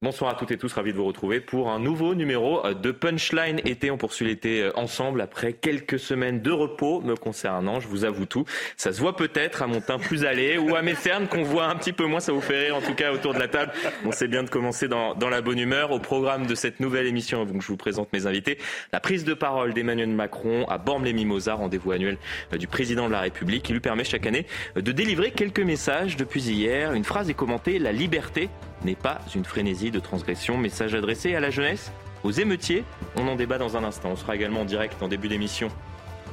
Bonsoir à toutes et tous, ravi de vous retrouver pour un nouveau numéro euh, de Punchline été. On poursuit l'été euh, ensemble après quelques semaines de repos me concernant. Je vous avoue tout. Ça se voit peut-être à mon teint plus allé ou à mes cernes qu'on voit un petit peu moins. Ça vous fait rire en tout cas autour de la table. On sait bien de commencer dans, dans la bonne humeur. Au programme de cette nouvelle émission, donc je vous présente mes invités. La prise de parole d'Emmanuel Macron à Bormes-les-Mimosas, rendez-vous annuel euh, du président de la République qui lui permet chaque année de délivrer quelques messages depuis hier. Une phrase est commentée, la liberté n'est pas une frénésie de transgression. Message adressé à la jeunesse, aux émeutiers. On en débat dans un instant. On sera également en direct en début d'émission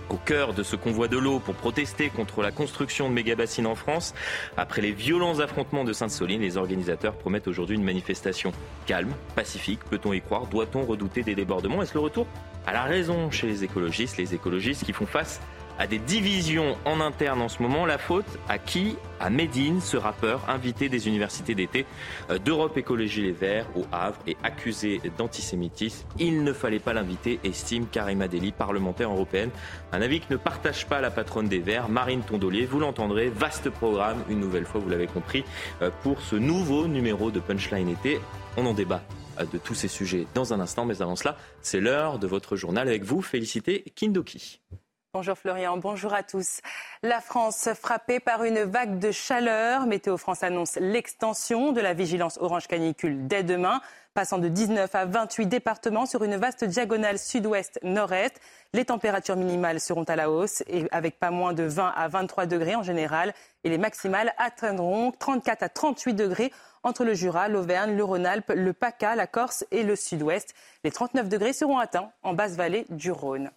au cœur de ce convoi de l'eau pour protester contre la construction de méga-bassines en France. Après les violents affrontements de Sainte-Soline, les organisateurs promettent aujourd'hui une manifestation calme, pacifique. Peut-on y croire? Doit-on redouter des débordements? Est-ce le retour à la raison chez les écologistes Les écologistes qui font face à des divisions en interne en ce moment. La faute à qui? À Médine, ce rappeur invité des universités d'été euh, d'Europe Écologie Les Verts au Havre et accusé d'antisémitisme. Il ne fallait pas l'inviter, estime Karima Deli, parlementaire européenne. Un avis que ne partage pas la patronne des Verts, Marine Tondolier. Vous l'entendrez, vaste programme, une nouvelle fois, vous l'avez compris, euh, pour ce nouveau numéro de Punchline été. On en débat euh, de tous ces sujets dans un instant, mais avant cela, c'est l'heure de votre journal avec vous. Félicité Kindoki. Bonjour Florian, bonjour à tous. La France frappée par une vague de chaleur. Météo France annonce l'extension de la vigilance orange canicule dès demain, passant de 19 à 28 départements sur une vaste diagonale sud-ouest-nord-est. Les températures minimales seront à la hausse et avec pas moins de 20 à 23 degrés en général et les maximales atteindront 34 à 38 degrés entre le Jura, l'Auvergne, le Rhône-Alpes, le PACA, la Corse et le Sud-Ouest. Les 39 degrés seront atteints en basse vallée du Rhône.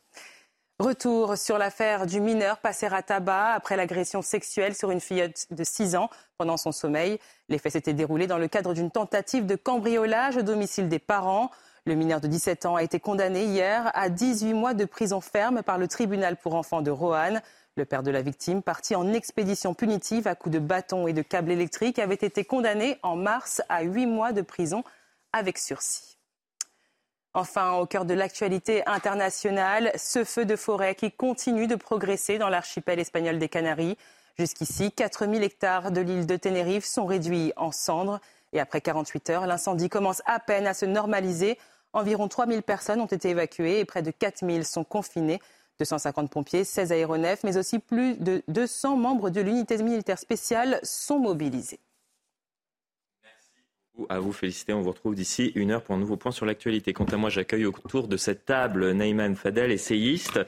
Retour sur l'affaire du mineur passé à tabac après l'agression sexuelle sur une fillette de 6 ans pendant son sommeil. Les faits s'étaient déroulés dans le cadre d'une tentative de cambriolage au domicile des parents. Le mineur de 17 ans a été condamné hier à 18 mois de prison ferme par le tribunal pour enfants de Roanne. Le père de la victime, parti en expédition punitive à coups de bâton et de câbles électriques, avait été condamné en mars à 8 mois de prison avec sursis. Enfin, au cœur de l'actualité internationale, ce feu de forêt qui continue de progresser dans l'archipel espagnol des Canaries. Jusqu'ici, 4000 hectares de l'île de Tenerife sont réduits en cendres. Et après 48 heures, l'incendie commence à peine à se normaliser. Environ 3000 personnes ont été évacuées et près de 4000 sont confinées. 250 pompiers, 16 aéronefs, mais aussi plus de 200 membres de l'unité militaire spéciale sont mobilisés à vous féliciter. On vous retrouve d'ici une heure pour un nouveau point sur l'actualité. Quant à moi, j'accueille autour de cette table Neyman Fadel, essayiste.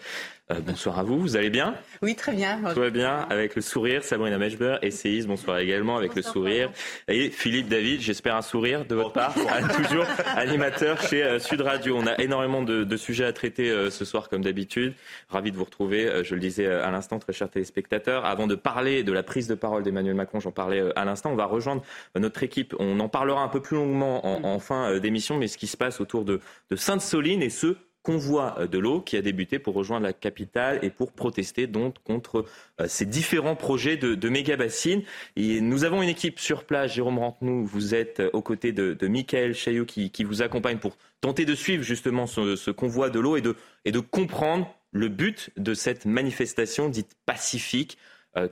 Euh, bonsoir à vous, vous allez bien? Oui, très bien. Tout va bien, avec le sourire. Sabrina Mechber, essayiste, bonsoir également, avec le sourire. Et Philippe David, j'espère un sourire de votre part, toujours animateur chez euh, Sud Radio. On a énormément de, sujets à traiter euh, ce soir, comme d'habitude. Ravi de vous retrouver, je le disais à l'instant, très chers téléspectateurs. Avant de parler de la prise de parole d'Emmanuel Macron, j'en parlais à l'instant, on va rejoindre notre équipe. On en parlera un peu plus longuement en, fin d'émission, mais ce qui se passe autour de, de Sainte-Soline et ce, convoi euh, de l'eau qui a débuté pour rejoindre la capitale et pour protester donc contre euh, ces différents projets de, de méga bassines. Et nous avons une équipe sur place. Jérôme Rantenou, vous êtes euh, aux côtés de, Michael Chaillot qui, vous accompagne pour tenter de suivre justement ce, convoi de l'eau et de, comprendre le but de cette manifestation dite pacifique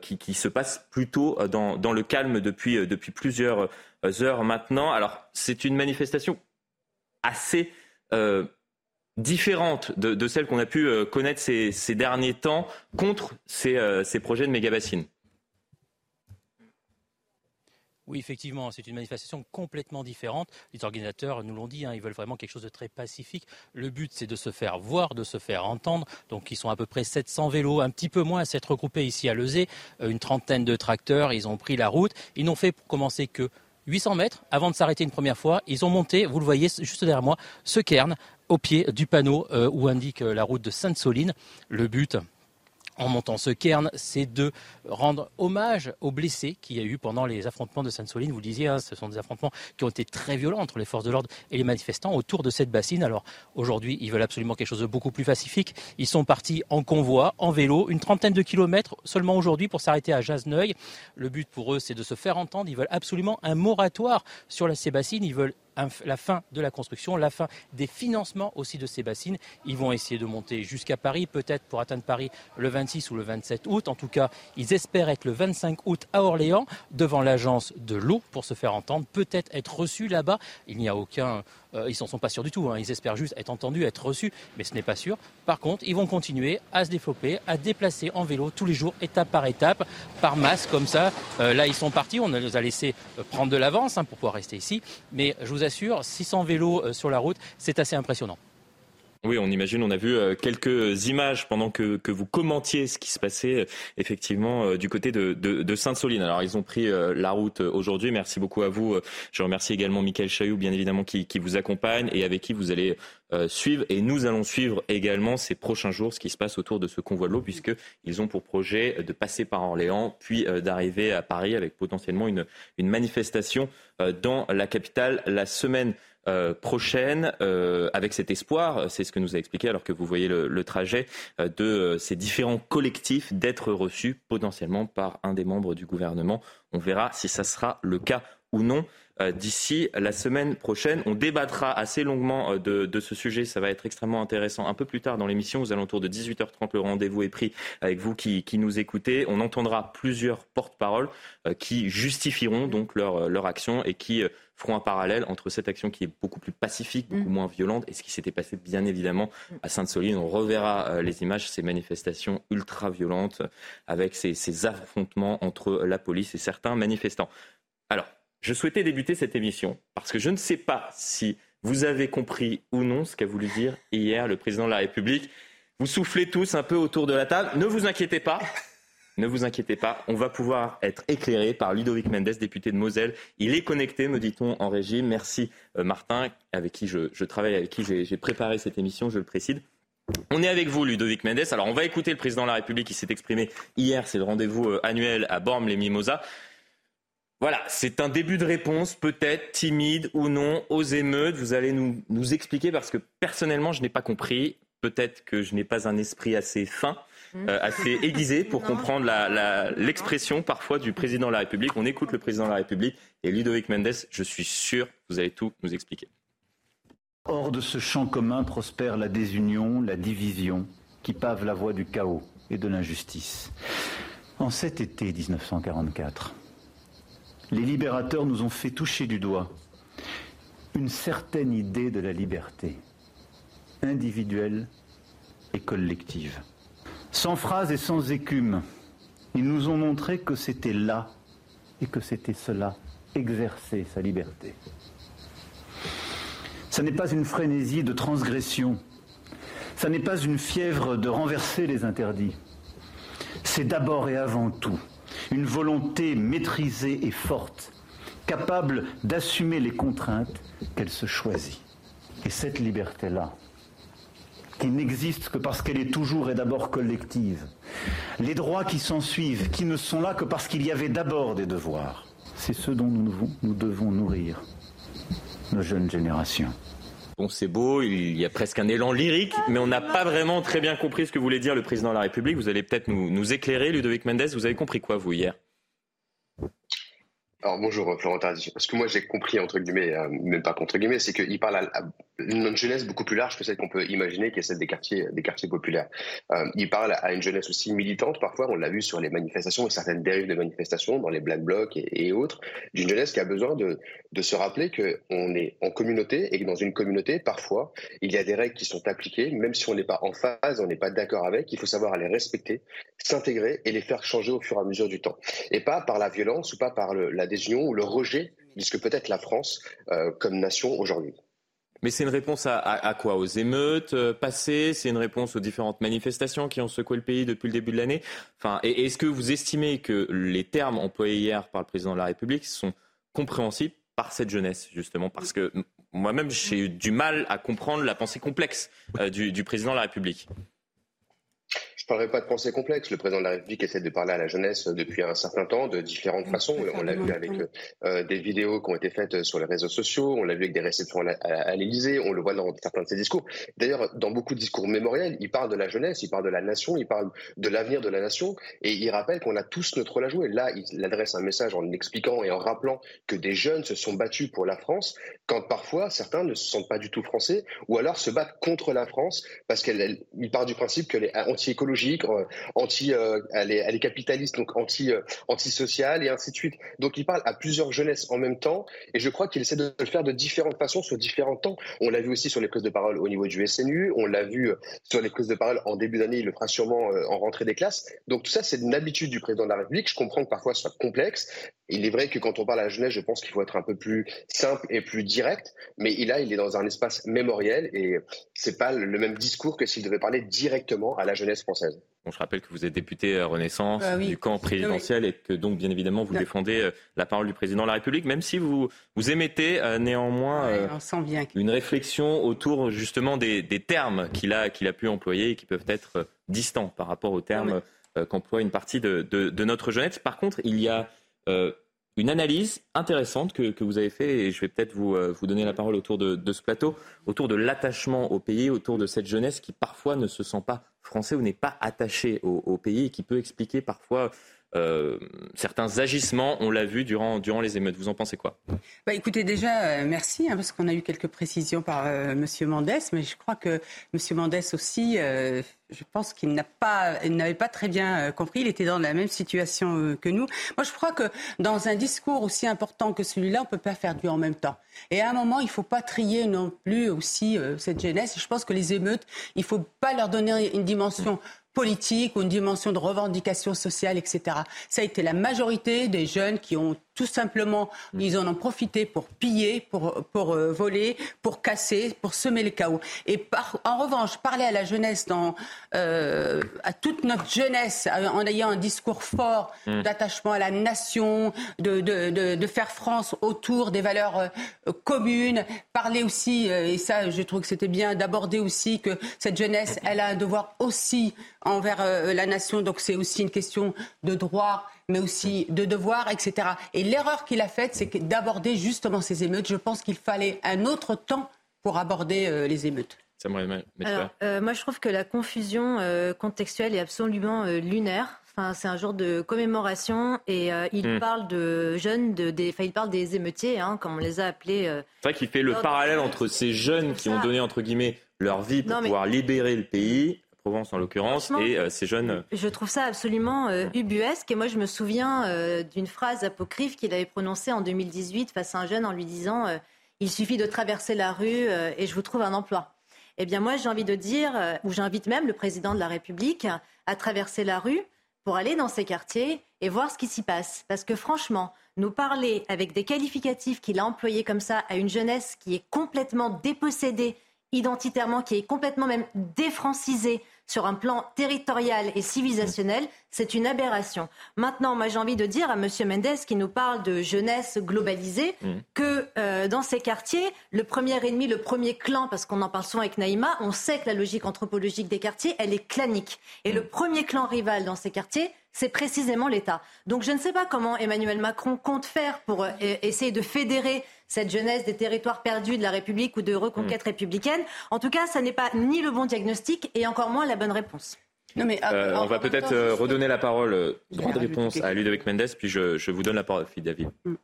qui, se passe plutôt dans, le calme depuis, plusieurs heures maintenant. Alors c'est une manifestation assez différente de, celle qu'on a pu euh, connaître ces, derniers temps contre ces, euh, ces projets de méga-bassines oui, effectivement, c'est une manifestation complètement différente. Les organisateurs nous l'ont dit, hein, ils veulent vraiment quelque chose de très pacifique. Le but, c'est de se faire voir, de se faire entendre. Donc, ils sont à peu près 700 vélos, un petit peu moins à s'être regroupés ici à Lezé, euh, une trentaine de tracteurs. Ils ont pris la route. Ils n'ont fait pour commencer que 800 mètres avant de s'arrêter une première fois. Ils ont monté, vous le voyez juste derrière moi, ce cairn au pied du panneau euh, où indique euh, la route de Sainte-Soline. Le but, en montant ce cairn, c'est de rendre hommage aux blessés qu'il y a eu pendant les affrontements de Sainte-Soline. Vous le disiez, hein, ce sont des affrontements qui ont été très violents entre les forces de l'ordre et les manifestants autour de cette bassine. Alors aujourd'hui, ils veulent absolument quelque chose de beaucoup plus pacifique. Ils sont partis en convoi, en vélo, une trentaine de kilomètres seulement aujourd'hui pour s'arrêter à Jasneuil. Le but pour eux, c'est de se faire entendre. Ils veulent absolument un moratoire sur ces bassines. Ils veulent la fin de la construction, la fin des financements aussi de ces bassines. Ils vont essayer de monter jusqu'à Paris, peut-être pour atteindre Paris le 26 ou le 27 août. En tout cas, ils espèrent être le 25 août à Orléans devant l'agence de l'eau pour se faire entendre, peut-être être reçus là-bas. Il n'y a aucun euh, ils n'en sont pas sûrs du tout. Hein. Ils espèrent juste être entendus, être reçus, mais ce n'est pas sûr. Par contre, ils vont continuer à se développer, à déplacer en vélo tous les jours, étape par étape, par masse, comme ça. Euh, là, ils sont partis. On les a laissés euh, prendre de l'avance hein, pour pouvoir rester ici. Mais je vous assure, 600 vélos sur la route, c'est assez impressionnant. Oui, on imagine, on a vu euh, quelques images pendant que, que vous commentiez ce qui se passait euh, effectivement euh, du côté de, de, de Sainte-Soline. Alors ils ont pris la route aujourd'hui. Merci beaucoup à vous. Je remercie également Michael Chailloux, bien évidemment, qui, qui vous accompagne et avec qui vous allez suivre. Et nous allons suivre également ces prochains jours ce qui se passe autour de ce convoi de l'eau, puisqu'ils ont pour projet de passer par Orléans, puis d'arriver à Paris avec potentiellement une, une manifestation dans la capitale la semaine euh, prochaine, euh, avec cet espoir, c'est ce que nous a expliqué alors que vous voyez le, trajet euh, de ces différents collectifs d'être reçus potentiellement par un des membres du gouvernement. On verra si ça sera le cas ou non d'ici la semaine prochaine. On débattra assez longuement de, ce sujet. Ça va être extrêmement intéressant un peu plus tard dans l'émission. Aux alentours de 18h30, le rendez-vous est pris avec vous qui, nous écoutez. On entendra plusieurs porte-paroles qui justifieront donc leur, leur action et qui feront un parallèle entre cette action qui est beaucoup plus pacifique, beaucoup mm. moins violente, et ce qui s'était passé bien évidemment mm. à Sainte-Soline. On reverra euh, les images, ces manifestations ultra violentes avec ces, ces affrontements entre la police et certains manifestants. Alors, je souhaitais débuter cette émission parce que je ne sais pas si vous avez compris ou non ce qu'a voulu dire hier le président de la République. Vous soufflez tous un peu autour de la table. Ne vous inquiétez pas. Ne vous inquiétez pas, on va pouvoir être éclairé par Ludovic Mendes, député de Moselle. Il est connecté, me dit-on, en régime. Merci euh, Martin, avec qui je, travaille, avec qui j'ai préparé cette émission, je le précise. On est avec vous, Ludovic Mendes. Alors, on va écouter le président de la République qui s'est exprimé hier. C'est le rendez-vous euh, annuel à Bormes-les-Mimosas. Voilà, c'est un début de réponse, peut-être timide ou non, aux émeutes. Vous allez nous, nous expliquer parce que personnellement, je n'ai pas compris. Peut-être que je n'ai pas un esprit assez fin. Euh, assez aiguisé pour comprendre l'expression parfois du président de la République. On écoute le président de la République et Ludovic Mendes, je suis sûr vous allez tout nous expliquer. Hors de ce champ commun prospère la désunion, la division, qui pave la voie du chaos et de l'injustice. En cet été 1944, les libérateurs nous ont fait toucher du doigt une certaine idée de la liberté, individuelle et collective. Sans phrase et sans écume, ils nous ont montré que c'était là et que c'était cela, exercer sa liberté. Ce n'est pas une frénésie de transgression, ce n'est pas une fièvre de renverser les interdits. C'est d'abord et avant tout une volonté maîtrisée et forte, capable d'assumer les contraintes qu'elle se choisit. Et cette liberté-là, qui n'existe que parce qu'elle est toujours et d'abord collective. Les droits qui s'en suivent, qui ne sont là que parce qu'il y avait d'abord des devoirs. C'est ce dont nous, nous devons nourrir nos jeunes générations. Bon, c'est beau, il y a presque un élan lyrique, mais on n'a pas vraiment très bien compris ce que voulait dire le président de la République. Vous allez peut-être nous, éclairer, Ludovic Mendes. Vous avez compris quoi, vous, hier? Alors bonjour Florent Tardy. Ce que moi j'ai compris entre guillemets, euh, même pas contre guillemets, c'est qu'il parle à, une jeunesse beaucoup plus large que celle qu'on peut imaginer, qui est celle des quartiers, populaires. Euh, il parle à une jeunesse aussi militante parfois. On l'a vu sur les manifestations et certaines dérives de manifestations dans les black blocs et, autres, d'une jeunesse qui a besoin de, se rappeler qu'on est en communauté et que dans une communauté parfois il y a des règles qui sont appliquées, même si on n'est pas en phase, on n'est pas d'accord avec. Il faut savoir les respecter, s'intégrer et les faire changer au fur et à mesure du temps, et pas par la violence ou pas par le, la ou le rejet de ce que peut être la France euh, comme nation aujourd'hui. Mais c'est une réponse à, quoi? Aux émeutes euh, passées? C'est une réponse aux différentes manifestations qui ont secoué le pays depuis le début de l'année? Enfin, Est-ce que vous estimez que les termes employés hier par le président de la République sont compréhensibles par cette jeunesse, justement? Parce que moi-même, j'ai eu du mal à comprendre la pensée complexe euh, du président de la République parlerai pas de pensée complexe. Le président de la République essaie de parler à la jeunesse depuis un certain temps de différentes façons. On l'a vu avec euh, des vidéos qui ont été faites sur les réseaux sociaux, on l'a vu avec des réceptions à, l'Élysée, on le voit dans certains de ses discours. D'ailleurs, dans beaucoup de discours mémoriels, il parle de la jeunesse, il parle de la nation, il parle de l'avenir de la nation, et il rappelle qu'on a tous notre rôle à jouer. Là, il adresse un message en expliquant et en rappelant que des jeunes se sont battus pour la France, quand parfois certains ne se sentent pas du tout français, ou alors se battent contre la France parce qu'il part du principe qu'elle est anti-écologique, euh, anti, euh, elle, est, elle, est, capitaliste, donc anti, euh, anti-sociale et ainsi de suite. Donc il parle à plusieurs jeunesses en même temps et je crois qu'il essaie de le faire de différentes façons sur différents temps. On l'a vu aussi sur les prises de parole au niveau du SNU, on l'a vu sur les prises de parole en début d'année, il le fera sûrement en rentrée des classes. Donc tout ça, c'est une habitude du président de la République. Je comprends que parfois ce soit complexe. Il est vrai que quand on parle à la jeunesse, je pense qu'il faut être un peu plus simple et plus direct, mais là, il est dans un espace mémoriel et c'est pas le même discours que s'il devait parler directement à la jeunesse française. Bon, je rappelle que vous êtes député Renaissance ah du camp présidentiel et que donc bien évidemment vous défendez euh, la parole du président de la République, même si vous vous émettez euh, néanmoins euh, une réflexion autour justement des, termes qu'il a qu'il a pu employer et qui peuvent être distants par rapport aux termes qu'emploie une partie de, de, notre jeunesse. Par contre, il y a une analyse intéressante que, vous avez fait, et je vais peut-être vous, euh, donner la parole autour de, ce plateau, autour de l'attachement au pays, autour de cette jeunesse qui parfois ne se sent pas français ou n'est pas attachée au, pays et qui peut expliquer parfois euh, certains agissements, on l'a vu durant, durant les émeutes. Vous en pensez quoi? Bah, Écoutez, déjà, euh, merci, hein, parce qu'on a eu quelques précisions par euh, M. Mandès, mais je crois que M. Mandès aussi, je pense qu'il n'avait pas très bien compris. Il était dans la même situation que nous. Moi, je crois que dans un discours aussi important que celui-là, on ne peut pas faire du en même temps. Et à un moment, il ne faut pas trier non plus aussi cette jeunesse. Je pense que les émeutes, il ne faut pas leur donner une dimension politique ou une dimension de revendication sociale, etc. Ça a été la majorité des jeunes qui ont tout simplement, mm. ils en ont profité pour piller, pour, pour euh, voler, pour casser, pour semer le chaos. Et en revanche, parler à la jeunesse, dans, euh, à toute notre jeunesse, en ayant un discours fort mm. d'attachement à la nation, de, de, de, faire France autour des valeurs euh, communes, parler aussi, et ça je trouve que c'était bien, d'aborder aussi que cette jeunesse, elle a un devoir aussi envers la nation, donc c'est aussi une question de droit mais aussi de devoirs, etc. Et l'erreur qu'il a faite, c'est d'aborder justement ces émeutes. Je pense qu'il fallait un autre temps pour aborder euh, les émeutes. Alors, euh, moi, je trouve que la confusion euh, contextuelle est absolument lunaire. Enfin, c'est un jour de commémoration et il hmm. parle de jeunes, de, des, enfin, il parle des émeutiers, hein, comme on les a appelés. c'est vrai qu'il fait le parallèle entre ces jeunes qui ont donné entre guillemets leur vie pour pouvoir libérer le pays En l'occurrence, et euh, ces jeunes. Je trouve ça absolument euh, ubuesque. Et moi, je me souviens euh, d'une phrase apocryphe qu'il avait prononcée en 2018 face à un jeune en lui disant Il suffit de traverser la rue et je vous trouve un emploi. Eh bien, moi, j'ai envie de dire, ou j'invite même le président de la République à traverser la rue pour aller dans ces quartiers et voir ce qui s'y passe. Parce que franchement, nous parler avec des qualificatifs qu'il a employés comme ça à une jeunesse qui est complètement dépossédée identitairement, qui est complètement même défrancisée sur un plan territorial et civilisationnel, c'est une aberration. Maintenant, moi j'ai envie de dire à M. Mendes, qui nous parle de jeunesse globalisée, mm. que euh, dans ces quartiers, le premier ennemi, le premier clan, parce qu'on en parle souvent avec Naïma, on sait que la logique anthropologique des quartiers, elle est clanique. Et le mm. premier clan rival dans ces quartiers, c'est précisément l'État. Donc je ne sais pas comment Emmanuel Macron compte faire pour euh, essayer de fédérer cette jeunesse des territoires perdus de la République ou de reconquête mm. républicaine. En tout cas, ça n'est pas ni le bon diagnostic et encore moins la bonne réponse. Non mais, euh, on va peut-être euh, redonner la parole, droit de réponse à Ludovic Mendes, puis je, vous donne la parole, Philippe David. Mm.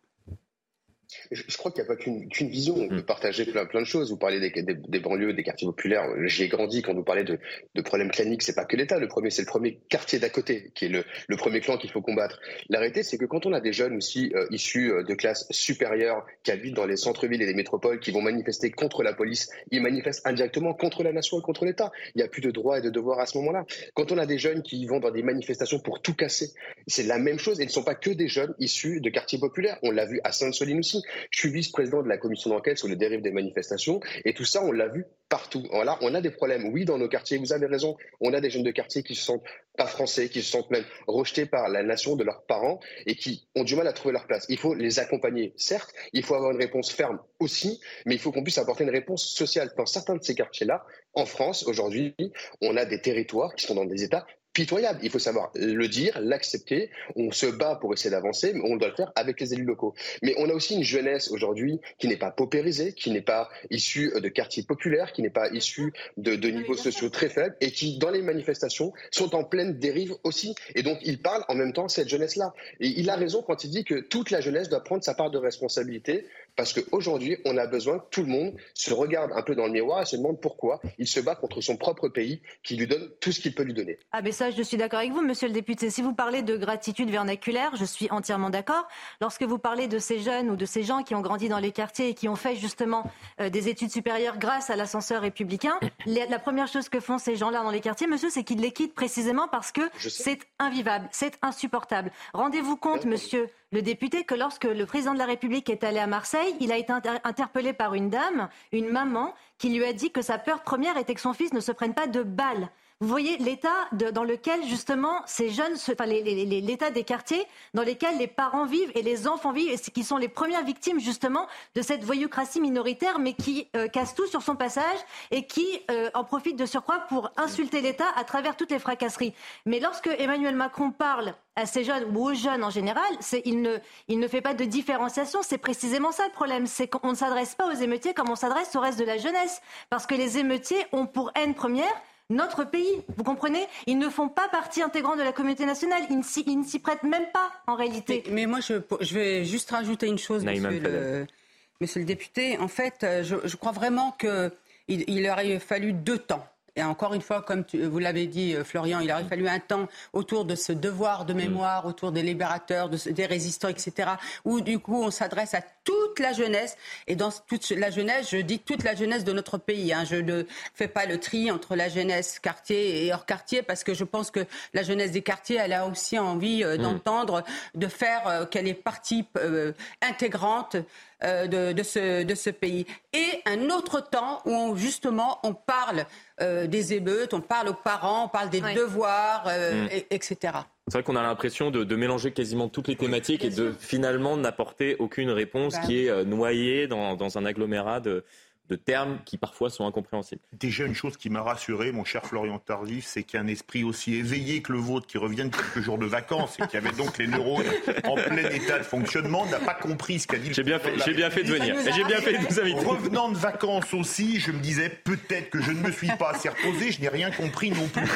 Je, crois qu'il n'y a pas qu'une vision. On peut mm. partager plein, plein de choses. Vous parlez des, banlieues, des quartiers populaires. J'y ai grandi quand vous parlez de, de problèmes claniques. C'est pas que l'État. Le premier, c'est le premier quartier d'à côté qui est le, le premier clan qu'il faut combattre. La réalité, c'est que quand on a des jeunes aussi euh, issus euh, de classes supérieures qui habitent dans les centres-villes et les métropoles qui vont manifester contre la police, ils manifestent indirectement contre la nation et contre l'État. Il n'y a plus de droits et de devoirs à ce moment-là. Quand on a des jeunes qui vont dans des manifestations pour tout casser, c'est la même chose. Et ils ne sont pas que des jeunes issus de quartiers populaires. On l'a vu à Sainte-Soline aussi. Je suis vice-président de la commission d'enquête sur les dérives des manifestations. Et tout ça, on l'a vu partout. Voilà, on a des problèmes, oui, dans nos quartiers. Vous avez raison. On a des jeunes de quartier qui se sentent pas français, qui se sentent même rejetés par la nation de leurs parents et qui ont du mal à trouver leur place. Il faut les accompagner, certes. Il faut avoir une réponse ferme aussi, mais il faut qu'on puisse apporter une réponse sociale. Dans certains de ces quartiers-là, en France, aujourd'hui, on a des territoires qui sont dans des états pitoyable. Il faut savoir le dire, l'accepter. On se bat pour essayer d'avancer, mais on doit le faire avec les élus locaux. Mais on a aussi une jeunesse aujourd'hui qui n'est pas paupérisée, qui n'est pas issue de quartiers populaires, qui n'est pas issue de, de niveaux sociaux très faibles et qui, dans les manifestations, sont en pleine dérive aussi. Et donc, il parle en même temps cette jeunesse-là. Et il a raison quand il dit que toute la jeunesse doit prendre sa part de responsabilité parce qu'aujourd'hui, on a besoin que tout le monde se regarde un peu dans le miroir et se demande pourquoi il se bat contre son propre pays qui lui donne tout ce qu'il peut lui donner. Ah, mais ça, je suis d'accord avec vous, monsieur le député. Si vous parlez de gratitude vernaculaire, je suis entièrement d'accord. Lorsque vous parlez de ces jeunes ou de ces gens qui ont grandi dans les quartiers et qui ont fait justement euh, des études supérieures grâce à l'ascenseur républicain, la première chose que font ces gens-là dans les quartiers, monsieur, c'est qu'ils les quittent précisément parce que c'est invivable, c'est insupportable. Rendez-vous compte, monsieur le député que lorsque le président de la République est allé à Marseille, il a été interpellé par une dame, une maman, qui lui a dit que sa peur première était que son fils ne se prenne pas de balles. Vous voyez l'état dans lequel justement ces jeunes, enfin l'état des quartiers dans lesquels les parents vivent et les enfants vivent, et qui sont les premières victimes justement de cette voyoucratie minoritaire, mais qui euh, casse tout sur son passage et qui euh, en profite de surcroît pour insulter l'État à travers toutes les fracasseries. Mais lorsque Emmanuel Macron parle à ces jeunes ou aux jeunes en général, il ne, il ne fait pas de différenciation. C'est précisément ça le problème. C'est qu'on ne s'adresse pas aux émeutiers comme on s'adresse au reste de la jeunesse. Parce que les émeutiers ont pour haine première notre pays. Vous comprenez? Ils ne font pas partie intégrante de la communauté nationale. Ils ne s'y prêtent même pas, en réalité. Mais, moi, je, je, vais juste rajouter une chose, monsieur le, monsieur le, député. En fait, euh, je, je crois vraiment qu'il il aurait fallu deux temps. Et encore une fois, comme vous l'avez dit, euh, Florian, il aurait fallu un temps autour de ce devoir de mémoire, autour des libérateurs, des résistants, etc., où du coup on s'adresse à toute la jeunesse. Et dans toute la jeunesse, je dis toute la jeunesse de notre pays. Hein. Je ne fais pas le tri entre la jeunesse quartier et hors quartier, parce que je pense que la jeunesse des quartiers, elle a aussi envie euh, mm. d'entendre, de faire euh, qu'elle est partie intégrante de, de, ce, de ce pays. Et un autre temps où justement on parle euh, des émeutes, on parle aux parents, on parle des devoirs, euh, mm. etc. C'est vrai qu'on a l'impression de, mélanger quasiment toutes les thématiques et de finalement n'apporter aucune réponse bah qui est euh, noyée dans, dans un agglomérat de, de termes qui parfois sont incompréhensibles. Déjà, une chose qui m'a rassuré, mon cher Florian Tardif, c'est qu'un esprit aussi éveillé que le vôtre, qui revient de quelques jours de vacances et qui avait donc les neurones en plein état de fonctionnement, n'a pas compris ce qu'a dit le J'ai bien fait, j'ai bien fait de venir. J'ai bien fait de vous inviter. Revenant de vacances aussi, je me disais peut-être que je ne me suis pas assez reposé, je n'ai rien compris non plus.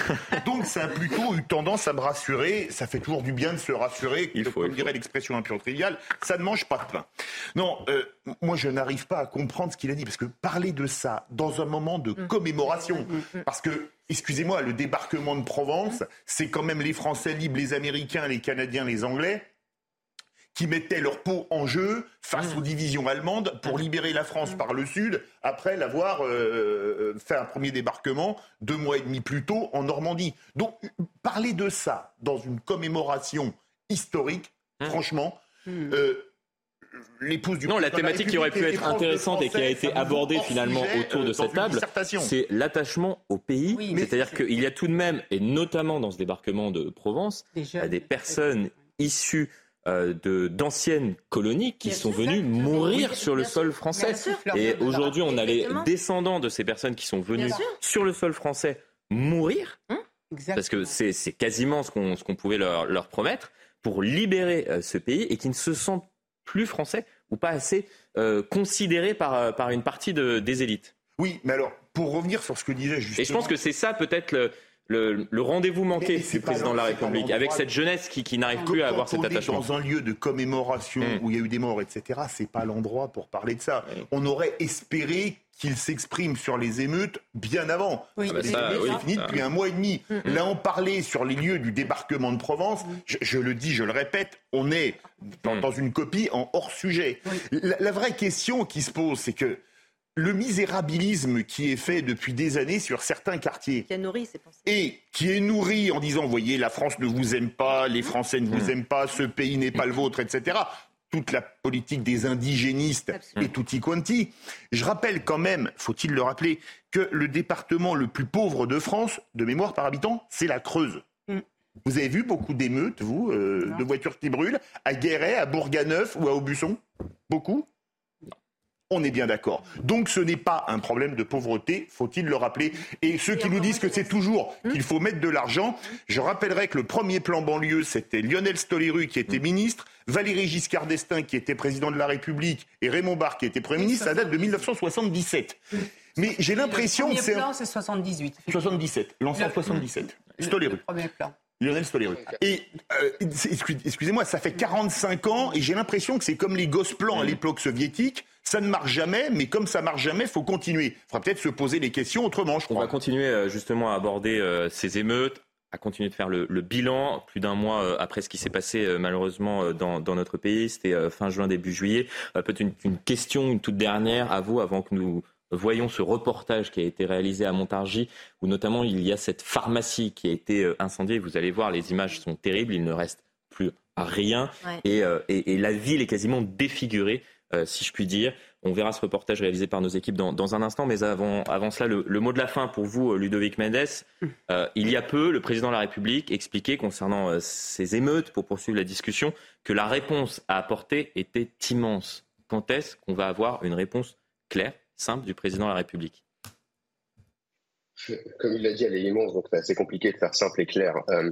Donc ça a plutôt eu tendance à me rassurer. Ça fait toujours du bien de se rassurer. Il faut, comme dirait l'expression un peu triviale, ça ne mange pas de pain. Non, euh, moi je n'arrive pas à comprendre ce qu'il a dit parce que parler de ça dans un moment de mm. commémoration. Mm, mm, Parce que, excusez-moi, le débarquement de Provence, c'est quand même les Français libres, les Américains, les Canadiens, les Anglais qui mettaient leur peau en jeu face aux divisions allemandes pour libérer la France par le sud, après l'avoir euh, fait un premier débarquement deux mois et demi plus tôt en Normandie. Donc, parler de ça dans une commémoration historique, franchement, euh, l'épouse du Non, la thématique qui aurait pu être intéressante et qui a été abordée finalement autour de cette table, c'est l'attachement au pays. C'est-à-dire qu'il y a tout de même, et notamment dans ce débarquement de Provence, des personnes issues euh, d'anciennes colonies qui sont venues mourir sur le sol français. Et aujourd'hui, on a les descendants de ces personnes qui sont venues sur le sol français mourir, hein parce que c'est quasiment ce qu'on pouvait leur, leur, promettre, pour libérer euh, ce pays et qui ne se sentent plus français ou pas assez euh, considéré par, euh, par une partie de, des élites. Oui, mais alors, pour revenir sur ce que disait justement... Et je pense que c'est ça peut-être le, le, rendez-vous manqué du président de la République, avec cette jeunesse qui, qui n'arrive plus à avoir cet attachement. Dans un lieu de commémoration mm. où il y a eu des morts, etc., c'est pas l'endroit pour parler de ça. On aurait espéré qu'il s'exprime sur les émeutes bien avant. Oui, ah bah c'est fini depuis un mois et demi. Mm, mm. Là, on parlait sur les lieux du débarquement de Provence. Je, le dis, je le répète, on est dans, une copie en hors sujet. La, la, vraie question qui se pose, c'est que le misérabilisme qui est fait depuis des années sur certains quartiers. Qui a nourri Et qui est nourri en disant, voyez, la France ne vous aime pas, les Français ne vous mmh. aiment pas, ce pays n'est pas le vôtre, etc. Toute la politique des indigénistes et tutti quanti. Je rappelle quand même, faut-il le rappeler, que le département le plus pauvre de France, de mémoire par habitant, c'est la Creuse. Mmh. Vous avez vu beaucoup d'émeutes, vous, euh, de voitures qui brûlent, à Guéret, à Bourganeuf ou à Aubusson? Beaucoup? On est bien d'accord. Donc ce n'est pas un problème de pauvreté, faut-il le rappeler. Et ceux qui nous disent que c'est toujours qu'il faut mettre de l'argent, je rappellerai que le premier plan banlieue, c'était Lionel Stoléru qui était ministre, Valéry Giscard d'Estaing qui était président de la République et Raymond Barre qui était Premier ministre, ça date de 1977. Mais j'ai l'impression que c'est... Le plan, c'est 78. 77, l'ensemble 77. Stoléru. Premier plan. Lionel Stoléru. Et euh, excusez-moi, ça fait 45 ans et j'ai l'impression que c'est comme les gosses plans à l'époque soviétique. Ça ne marche jamais, mais comme ça marche jamais, faut continuer. Il faudra peut-être se poser les questions autrement, je crois. On va continuer euh, justement à aborder euh, ces émeutes, à continuer de faire le, bilan plus d'un mois après ce qui s'est passé malheureusement dans, notre pays. C'était fin juin, début juillet. Peut-être une, une, question, une toute dernière à vous avant que nous voyons ce reportage qui a été réalisé à Montargis, où notamment il y a cette pharmacie qui a été euh, incendiée. Vous allez voir, les images sont terribles, il ne reste plus rien. Euh, et, la ville est quasiment défigurée, euh, si je puis dire. On verra ce reportage réalisé par nos équipes dans, un instant. Mais avant, avant cela, le, mot de la fin pour vous, Ludovic Mendes. il y a peu, le président de la République expliquait concernant ces émeutes, pour poursuivre la discussion, que la réponse à apporter était immense. Quand est-ce qu'on va avoir une réponse claire simple du président de la République? Comme il l'a dit, elle est immense, donc c'est assez compliqué de faire simple et clair. Euh,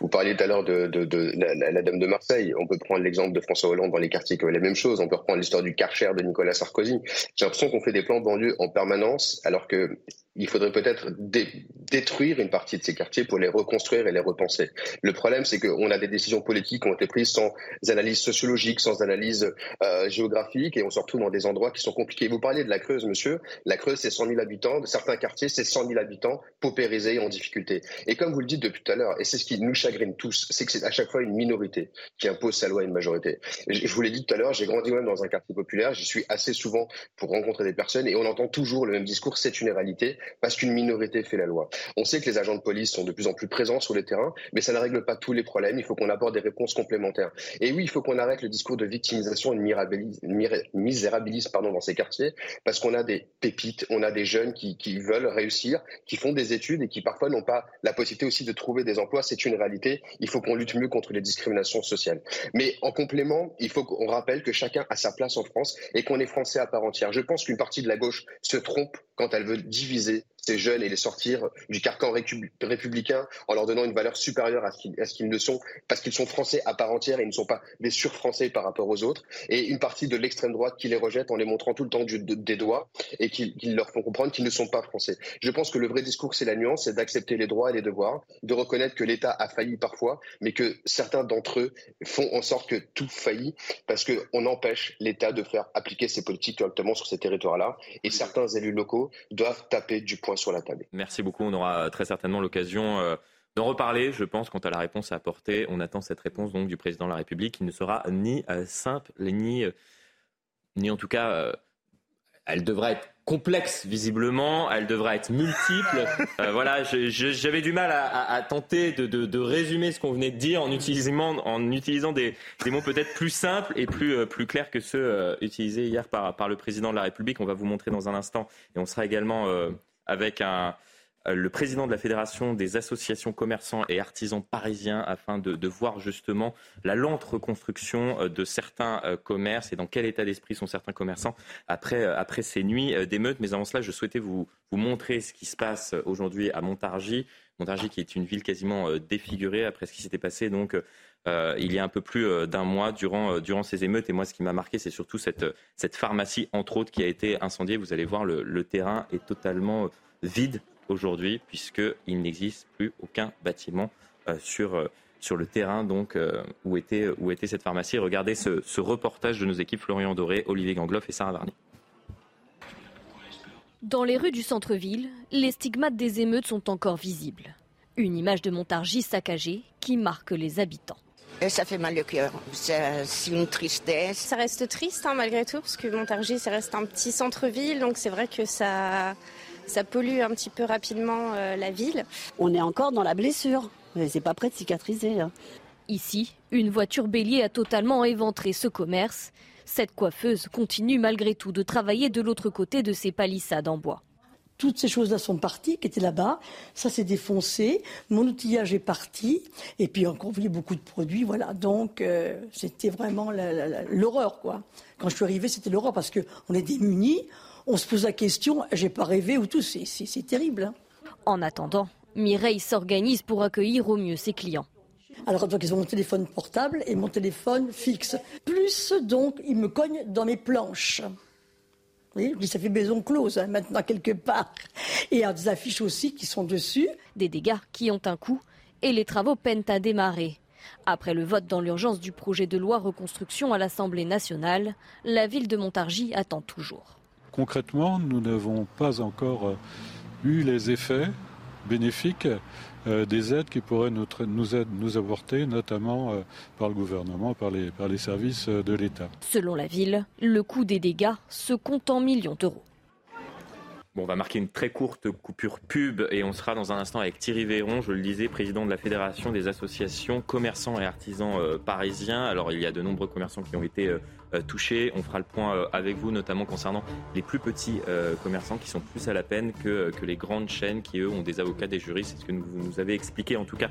vous parliez tout à l'heure de, la, Dame de Marseille. On peut prendre l'exemple de François Hollande dans les quartiers qui ont la même chose. On peut reprendre l'histoire du Karcher de Nicolas Sarkozy. J'ai l'impression qu'on fait des plans banlieue en permanence, alors que il faudrait peut-être détruire une partie de ces quartiers pour les reconstruire et les repenser. Le problème, c'est qu'on a des décisions politiques qui ont été prises sans analyse sociologique, sans analyse euh, géographique, et on se retrouve dans des endroits qui sont compliqués. Vous parliez de la Creuse, monsieur. La Creuse, c'est 100 000 habitants. Certains quartiers, c'est 100 000 habitants paupérisés et en difficulté. Et comme vous le dites depuis tout à l'heure, et c'est ce qui nous chagrine tous, c'est que c'est à chaque fois une minorité qui impose sa loi à une majorité. Je vous l'ai dit tout à l'heure, j'ai grandi même dans un quartier populaire, j'y suis assez souvent pour rencontrer des personnes, et on entend toujours le même discours, c'est une réalité parce qu'une minorité fait la loi. On sait que les agents de police sont de plus en plus présents sur le terrain, mais ça ne règle pas tous les problèmes. Il faut qu'on apporte des réponses complémentaires. Et oui, il faut qu'on arrête le discours de victimisation et de misérabilisme pardon, dans ces quartiers, parce qu'on a des pépites, on a des jeunes qui veulent réussir, qui font des études et qui parfois n'ont pas la possibilité aussi de trouver des emplois. C'est une réalité. Il faut qu'on lutte mieux contre les discriminations sociales. Mais en complément, il faut qu'on rappelle que chacun a sa place en France et qu'on est français à part entière. Je pense qu'une partie de la gauche se trompe quand elle veut diviser ces jeunes et les sortir du carcan républicain en leur donnant une valeur supérieure à ce qu'ils ne sont, parce qu'ils sont français à part entière et ils ne sont pas des sur-français par rapport aux autres. Et une partie de l'extrême droite qui les rejette en les montrant tout le temps des doigts et qui, leur font comprendre qu'ils ne sont pas français. Je pense que le vrai discours, c'est la nuance, c'est d'accepter les droits et les devoirs, de reconnaître que l'État a failli parfois, mais que certains d'entre eux font en sorte que tout faillit parce qu'on empêche l'État de faire appliquer ses politiques correctement sur ces territoires-là. Et certains élus locaux doivent taper du poing sur la table. Merci beaucoup. On aura très certainement l'occasion euh, d'en reparler, je pense, quant à la réponse à apporter. On attend cette réponse donc du président de la République qui ne sera ni euh, simple, ni, euh, ni en tout cas, elle devrait être complexe visiblement, elle devrait être multiple. voilà, j'avais du mal à, tenter de, résumer ce qu'on venait de dire en utilisant, en utilisant des, mots peut-être plus simples et plus, plus clairs que ceux utilisés hier par, par le président de la République. On va vous montrer dans un instant et on sera également avec euh, le président de la Fédération des associations commerçants et artisans parisiens afin de, voir justement la lente reconstruction euh, de certains euh, commerces et dans quel état d'esprit sont certains commerçants après, ces nuits d'émeutes. Mais avant cela, je souhaitais vous, vous montrer ce qui se passe aujourd'hui à Montargis. Montargis qui est une ville quasiment défigurée après ce qui s'était passé donc il y a un peu plus d'un mois durant, durant ces émeutes. Et moi, ce qui m'a marqué, c'est surtout cette, cette pharmacie, entre autres, qui a été incendiée. Vous allez voir, le, terrain est totalement vide aujourd'hui, puisqu'il n'existe plus aucun bâtiment euh, sur, euh, sur le terrain donc, euh, où, était, où était cette pharmacie? Regardez ce, ce reportage de nos équipes Florian Doré, Olivier Gangloff et Sarah Varny. Dans les rues du centre-ville, les stigmates des émeutes sont encore visibles. Une image de Montargis saccagée qui marque les habitants. Et ça fait mal au cœur. C'est une tristesse. Ça reste triste hein, malgré tout, parce que Montargis, ça reste un petit centre-ville, donc c'est vrai que ça, ça pollue un petit peu rapidement euh, la ville. On est encore dans la blessure. C'est pas prêt de cicatriser. Hein. Ici, une voiture bélier a totalement éventré ce commerce. Cette coiffeuse continue malgré tout de travailler de l'autre côté de ces palissades en bois. Toutes ces choses-là sont parties, qui étaient là-bas. Ça s'est défoncé. Mon outillage est parti. Et puis encore, il y a beaucoup de produits. Voilà. Donc, euh, c'était vraiment l'horreur, quoi. Quand je suis arrivée, c'était l'horreur parce qu'on est démunis. On se pose la question, j'ai pas rêvé ou tout. C'est terrible. Hein. En attendant, Mireille s'organise pour accueillir au mieux ses clients. Alors, donc, ils ont mon téléphone portable et mon téléphone fixe. Plus, donc, ils me cognent dans mes planches. Oui, ça fait maison close hein, maintenant quelque part. Et il y a des affiches aussi qui sont dessus. Des dégâts qui ont un coût et les travaux peinent à démarrer. Après le vote dans l'urgence du projet de loi reconstruction à l'Assemblée nationale, la ville de Montargis attend toujours. Concrètement, nous n'avons pas encore euh, eu les effets bénéfiques euh, des aides qui pourraient nous, nous, apporter, notamment euh, par le gouvernement, par les, par les services euh, de l'État. Selon la ville, le coût des dégâts se compte en millions d'euros. Bon, on va marquer une très courte coupure pub et on sera dans un instant avec Thierry Véron, je le disais, président de la Fédération des associations commerçants et artisans parisiens. Alors il y a de nombreux commerçants qui ont été euh, touchés. On fera le point euh, avec vous, notamment concernant les plus petits euh, commerçants qui sont plus à la peine que, que les grandes chaînes qui, eux, ont des avocats, des juristes. C'est ce que vous nous avez expliqué, en tout cas,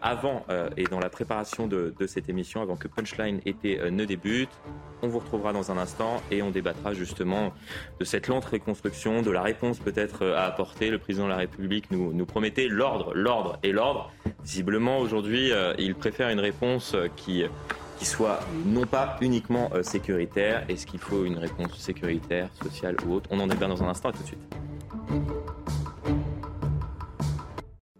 avant et dans la préparation de, de, cette émission, avant que Punchline ne débute. On vous retrouvera dans un instant et on débattra justement de cette lente reconstruction, de la réponse peut-être à apporter. Le président de la République nous, nous promettait l'ordre, l'ordre et l'ordre. Visiblement, aujourd'hui, il préfère une réponse qui qui soit non pas uniquement euh, sécuritaire. Est-ce qu'il faut une réponse sécuritaire, sociale ou autre? On en débat dans un instant, à tout de suite.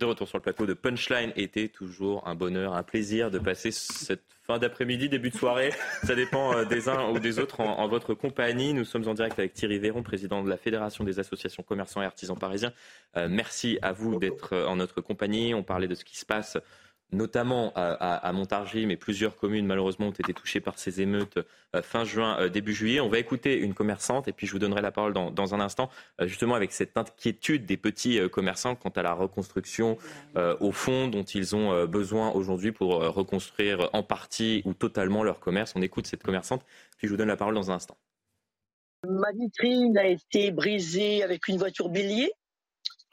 De retour sur le plateau de Punchline était toujours un bonheur, un plaisir de passer cette fin d'après-midi, début de soirée. Ça dépend euh, des uns ou des autres en, votre compagnie. Nous sommes en direct avec Thierry Véron, président de la Fédération des associations commerçants et artisans parisiens. Euh, merci à vous d'être en notre compagnie. On parlait de ce qui se passe notamment à, Montargis, mais plusieurs communes malheureusement ont été touchées par ces émeutes euh, fin juin, euh, début juillet. On va écouter une commerçante et puis je vous donnerai la parole dans, un instant, euh, justement avec cette inquiétude des petits commerçants quant à la reconstruction au fond dont ils ont besoin aujourd'hui pour reconstruire en partie ou totalement leur commerce. On écoute cette commerçante, puis je vous donne la parole dans un instant. Ma vitrine a été brisée avec une voiture bélier.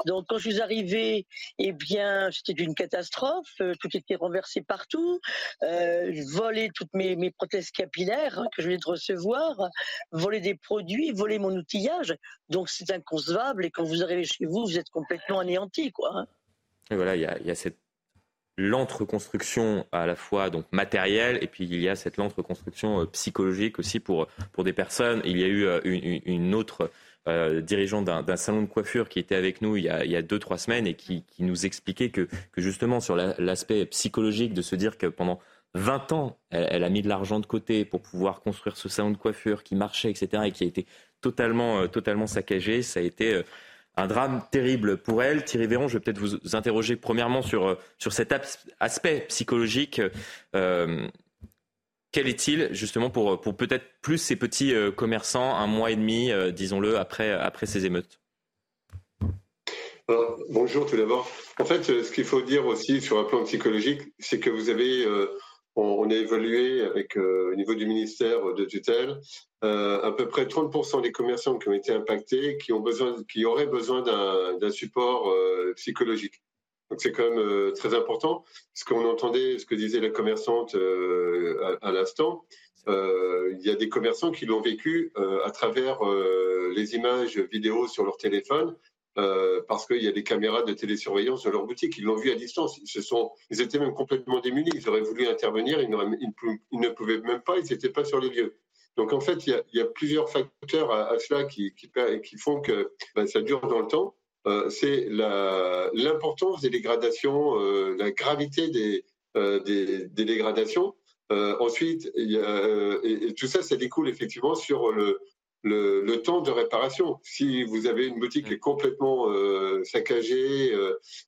Donc quand je suis arrivée, eh bien c'était une catastrophe, euh, tout était renversé partout, euh, voler toutes mes, mes prothèses capillaires hein, que je venais de recevoir, voler des produits, voler mon outillage. Donc c'est inconcevable et quand vous arrivez chez vous, vous êtes complètement anéanti, quoi. Hein. Et voilà, il y a, cette lente reconstruction à la fois donc matérielle et puis il y a cette lente reconstruction euh, psychologique aussi pour pour des personnes. Il y a eu une, une autre euh, dirigeant d'un salon de coiffure qui était avec nous il y a, deux, trois semaines et qui, nous expliquait que, justement sur l'aspect psychologique de se dire que pendant 20 ans, elle, a mis de l'argent de côté pour pouvoir construire ce salon de coiffure qui marchait, etc., et qui a été totalement, euh, totalement saccagé. Ça a été euh, un drame terrible pour elle. Thierry Véron, je vais peut-être vous interroger premièrement sur, sur cet aspect psychologique. Quel est-il justement pour, peut-être plus ces petits euh, commerçants un mois et demi, euh, disons-le, après, ces émeutes? Bonjour tout d'abord. En fait, euh, ce qu'il faut dire aussi sur un plan psychologique, c'est que vous avez, on, a évalué avec au niveau du ministère de tutelle, à peu près 30% des commerçants qui ont été impactés, qui ont besoin, qui auraient besoin d'un support psychologique. Donc c'est quand même euh, très important. Ce qu'on entendait, ce que disait la commerçante euh, à, l'instant, euh, il y a des commerçants qui l'ont vécu à travers les images vidéo sur leur téléphone. parce qu'il y a des caméras de télésurveillance dans leur boutique, ils l'ont vu à distance. Ils, se sont, ils étaient même complètement démunis. Ils auraient voulu intervenir, ils, ils, ne pouvaient même pas, ils n'étaient pas sur les lieux. Donc en fait, il y a, il y a plusieurs facteurs à, cela qui, qui, qui, font que ben, ça dure dans le temps. Euh, c'est l'importance des dégradations, euh, la gravité des, euh, des, dégradations. ensuite, et, tout ça, ça découle effectivement sur le, le, temps de réparation. Si vous avez une boutique qui est complètement saccagée,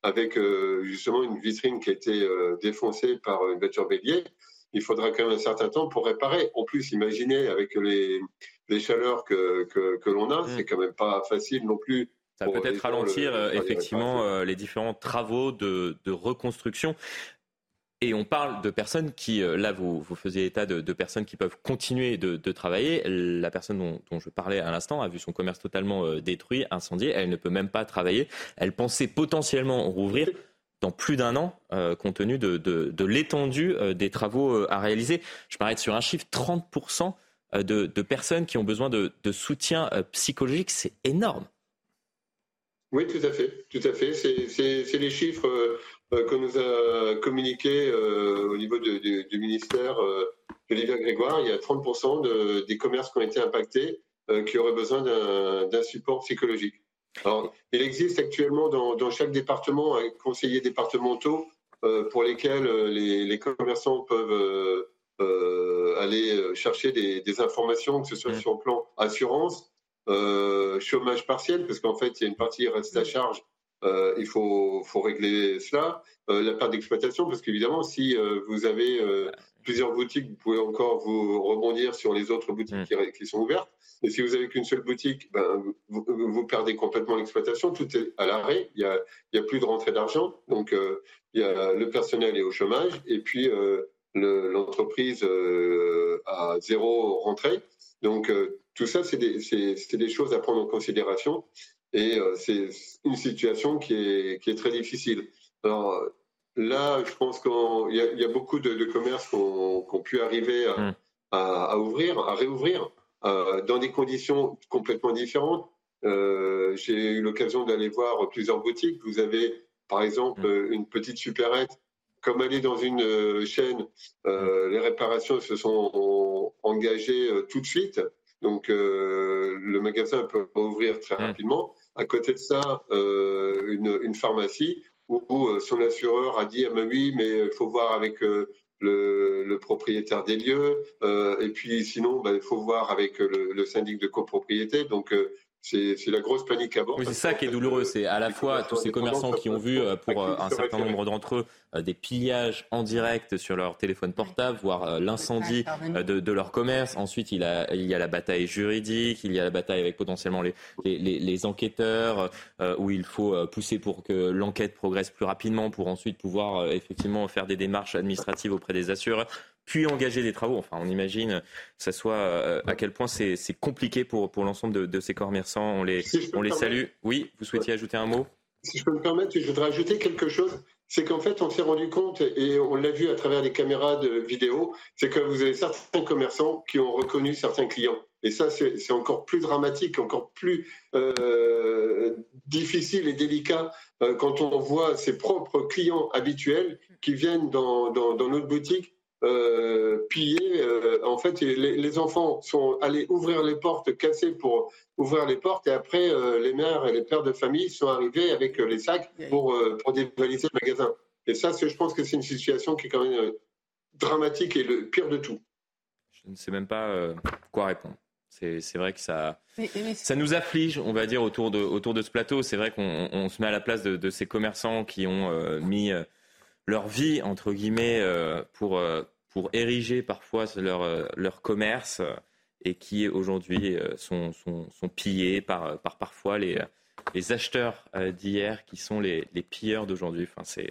avec justement une vitrine qui a été défoncée par une voiture bélier, il faudra quand même un certain temps pour réparer. En plus, imaginez avec les, les chaleurs que, que, que l'on a, mmh. c'est quand même pas facile non plus ça peut être ralentir euh, effectivement euh, les différents travaux de, reconstruction. Et on parle de personnes qui, euh, là, vous, vous faisiez état de, personnes qui peuvent continuer de, travailler. La personne dont, je parlais à l'instant a vu son commerce totalement détruit, incendié. Elle ne peut même pas travailler. Elle pensait potentiellement rouvrir dans plus d'un an, euh, compte tenu de, l'étendue des travaux à réaliser. Je m'arrête sur un chiffre 30% de, personnes qui ont besoin de, soutien psychologique. C'est énorme. Oui, tout à fait, tout à fait. C'est les chiffres euh, que nous a communiqué euh, au niveau du ministère euh, Olivier Grégoire. Il y a 30% des commerces qui ont été impactés qui auraient besoin d'un support psychologique. Alors, il existe actuellement dans, chaque département un conseiller départementaux pour lesquels les, commerçants peuvent aller chercher des, informations, que ce soit mmh. sur le plan assurance, chômage partiel, parce qu'en fait, il y a une partie qui reste à mmh. charge euh, il faut, faut, régler cela. Euh, la perte d'exploitation, parce qu'évidemment, si euh, vous avez plusieurs boutiques, vous pouvez encore vous rebondir sur les autres boutiques mm. qui, sont ouvertes. Mais si vous avez qu'une seule boutique, ben, vous, perdez complètement l'exploitation. Tout est à l'arrêt. Il n'y a, a, plus de rentrée d'argent. Donc, il y a, le personnel est au chômage. Et puis, l'entreprise a zéro rentrée. Donc, tout ça, c'est des, des, choses à prendre en considération. Et euh, c'est une situation qui est, qui est très difficile. Alors là, je pense qu'il y, y, a beaucoup de, de commerces qui ont, pu arriver à, mm. à, ouvrir, à réouvrir, euh, dans des conditions complètement différentes. Euh, J'ai eu l'occasion d'aller voir plusieurs boutiques. Vous avez, par exemple, mm. une petite supérette. Comme elle est dans une chaîne, euh, les réparations se sont engagées tout de suite. Donc, le magasin peut ouvrir très mm. rapidement. À côté de ça, euh, une, pharmacie où, euh, son assureur a dit ah ben oui, mais il faut voir avec euh, le, propriétaire des lieux, et puis sinon, ben, il faut voir avec le, le syndic de copropriété. Donc c'est la grosse panique à bord. Oui, c'est ça qui est douloureux. C'est à la fois tous ces commerçants qui ont vu, euh, pour euh, un certain nombre d'entre eux, euh, des pillages en direct sur leur téléphone portable, voire l'incendie de, leur commerce. Ensuite, il, il y a la bataille juridique, il y a la bataille avec potentiellement les, les enquêteurs, où il faut pousser pour que l'enquête progresse plus rapidement, pour ensuite pouvoir effectivement faire des démarches administratives auprès des assureurs puis engager des travaux. Enfin, on imagine ça soit euh, à quel point c'est compliqué pour, pour l'ensemble de, ces commerçants. On les, on les salue. Oui, vous souhaitiez ajouter un mot? Si je peux me permettre, je voudrais ajouter quelque chose. C'est qu'en fait, on s'est rendu compte, et on l'a vu à travers les caméras de vidéo, c'est que vous avez certains commerçants qui ont reconnu certains clients. Et ça, c'est encore plus dramatique, encore plus euh, difficile et délicat euh, quand on voit ses propres clients habituels qui viennent dans, dans, dans notre boutique euh, pillé. Euh, en fait, les, enfants sont allés ouvrir les portes, casser pour ouvrir les portes, et après, euh, les mères et les pères de famille sont arrivés avec les sacs pour, pour dévaliser le magasin. Et ça, je pense que c'est une situation qui est quand même dramatique et le pire de tout. Je ne sais même pas quoi répondre. C'est vrai que ça, ça nous afflige, on va dire, autour de, autour de ce plateau. C'est vrai qu'on se met à la place de, de ces commerçants qui ont mis leur vie, entre guillemets, pour, pour ériger parfois leur, euh, leur commerce euh, et qui aujourd'hui euh, sont, sont, sont, pillés par, par parfois les, les acheteurs d'hier qui sont les, les pilleurs d'aujourd'hui. Enfin, c'est,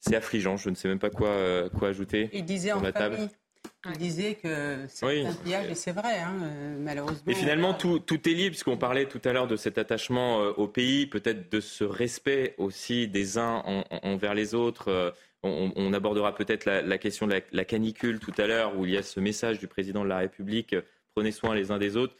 c'est affligeant, je ne sais même pas quoi, quoi ajouter. Il disait en famille. Il disait que c'est un pillage et c'est vrai, hein, malheureusement. Et finalement, tout, tout est libre, puisqu'on parlait tout à l'heure de cet attachement au pays, peut-être de ce respect aussi des uns envers les autres. On, abordera peut-être la, question de la, canicule tout à l'heure, où il y a ce message du président de la République euh, prenez soin les uns des autres.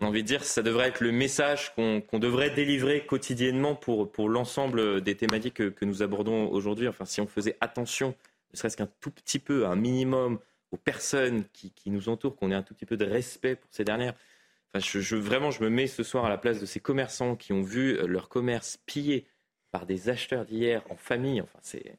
On a envie de dire ça devrait être le message qu'on devrait délivrer quotidiennement pour, pour l'ensemble des thématiques que, nous abordons aujourd'hui. Enfin, si on faisait attention, ne serait-ce qu'un tout petit peu, un minimum, aux personnes qui, nous entourent, qu'on ait un tout petit peu de respect pour ces dernières. Enfin, je, vraiment, je me mets ce soir à la place de ces commerçants qui ont vu leur commerce pillé par des acheteurs d'hier en famille. Enfin, c'est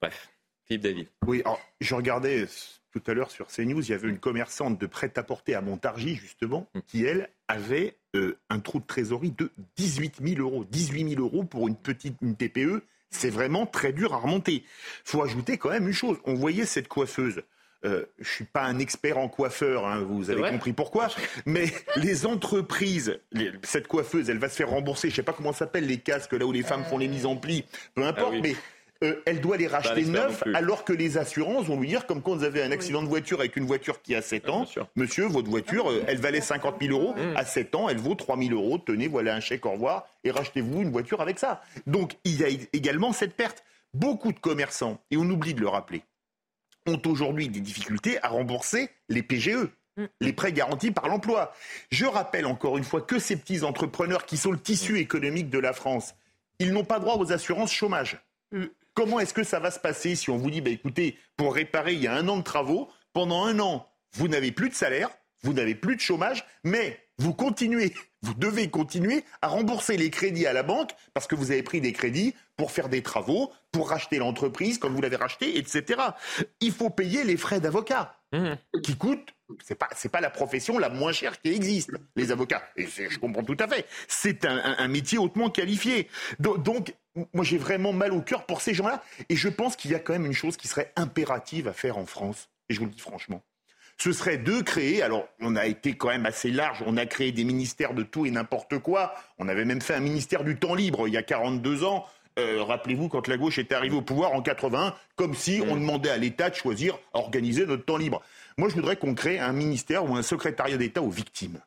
Bref, Philippe David. Oui, alors, je regardais tout à l'heure sur CNews, il y avait une commerçante de prêt-à-porter à Montargis, justement, mm. qui, elle, avait euh, un trou de trésorerie de 18 000 euros. 18 000 euros pour une petite une TPE, c'est vraiment très dur à remonter. Il faut ajouter quand même une chose. On voyait cette coiffeuse. Euh, je ne suis pas un expert en coiffeur, hein, vous avez compris pourquoi, mais les entreprises, cette coiffeuse, elle va se faire rembourser, je ne sais pas comment ça s'appelle, les casques là où les femmes font les mises en pli, peu importe, ah mais euh, elle doit les racheter neufs alors que les assurances vont lui dire, comme quand vous avez un accident de voiture avec une voiture qui a 7 ans, monsieur, votre voiture, euh, elle valait 50 000 euros, mmh. à 7 ans, elle vaut 3 000 euros, tenez, voilà un chèque, au revoir, et rachetez-vous une voiture avec ça. Donc il y a également cette perte. Beaucoup de commerçants, et on oublie de le rappeler, ont aujourd'hui des difficultés à rembourser les PGE mmh. les prêts garantis par l'emploi. Je rappelle encore une fois que ces petits entrepreneurs qui sont le tissu économique de la France, ils n'ont pas droit aux assurances chômage. Mmh. Comment est-ce que ça va se passer si on vous dit, bah, écoutez, pour réparer, il y a un an de travaux, pendant un an, vous n'avez plus de salaire, vous n'avez plus de chômage, mais vous continuez, vous devez continuer à rembourser les crédits à la banque parce que vous avez pris des crédits pour faire des travaux, pour racheter l'entreprise comme vous l'avez racheté, etc. Il faut payer les frais d'avocat mmh. qui coûtent c'est pas c'est pas la profession la moins chère qui existe, les avocats. Et je comprends tout à fait. C'est un, métier hautement qualifié. donc moi j'ai vraiment mal au cœur pour ces gens-là. Et je pense qu'il y a quand même une chose qui serait impérative à faire en France, et je vous le dis franchement. Ce serait de créer, alors on a été quand même assez large, on a créé des ministères de tout et n'importe quoi, on avait même fait un ministère du temps libre il y a 42 ans, euh, rappelez-vous quand la gauche était arrivée au pouvoir en 81, comme si on demandait à l'État de choisir à organiser notre temps libre. Moi je voudrais qu'on crée un ministère ou un secrétariat d'État aux victimes.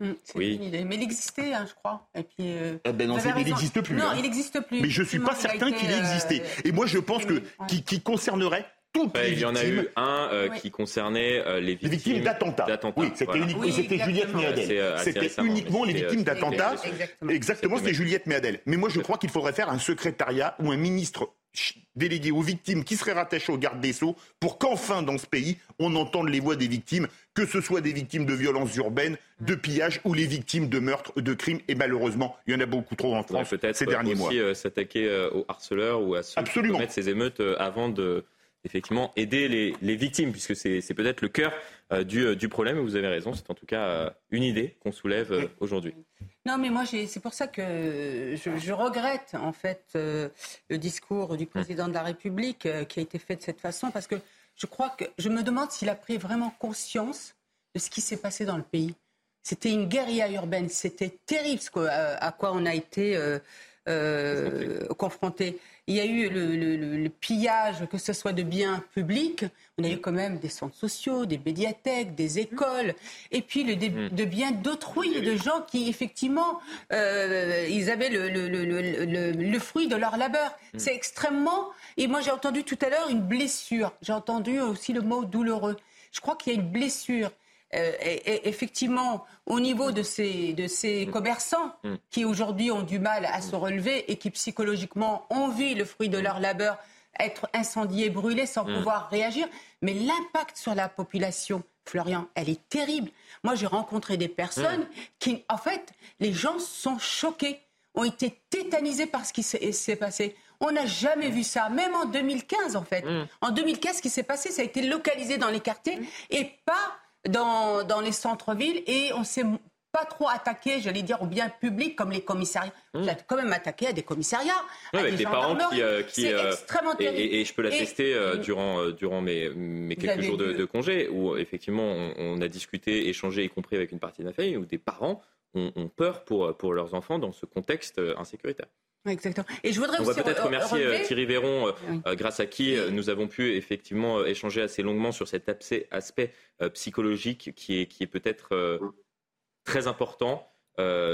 Mm, c'est oui. une idée. Mais il existait, hein, je crois. Et puis, euh, eh ben non, il n'existe plus. Non, hein. il n'existe plus. Mais je ne suis pas certain qu'il ait existé. Euh, Et moi, je pense que qui, qui concernerait toutes les il y en a eu un euh, qui concernait euh, les victimes, victimes d'attentats. Oui, c'était uniquement, Juliette Méadel. C'était uniquement les victimes d'attentats. Exactement, c'était Juliette Méadel. Mais moi, je crois qu'il faudrait faire un secrétariat ou un ministre délégué aux victimes qui serait rattaché au garde des Sceaux pour qu'enfin dans ce pays on entende les voix des victimes, que ce soit des victimes de violences urbaines, de pillages ou les victimes de meurtres, de crimes. Et malheureusement, il y en a beaucoup trop en France ces derniers mois. Peut-être aussi s'attaquer euh, aux harceleurs ou à ceux qui commettent ces émeutes euh, avant de effectivement aider les, victimes, puisque c'est peut-être le cœur euh, du, du, problème. Et vous avez raison, c'est en tout cas une idée qu'on soulève aujourd'hui. Non, mais moi, c'est pour ça que je, regrette en fait le discours du président de la République qui a été fait de cette façon, parce que je crois que je me demande s'il a pris vraiment conscience de ce qui s'est passé dans le pays. C'était une guérilla urbaine, c'était terrible ce à, quoi on a été euh, euh, confronté. Il y a eu le, pillage, que ce soit de biens publics, on a eu quand même des centres sociaux, des médiathèques, des écoles, et puis le, mm. de biens d'autrui, de gens qui effectivement, euh, ils avaient le, fruit de leur labeur. Mm. C'est extrêmement et moi, j'ai entendu tout à l'heure une blessure. J'ai entendu aussi le mot douloureux. Je crois qu'il y a une blessure. Euh, et, effectivement, au niveau de ces, de ces mm. commerçants mm. qui aujourd'hui ont du mal à se relever et qui psychologiquement ont vu le fruit de leur labeur être incendié, brûlé sans mm. pouvoir réagir. Mais l'impact sur la population, Florian, elle est terrible. Moi, j'ai rencontré des personnes qui, en fait, les gens sont choqués, ont été tétanisés par ce qui s'est passé. On n'a jamais vu ça, même en 2015 en fait. Mm. En 2015, ce qui s'est passé, ça a été localisé dans les quartiers mm. et pas dans, dans les centres-villes. Et on s'est pas trop attaqué, j'allais dire, au bien public comme les commissariats. Mmh. J'ai quand même attaqué à des commissariats. avec des, parents qui. Euh, qui euh, et, et, je peux l'attester euh, durant, durant mes, mes quelques jours de, congé, où effectivement on, on, a discuté, échangé, y compris avec une partie de ma famille, où des parents ont, ont peur pour, pour leurs enfants dans ce contexte insécuritaire. Exactement. Et je voudrais On va peut-être remercier euh, Thierry Véron, euh, euh, grâce à qui nous avons pu effectivement échanger assez longuement sur cet aspect psychologique qui est, qui est peut-être très important,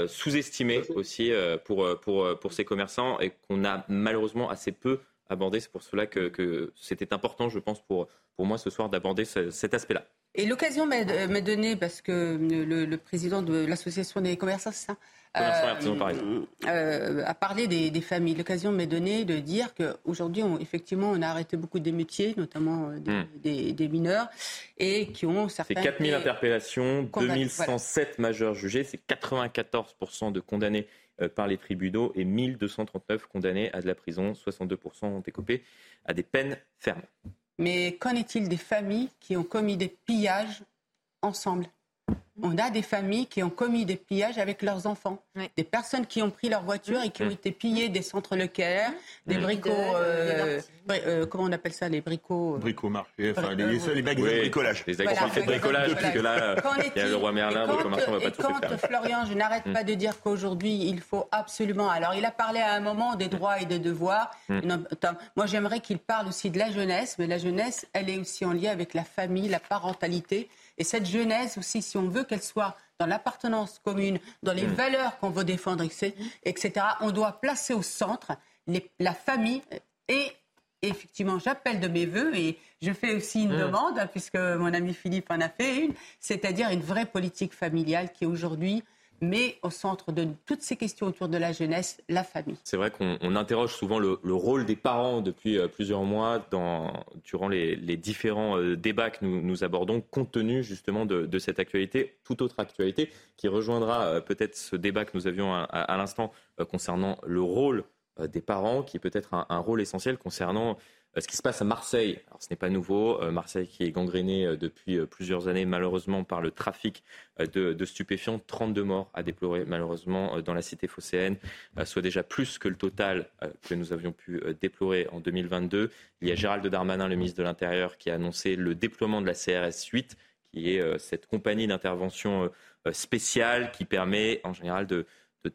sous-estimé aussi pour, pour, pour ces commerçants et qu'on a malheureusement assez peu abordé. C'est pour cela que, que c'était important, je pense, pour, pour moi ce soir d'aborder cet aspect-là. Et l'occasion m'est donnée parce que le, le président de l'association des commerçants, c'est ça? Euh, euh, à parler des, familles. L'occasion m'est donnée de dire qu'aujourd'hui, on, effectivement, on a arrêté beaucoup d'émeutiers, notamment euh, hmm. des, mineurs, et qui ont certains... C'est 4000 interpellations, 2107 majeurs jugés, c'est 94% de condamnés par les tribunaux et 1239 condamnés à de la prison, 62% ont été coupés à des peines fermes. Mais qu'en est-il des familles qui ont commis des pillages ensemble? On a des familles qui ont commis des pillages avec leurs enfants. Des personnes qui ont pris leur voiture et qui ont été pillées des centres Leclerc, des bricots. Euh, euh, comment on appelle ça Les bricots. Euh, Bricomarché, enfin, les, les, magasins de bricolage. Les activités de bricolage, puisque là, il y a le roi Merlin, Brico Marchand, on va pas tout faire. Florian, je n'arrête mm. pas de dire qu'aujourd'hui, il faut absolument. Alors, il a parlé à un moment des droits et des devoirs. Mm. Moi, j'aimerais qu'il parle aussi de la jeunesse, mais la jeunesse, elle est aussi en lien avec la famille, la parentalité. Et cette jeunesse aussi, si on veut qu'elle soit dans l'appartenance commune, dans les mm. valeurs qu'on veut défendre, etc., on doit placer au centre la famille et effectivement, j'appelle de mes voeux et je fais aussi une mm. demande, puisque mon ami Philippe en a fait une, c'est-à-dire une vraie politique familiale qui aujourd'hui mais au centre de toutes ces questions autour de la jeunesse, la famille. C'est vrai qu'on interroge souvent le, rôle des parents depuis euh, plusieurs mois dans, durant les, différents euh, débats que nous, abordons, compte tenu justement de, cette actualité, toute autre actualité, qui rejoindra euh, peut-être ce débat que nous avions à, l'instant concernant le rôle des parents, qui est peut-être un, rôle essentiel concernant ce qui se passe à Marseille, alors ce n'est pas nouveau, euh, Marseille qui est gangréné euh, depuis plusieurs années malheureusement par le trafic de, stupéfiants, 32 morts à déplorer malheureusement dans la cité phocéenne, soit déjà plus que le total que nous avions pu déplorer en 2022. Il y a Gérald Darmanin, le ministre de l'Intérieur, qui a annoncé le déploiement de la CRS 8, qui est cette compagnie d'intervention spéciale qui permet en général de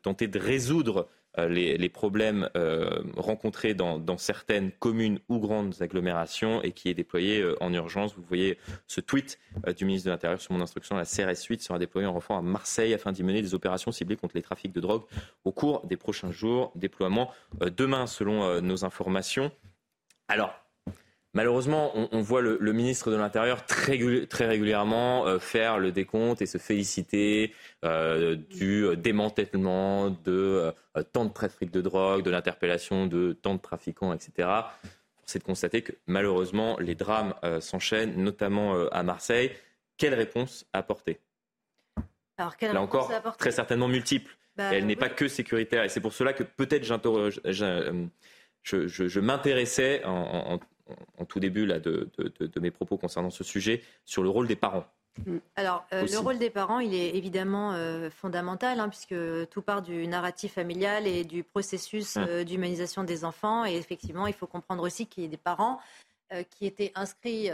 tenter de résoudre euh, les, problèmes euh, rencontrés dans, certaines communes ou grandes agglomérations et qui est déployé euh, en urgence. Vous voyez ce tweet du ministre de l'Intérieur sur mon instruction. La CRS 8 sera déployée en renfort à Marseille afin d'y mener des opérations ciblées contre les trafics de drogue au cours des prochains jours. Déploiement demain selon nos informations. Alors, Malheureusement, on, voit le, ministre de l'Intérieur très, régulièrement euh, faire le décompte et se féliciter euh, du démantèlement de euh, tant de trafic de drogue, de l'interpellation de tant de trafiquants, etc. C'est de constater que malheureusement, les drames s'enchaînent, notamment à Marseille. Quelle réponse apporter? Alors, Là encore, très certainement multiple. Bah, elle n'est pas que sécuritaire. Et c'est pour cela que peut-être j'interroge. Je, je, m'intéressais en, en tout début là, de, mes propos concernant ce sujet, sur le rôle des parents. Mm. Alors, euh, le rôle des parents, il est évidemment euh, fondamental, hein, puisque tout part du narratif familial et du processus euh, d'humanisation des enfants. Et effectivement, il faut comprendre aussi qu'il y a des parents qui étaient inscrits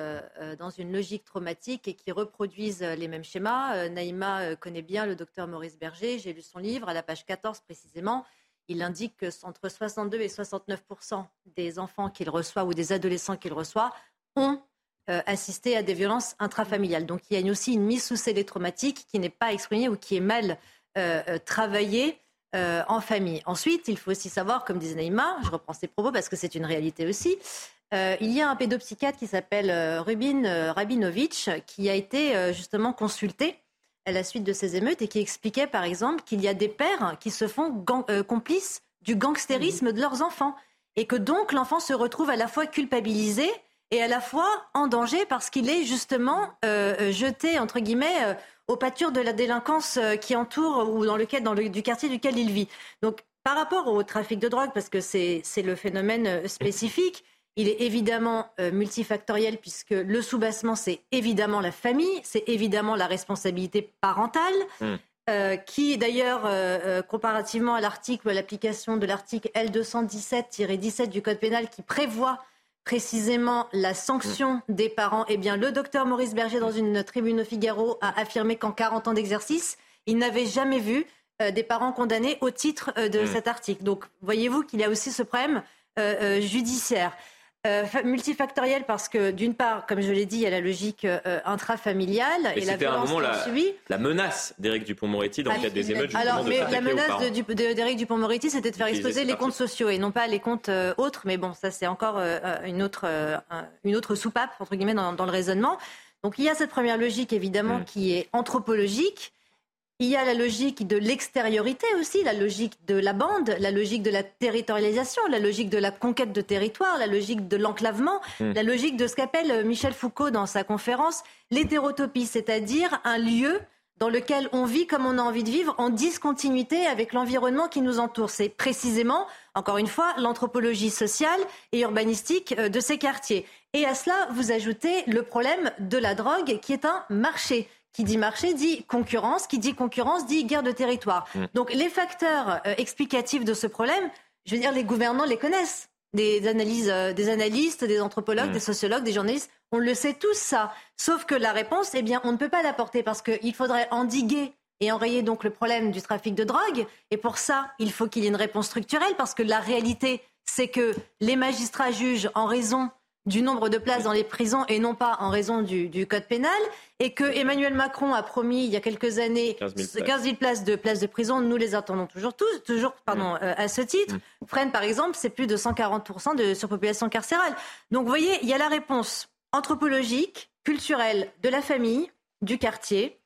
dans une logique traumatique et qui reproduisent les mêmes schémas. Naïma connaît bien le docteur Maurice Berger. J'ai lu son livre à la page 14 précisément il indique que entre 62 et 69% des enfants qu'il reçoit ou des adolescents qu'il reçoit ont euh, assisté à des violences intrafamiliales. Donc il y a aussi une mise sous scellé traumatique qui n'est pas exprimée ou qui est mal euh, euh, travaillée en famille. Ensuite, il faut aussi savoir, comme disait Naïma, je reprends ses propos parce que c'est une réalité aussi, il y a un pédopsychiatre qui s'appelle Rubin Rabinovitch qui a été justement consulté à la suite de ces émeutes et qui expliquait par exemple qu'il y a des pères qui se font euh, complices du gangstérisme de leurs enfants et que donc l'enfant se retrouve à la fois culpabilisé et à la fois en danger parce qu'il est justement euh, euh, jeté entre guillemets aux pâtures de la délinquance qui entoure ou dans lequel dans le du quartier duquel il vit. Donc par rapport au trafic de drogue parce que c'est le phénomène spécifique il est évidemment euh, multifactoriel puisque le soubassement, c'est évidemment la famille, c'est évidemment la responsabilité parentale. Hmm. Euh, qui d'ailleurs, euh, comparativement à l'article à l'application de l'article L217-17 du Code pénal qui prévoit précisément la sanction hmm. des parents, eh bien, le docteur Maurice Berger, dans une tribune au Figaro, a affirmé qu'en 40 ans d'exercice, il n'avait jamais vu des parents condamnés au titre de hmm. cet article. Donc, voyez-vous qu'il y a aussi ce problème judiciaire. Euh, multifactoriel parce que d'une part, comme je l'ai dit, il y a la logique euh, intrafamiliale et, la violence la, la menace d'Éric Dupont-Moretti dans le cadre des émeutes. Alors, mais la menace d'Éric Dupont-Moretti, c'était de faire exploser les comptes sociaux et non pas les comptes euh, autres. Mais bon, ça c'est encore une autre une autre soupape entre guillemets dans, le raisonnement. Donc il y a cette première logique évidemment mm. qui est anthropologique il y a la logique de l'extériorité aussi, la logique de la bande, la logique de la territorialisation, la logique de la conquête de territoire, la logique de l'enclavement, hmm. la logique de ce qu'appelle euh, Michel Foucault dans sa conférence l'hétérotopie, c'est-à-dire un lieu dans lequel on vit comme on a envie de vivre en discontinuité avec l'environnement qui nous entoure. C'est précisément, encore une fois, l'anthropologie sociale et urbanistique euh, de ces quartiers. Et à cela, vous ajoutez le problème de la drogue qui est un marché qui dit marché dit concurrence, qui dit concurrence dit guerre de territoire. Mm. Donc les facteurs euh, explicatifs de ce problème, je veux dire, les gouvernants les connaissent. Des analyses, euh, des analystes, des anthropologues, mm. des sociologues, des journalistes, on le sait tous ça. Sauf que la réponse, eh bien, on ne peut pas l'apporter parce qu'il faudrait endiguer et enrayer donc le problème du trafic de drogue. Et pour ça, il faut qu'il y ait une réponse structurelle parce que la réalité, c'est que les magistrats jugent en raison du nombre de places dans les prisons et non pas en raison du, code pénal, et que Emmanuel Macron a promis il y a quelques années 15 000 places, de, places de prison, nous les attendons toujours tous, toujours pardon, mm. euh, à ce titre. Mm. Fresnes, par exemple, c'est plus de 140% de surpopulation carcérale. Donc vous voyez, il y a la réponse anthropologique, culturelle de la famille, du quartier.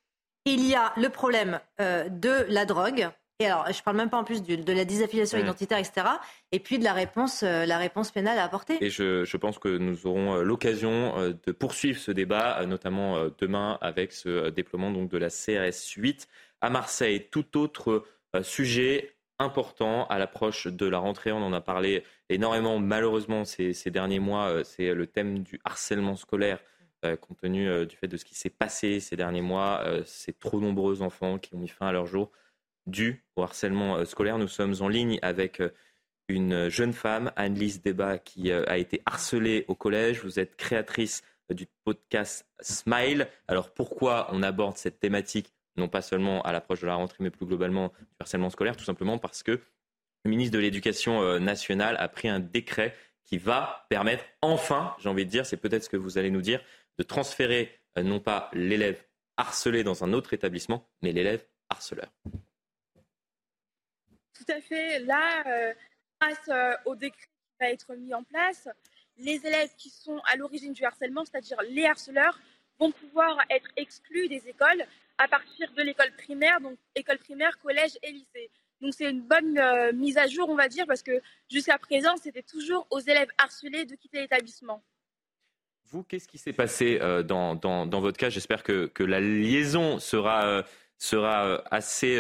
Il y a le problème euh, de la drogue, alors, je ne parle même pas en plus de la désaffiliation identitaire, etc. Et puis de la réponse, euh, la réponse pénale à apporter. Et je, pense que nous aurons euh, l'occasion euh, de poursuivre ce débat, notamment demain avec ce déploiement donc, de la CRS 8 à Marseille. Tout autre sujet important à l'approche de la rentrée, on en a parlé énormément malheureusement ces, ces derniers mois, c'est le thème du harcèlement scolaire. compte tenu du fait de ce qui s'est passé ces derniers mois, c'est trop nombreux enfants qui ont mis fin à leur jour dû au harcèlement euh, scolaire. Nous sommes en ligne avec euh, une jeune femme, Anne-Lise Débat, qui euh, a été harcelée au collège. Vous êtes créatrice du podcast Smile. Alors pourquoi on aborde cette thématique, non pas seulement à l'approche de la rentrée, mais plus globalement du harcèlement scolaire? Tout simplement parce que le ministre de l'Éducation nationale a pris un décret qui va permettre enfin, j'ai envie de dire, c'est peut-être ce que vous allez nous dire, de transférer non pas l'élève harcelé dans un autre établissement, mais l'élève harceleur. Tout à fait. Là, euh, grâce euh, au décret qui va être mis en place, les élèves qui sont à l'origine du harcèlement, c'est-à-dire les harceleurs, vont pouvoir être exclus des écoles à partir de l'école primaire, donc école primaire, collège et lycée. Donc c'est une bonne euh, mise à jour, on va dire, parce que jusqu'à présent, c'était toujours aux élèves harcelés de quitter l'établissement. Vous, qu'est-ce qui s'est passé dans, votre cas? J'espère que, la liaison sera, sera assez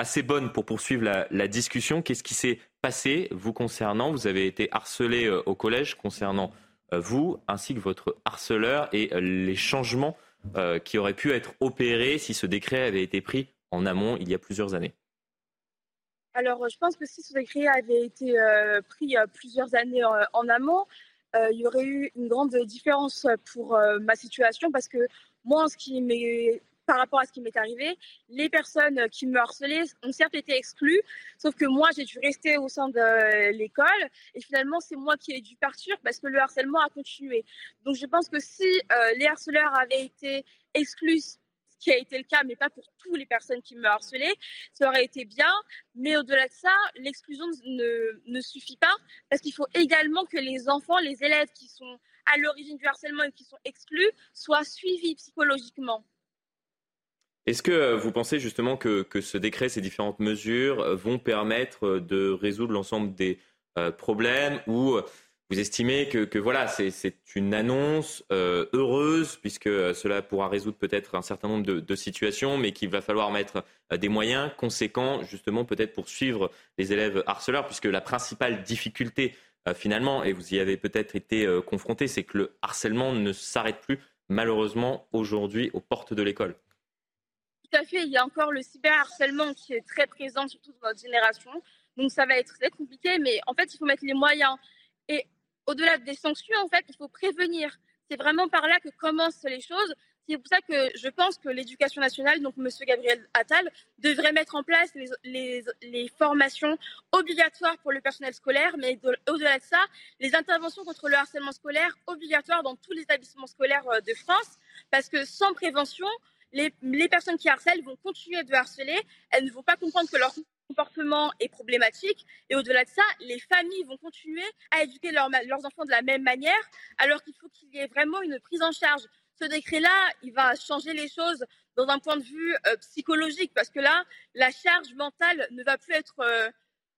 assez bonne pour poursuivre la, discussion. Qu'est-ce qui s'est passé vous concernant? Vous avez été harcelé euh, au collège concernant euh, vous ainsi que votre harceleur et euh, les changements qui auraient pu être opérés si ce décret avait été pris en amont il y a plusieurs années? Alors, je pense que si ce décret avait été pris plusieurs années en amont, il y aurait eu une grande différence pour ma situation parce que moi, ce qui m'est par rapport à ce qui m'est arrivé. Les personnes qui me harcelaient ont certes été exclues, sauf que moi, j'ai dû rester au sein de l'école. Et finalement, c'est moi qui ai dû partir parce que le harcèlement a continué. Donc, je pense que si euh, les harceleurs avaient été exclus ce qui a été le cas, mais pas pour toutes les personnes qui me harcelaient, ça aurait été bien. Mais au-delà de ça, l'exclusion ne, ne suffit pas parce qu'il faut également que les enfants, les élèves qui sont à l'origine du harcèlement et qui sont exclus soient suivis psychologiquement. Est-ce que euh, vous pensez justement que, ce décret, ces différentes mesures euh, vont permettre euh, de résoudre l'ensemble des problèmes ou vous estimez que, voilà, c'est une annonce heureuse puisque cela pourra résoudre peut-être un certain nombre de, situations, mais qu'il va falloir mettre des moyens conséquents justement peut-être pour suivre les élèves harceleurs, puisque la principale difficulté finalement, et vous y avez peut-être été confronté, c'est que le harcèlement ne s'arrête plus malheureusement aujourd'hui aux portes de l'école. Tout à fait, il y a encore le cyberharcèlement qui est très présent, surtout dans notre génération. Donc ça va être très compliqué, mais en fait, il faut mettre les moyens. Et au-delà des sanctions, en fait, il faut prévenir. C'est vraiment par là que commencent les choses. C'est pour ça que je pense que l'éducation nationale, donc M. Gabriel Attal, devrait mettre en place les, formations obligatoires pour le personnel scolaire, mais au-delà de ça, les interventions contre le harcèlement scolaire obligatoires dans tous les établissements scolaires euh, de France, parce que sans prévention, les, personnes qui harcèlent vont continuer de harceler, elles ne vont pas comprendre que leur comportement est problématique. Et au-delà de ça, les familles vont continuer à éduquer leurs enfants de la même manière, alors qu'il faut qu'il y ait vraiment une prise en charge. Ce décret-là, il va changer les choses dans un point de vue euh, psychologique, parce que là, la charge mentale ne va plus être, euh,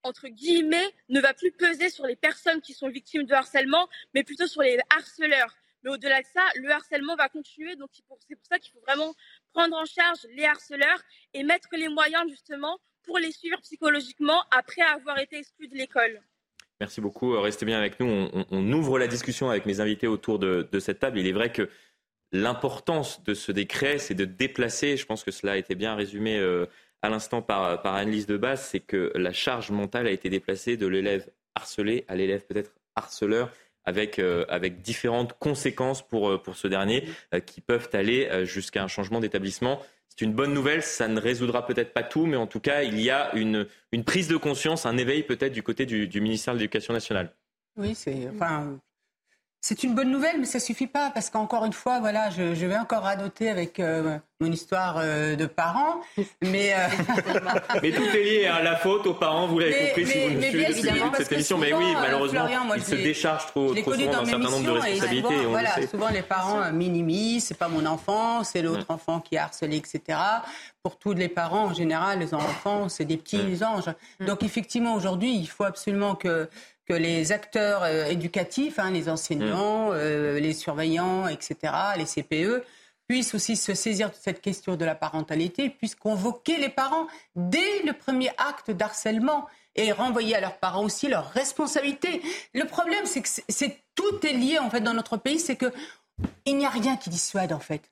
entre guillemets, ne va plus peser sur les personnes qui sont victimes de harcèlement, mais plutôt sur les harceleurs. Mais au-delà de ça, le harcèlement va continuer. Donc c'est pour ça qu'il faut vraiment prendre en charge les harceleurs et mettre les moyens justement pour les suivre psychologiquement après avoir été exclus de l'école. Merci beaucoup. Restez bien avec nous. On, ouvre la discussion avec mes invités autour de, cette table. Il est vrai que l'importance de ce décret, c'est de déplacer, je pense que cela a été bien résumé euh, à l'instant par, par Anne-Lise de base, c'est que la charge mentale a été déplacée de l'élève harcelé à l'élève peut-être harceleur avec, euh, avec différentes conséquences pour, euh, pour ce dernier qui peuvent aller jusqu'à un changement d'établissement. C'est une bonne nouvelle, ça ne résoudra peut-être pas tout, mais en tout cas, il y a une, une prise de conscience, un éveil peut-être du côté du, du ministère de l'Éducation nationale. Oui, c'est enfin, c'est une bonne nouvelle, mais ça suffit pas parce qu'encore une fois, voilà, je, vais encore radoter avec euh, mon histoire euh, de parents, mais euh, mais tout est lié à la faute aux parents. Vous l'avez compris si vous nous suivez depuis cette émission. mais oui, malheureusement, ils se déchargent trop, trop souvent d'un certain nombre de responsabilités. Souvent, voilà, souvent les parents minimisent, c'est pas mon enfant, c'est l'autre enfant qui est harcelé, etc. Pour tous les parents, en général, les enfants, c'est des petits anges. Donc effectivement, aujourd'hui, il faut absolument que que les acteurs euh, éducatifs, hein, les enseignants, mm. euh, les surveillants, etc., les CPE, puissent aussi se saisir de cette question de la parentalité, puissent convoquer les parents dès le premier acte d'harcèlement et renvoyer à leurs parents aussi leurs responsabilités. Le problème, c'est que c'est, tout est lié en fait dans notre pays, c'est que il n'y a rien qui dissuade en fait.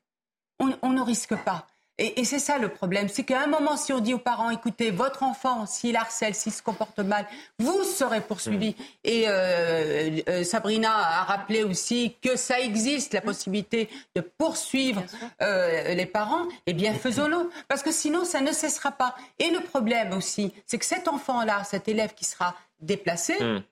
on ne risque pas. Et, c'est ça le problème, c'est qu'à un moment, si on dit aux parents, écoutez, votre enfant, s'il harcèle, s'il se comporte mal, vous serez poursuivi. Mmh. Et euh, euh, Sabrina a rappelé aussi que ça existe, la possibilité de poursuivre euh, les parents. Eh bien, faisons-le, parce que sinon, ça ne cessera pas. Et le problème aussi, c'est que cet enfant-là, cet élève qui sera déplacé, mmh.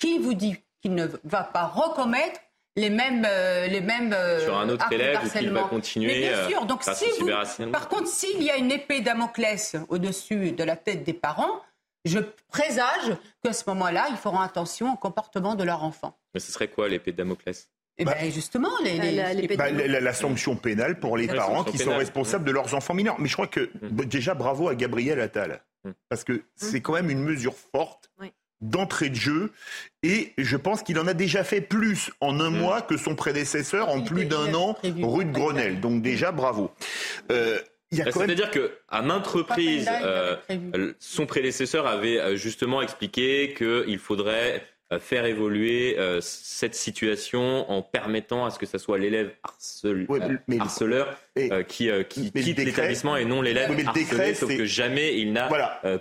qui vous dit qu'il ne va pas recommettre les mêmes, euh, les mêmes euh, sur un autre élève qu'il va continuer. bien euh, sûr. Donc, si vous, par contre, s'il y a une épée Damoclès au-dessus de la tête des parents, je présage qu'à ce moment-là, ils feront attention au comportement de leur enfant. Mais ce serait quoi l'épée de Damoclès? Eh ben, justement, les, bah, la, sanction pénale pour les parents qui sont responsables de leurs enfants mineurs. Mais je crois que mmh. déjà bravo à Gabriel Attal, mmh. parce que mmh. c'est quand même une mesure forte d'entrée de jeu. Et je pense qu'il en a déjà fait plus en un mm. mois que son prédécesseur en plus d'un an, rue de Grenelle. Donc déjà, bravo. Euh, bah, c'est-à-dire qu'à maintes reprises, euh, son prédécesseur avait euh, justement expliqué qu'il faudrait faire évoluer euh, cette situation en permettant à ce que ce soit l'élève harceleur euh, qui, euh, qui quitte l'établissement et non l'élève harcelé, sauf que jamais il n'a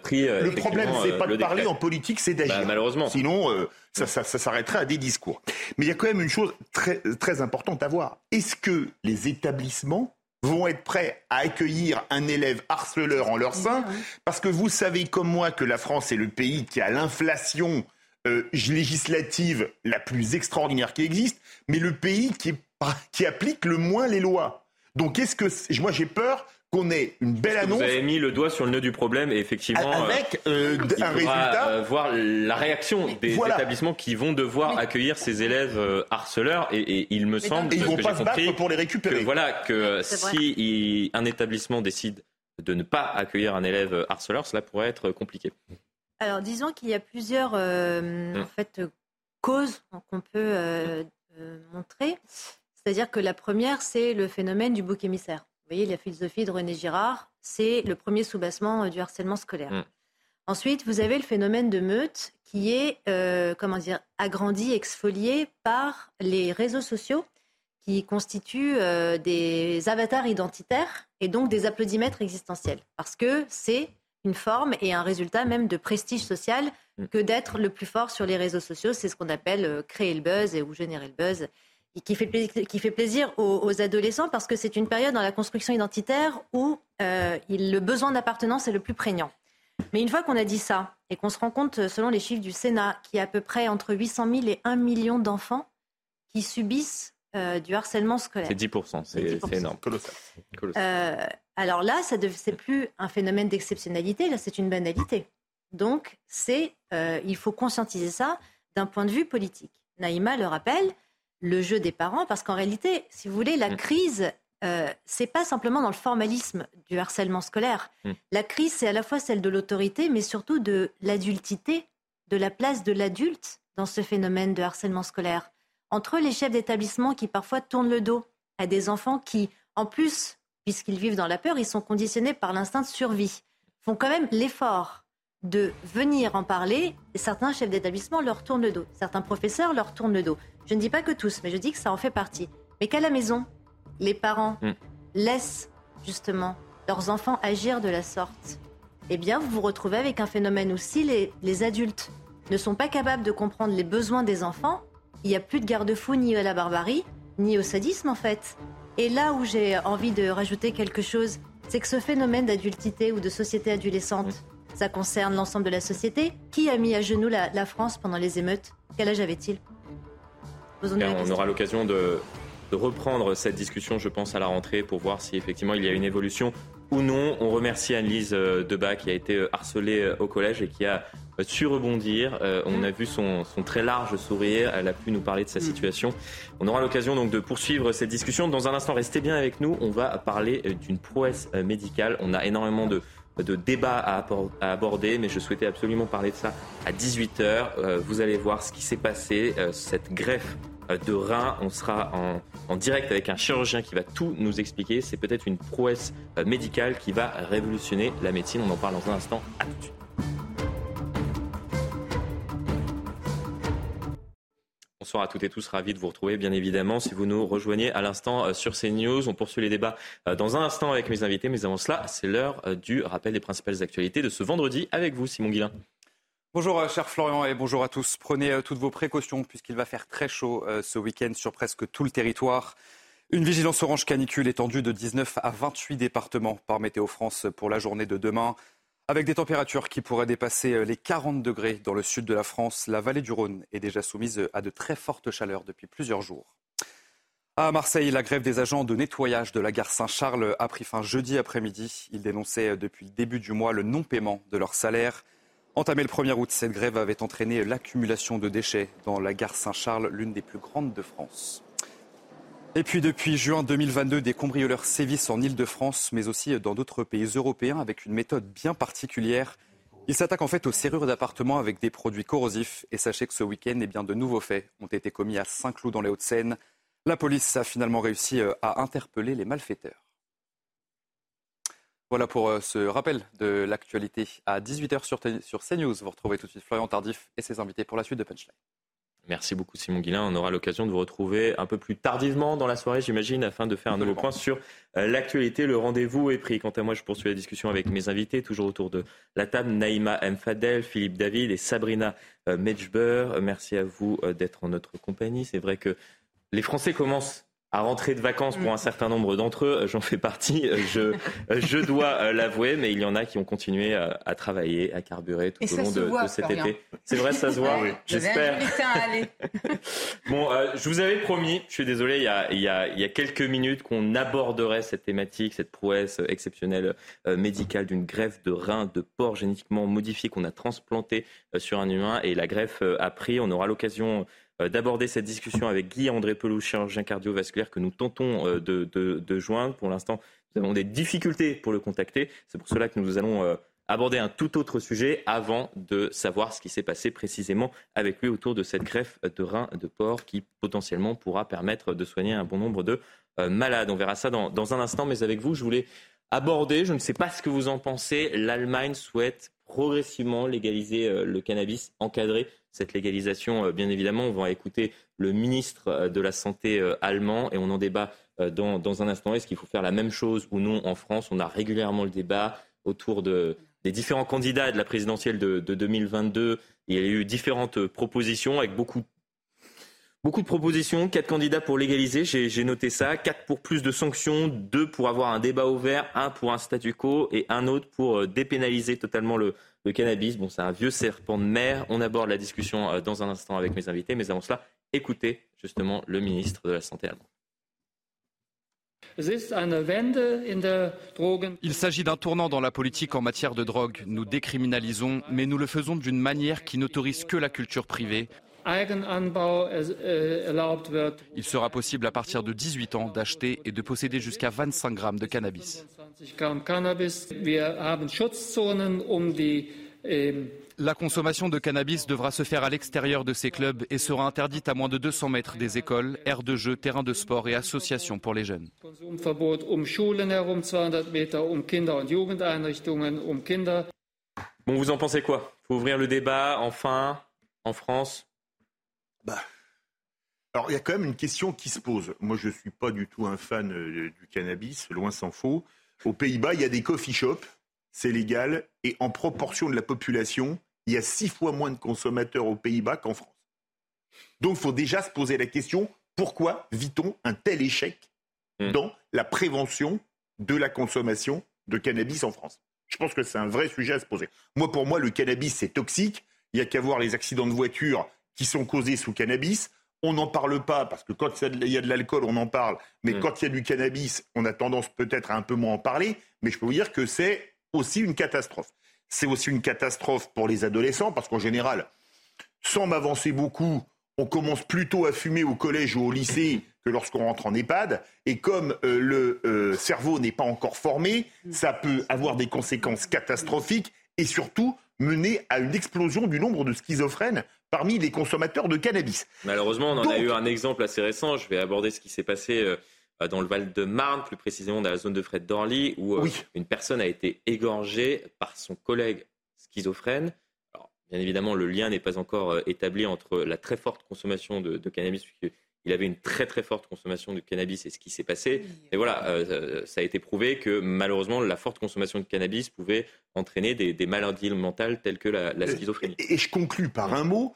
pris Le problème, c'est pas de parler en politique, c'est d'agir. Bah, malheureusement. Sinon, ça, ça, ça s'arrêterait à des discours. Mais il y a quand même une chose très, très importante à voir. Est-ce que les établissements vont être prêts à accueillir un élève harceleur en leur sein, parce que vous savez comme moi que la France est le pays qui a l'inflation euh, législative la plus extraordinaire qui existe, mais le pays qui, qui applique le moins les lois. Donc, est-ce que moi j'ai peur qu'on ait une belle annonce. Vous avez mis le doigt sur le nœud du problème et effectivement, avec euh, euh, un résultat, voir la réaction des établissements qui vont devoir accueillir ces élèves harceleurs et, il me semble, et ils vont pas se battre pour les récupérer. Que, voilà que si un établissement décide de ne pas accueillir un élève harceleur, cela pourrait être compliqué. Alors, disons qu'il y a plusieurs euh, en fait, causes qu'on peut euh, euh, montrer. C'est-à-dire que la première, c'est le phénomène du bouc émissaire. Vous voyez, la philosophie de René Girard, c'est le premier soubassement du harcèlement scolaire. Mmh. Ensuite, vous avez le phénomène de meute qui est, comment dire, agrandi, exfolié par les réseaux sociaux qui constituent des avatars identitaires et donc des applaudimètres existentiels. Parce que c'est une forme et un résultat même de prestige social mm. que d'être le plus fort sur les réseaux sociaux. C'est ce qu'on appelle euh, créer le buzz et, ou générer le buzz. Et qui fait, qui fait plaisir aux, adolescents parce que c'est une période dans la construction identitaire où euh, le besoin d'appartenance est le plus prégnant. Mais une fois qu'on a dit ça et qu'on se rend compte, selon les chiffres du Sénat, qu'il y a à peu près entre 800 000 et 1 million d'enfants qui subissent euh, du harcèlement scolaire. C'est 10%, c'est énorme. Colossal. Alors là, ce n'est plus un phénomène d'exceptionnalité, là c'est une banalité. Donc c'est, euh, il faut conscientiser ça d'un point de vue politique. Naïma le rappelle, le jeu des parents, parce qu'en réalité, si vous voulez, la mm. crise, euh, c'est pas simplement dans le formalisme du harcèlement scolaire. Mm. La crise, c'est à la fois celle de l'autorité, mais surtout de l'adultité, de la place de l'adulte dans ce phénomène de harcèlement scolaire. Entre les chefs d'établissement qui parfois tournent le dos à des enfants qui, en plus puisqu'ils vivent dans la peur, ils sont conditionnés par l'instinct de survie, font quand même l'effort de venir en parler. Et certains chefs d'établissement leur tournent le dos, certains professeurs leur tournent le dos. Je ne dis pas que tous, mais je dis que ça en fait partie. Mais qu'à la maison, les parents mm. laissent justement leurs enfants agir de la sorte, eh bien, vous vous retrouvez avec un phénomène aussi, les, les adultes ne sont pas capables de comprendre les besoins des enfants. Il n'y a plus de garde-fou ni à la barbarie, ni au sadisme en fait. Et là où j'ai envie de rajouter quelque chose, c'est que ce phénomène d'adultité ou de société adolescente, ça concerne l'ensemble de la société. Qui a mis à genoux la, France pendant les émeutes? Quel âge avait-il? On aura l'occasion de, de reprendre cette discussion, je pense, à la rentrée pour voir si effectivement il y a une évolution ou non. On remercie Anne-Lise euh, Debat qui a été euh, harcelée euh, au collège et qui a su rebondir. on a vu son, très large sourire. Elle a pu nous parler de sa mm. situation. On aura l'occasion donc de poursuivre cette discussion. Dans un instant, restez bien avec nous. On va parler d'une prouesse médicale. On a énormément de, de débats à, aborder, mais je souhaitais absolument parler de ça à 18h. vous allez voir ce qui s'est passé, cette greffe euh, de rein. On sera en, direct avec un chirurgien qui va tout nous expliquer. C'est peut-être une prouesse euh, médicale qui va révolutionner la médecine. On en parle dans un instant. À tout de suite. Bonsoir à toutes et tous, ravi de vous retrouver bien évidemment. Si vous nous rejoignez à l'instant euh, sur CNews, on poursuit les débats dans un instant avec mes invités. Mais avant cela, c'est l'heure du rappel des principales actualités de ce vendredi avec vous, Simon Guillain. Bonjour euh, cher Florian et bonjour à tous. Prenez euh, toutes vos précautions puisqu'il va faire très chaud euh, ce week-end sur presque tout le territoire. Une vigilance orange canicule étendue de 19 à 28 départements par Météo France pour la journée de demain. Avec des températures qui pourraient dépasser les 40 degrés dans le sud de la France, la vallée du Rhône est déjà soumise à de très fortes chaleurs depuis plusieurs jours. À Marseille, la grève des agents de nettoyage de la gare Saint-Charles a pris fin jeudi après-midi. Ils dénonçaient depuis le début du mois le non-paiement de leur salaire. Entamée le 1er août, cette grève avait entraîné l'accumulation de déchets dans la gare Saint-Charles, l'une des plus grandes de France. Et puis depuis juin 2022, des cambrioleurs sévissent en Ile-de-France, mais aussi dans d'autres pays européens avec une méthode bien particulière. Ils s'attaquent en fait aux serrures d'appartements avec des produits corrosifs. Et sachez que ce week-end, eh bien, de nouveaux faits ont été commis à Saint-Cloud dans les Hauts-de-Seine. La police a finalement réussi euh, à interpeller les malfaiteurs. Voilà pour euh, ce rappel de l'actualité à 18h sur, sur CNews. Vous retrouvez tout de suite Florian Tardif et ses invités pour la suite de Punchline. Merci beaucoup Simon Guillain. On aura l'occasion de vous retrouver un peu plus tardivement dans la soirée, j'imagine, afin de faire un nouveau point sur euh, l'actualité. Le rendez-vous est pris. Quant à moi, je poursuis la discussion avec mes invités, toujours autour de la table. Naïma M. Fadel, Philippe David et Sabrina euh, Medjber. Merci à vous d'être en notre compagnie. C'est vrai que les Français commencent à rentrer de vacances pour un certain nombre d'entre eux. J'en fais partie, je, je dois euh, l'avouer, mais il y en a qui ont continué à, à travailler, à carburer tout au long de, de, cet été. C'est vrai, ça se voit, oui. j'espère. bon, euh, je vous avais promis, je suis désolé, il y a, il y a, il y a quelques minutes qu'on aborderait cette thématique, cette prouesse exceptionnelle euh, médicale d'une greffe de rein de porc génétiquement modifié qu'on a transplanté sur un humain et la greffe a pris. On aura l'occasion d'aborder cette discussion avec Guy André Pelou, chirurgien cardiovasculaire que nous tentons euh, de, joindre. Pour l'instant, nous avons des difficultés pour le contacter. C'est pour cela que nous allons euh, aborder un tout autre sujet avant de savoir ce qui s'est passé précisément avec lui autour de cette greffe de rein de porc qui potentiellement pourra permettre de soigner un bon nombre de malades. On verra ça dans un instant, mais avec vous, je voulais aborder, je ne sais pas ce que vous en pensez, l'Allemagne souhaite progressivement légaliser le cannabis encadré cette légalisation, euh, bien évidemment. On va écouter le ministre euh, de la Santé euh, allemand et on en débat dans, un instant. Est-ce qu'il faut faire la même chose ou non en France? On a régulièrement le débat autour de, des différents candidats de la présidentielle de, 2022. Il y a eu différentes propositions avec beaucoup Beaucoup de propositions, quatre candidats pour légaliser, j'ai noté ça, quatre pour plus de sanctions, deux pour avoir un débat ouvert, un pour un statu quo et un autre pour dépénaliser totalement le, le cannabis, bon, c'est un vieux serpent de mer. On aborde la discussion euh, dans un instant avec mes invités, mais avant cela, écoutez justement le ministre de la Santé allemand. Il s'agit d'un tournant dans la politique en matière de drogue. Nous décriminalisons, mais nous le faisons d'une manière qui n'autorise que la culture privée. Il sera possible à partir de 18 ans d'acheter et de posséder jusqu'à 25 grammes de cannabis. Ähm, La consommation de cannabis devra se faire à l'extérieur de ces clubs et sera interdite à moins de 200 mètres des écoles, aires de jeux, terrains de sport et associations pour les jeunes. Bon, vous en pensez quoi? Faut ouvrir le débat, enfin, en France bah, Alors, il y a quand même une question qui se pose. Moi, je ne suis pas du tout un fan euh, du cannabis, loin s'en faut. Aux Pays-Bas, il y a des coffee shops, c'est légal, et en proportion de la population, il y a six fois moins de consommateurs aux Pays-Bas qu'en France. Donc, il faut déjà se poser la question pourquoi vit-on un tel échec hmm. dans la prévention de la consommation de cannabis en France? Je pense que c'est un vrai sujet à se poser. Moi, pour moi, le cannabis, c'est toxique. Il n'y a qu'à voir les accidents de voiture qui sont causés sous cannabis. On n'en parle pas parce que quand il y a de l'alcool, on en parle. Mais hmm. quand il y a du cannabis, on a tendance peut-être à un peu moins en parler. Mais je peux vous dire que c'est aussi une catastrophe. C'est aussi une catastrophe pour les adolescents parce qu'en général, sans m'avancer beaucoup, on commence plutôt à fumer au collège ou au lycée que lorsqu'on rentre en EHPAD. Et comme euh, le euh, cerveau n'est pas encore formé, ça peut avoir des conséquences catastrophiques et surtout mener à une explosion du nombre de schizophrènes parmi les consommateurs de cannabis. Malheureusement, on en a eu un exemple assez récent. Je vais aborder ce qui s'est passé euh, dans le Val-de-Marne, plus précisément dans la zone de Fred d'Orly, où une personne a été égorgée par son collègue schizophrène Bien évidemment, le lien n'est pas encore euh, établi entre la très forte consommation de, cannabis, puisqu'il avait une très très forte consommation de cannabis et ce qui s'est passé. Et voilà, euh, euh, ça a été prouvé que malheureusement, la forte consommation de cannabis pouvait entraîner des, maladies mentales telles que la, schizophrénie. Et, je conclus par un mot.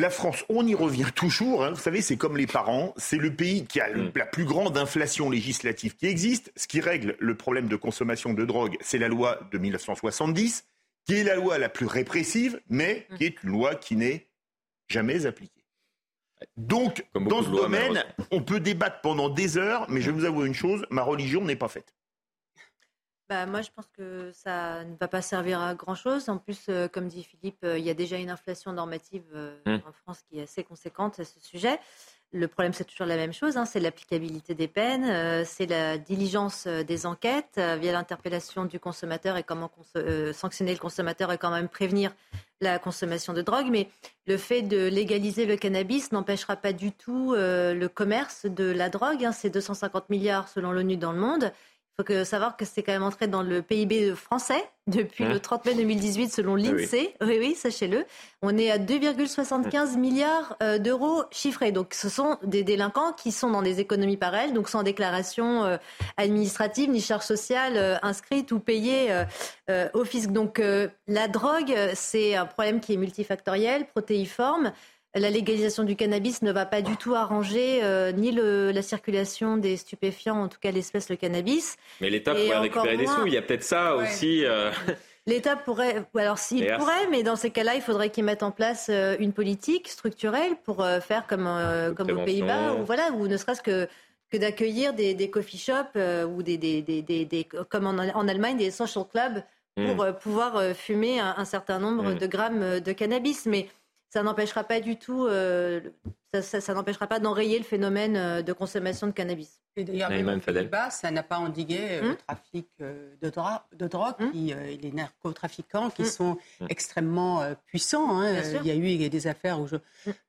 La France, on y revient toujours. Hein. vous savez, c'est comme les parents. C'est le pays qui a mm. la plus grande inflation législative qui existe. Ce qui règle le problème de consommation de drogue, c'est la loi de 1970 qui est la loi la plus répressive, mais qui est une loi qui n'est jamais appliquée. Donc, dans ce domaine, on peut débattre pendant des heures, mais je vais vous avouer une chose, ma religion n'est pas faite. Bah, moi, je pense que ça ne va pas servir à grand-chose. En plus, euh, comme dit Philippe, euh, il y a déjà une inflation normative euh, hum. en France qui est assez conséquente à ce sujet. Le problème, c'est toujours la même chose, hein, c'est l'applicabilité des peines, c'est la diligence des enquêtes via l'interpellation du consommateur et comment sanctionner le consommateur et quand même prévenir la consommation de drogue. Mais le fait de légaliser le cannabis n'empêchera pas du tout le commerce de la drogue. Hein. c'est 250 milliards selon l'ONU dans le monde. Il faut savoir que c'est quand même entré dans le PIB français depuis le 30 mai 2018 selon ah l'INSEE. Oui, oui, sachez-le. On est à 2,75 milliards euh, d'euros chiffrés. Donc ce sont des délinquants qui sont dans des économies pareilles, donc sans déclaration euh, administrative ni charge sociale euh, inscrite ou payée au fisc. Donc la drogue, c'est un problème qui est multifactoriel, protéiforme la légalisation du cannabis ne va pas du tout arranger euh, ni la circulation des stupéfiants, en tout cas l'espèce le cannabis. Mais l'État pourrait récupérer des sous. Il y a peut-être ça aussi. Euh. L'État pourrait, alors s'il pourrait, mais dans ces cas-là, il faudrait qu'il mette en place euh, une politique structurelle pour faire comme, comme aux Pays-Bas, ou voilà, ou ne serait-ce que que d'accueillir des, coffee shops ou des, des, comme en, Allemagne des social clubs pour hmm. pouvoir fumer un, certain nombre hmm. de grammes de cannabis. Mais ça n'empêchera pas du tout, euh, ça, n'empêchera pas d'enrayer le phénomène euh, de consommation de cannabis. Et d'ailleurs, même ça n'a pas endigué euh, le hum trafic de, de drogue, hum et les narcotrafiquants qui hum. sont extrêmement puissants. Hein. Il y a eu des affaires où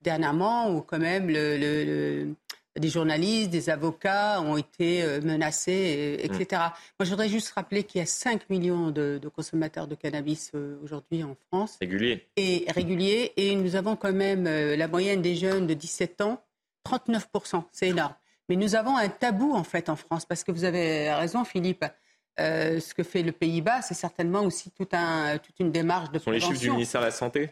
dernièrement où quand même le des journalistes, des avocats ont été euh, menacés, etc. Mm. Moi, je voudrais juste rappeler qu'il y a 5 millions de, consommateurs de cannabis euh, aujourd'hui en France. Réguliers. Et réguliers. Et nous avons quand même euh, la moyenne des jeunes de 17 ans, 39%. C'est énorme. Mais nous avons un tabou, en fait, en France, parce que vous avez raison, Philippe. ce que fait le Pays-Bas, c'est certainement aussi tout un, toute une démarche de Ce sont les chiffres du ministère de la Santé?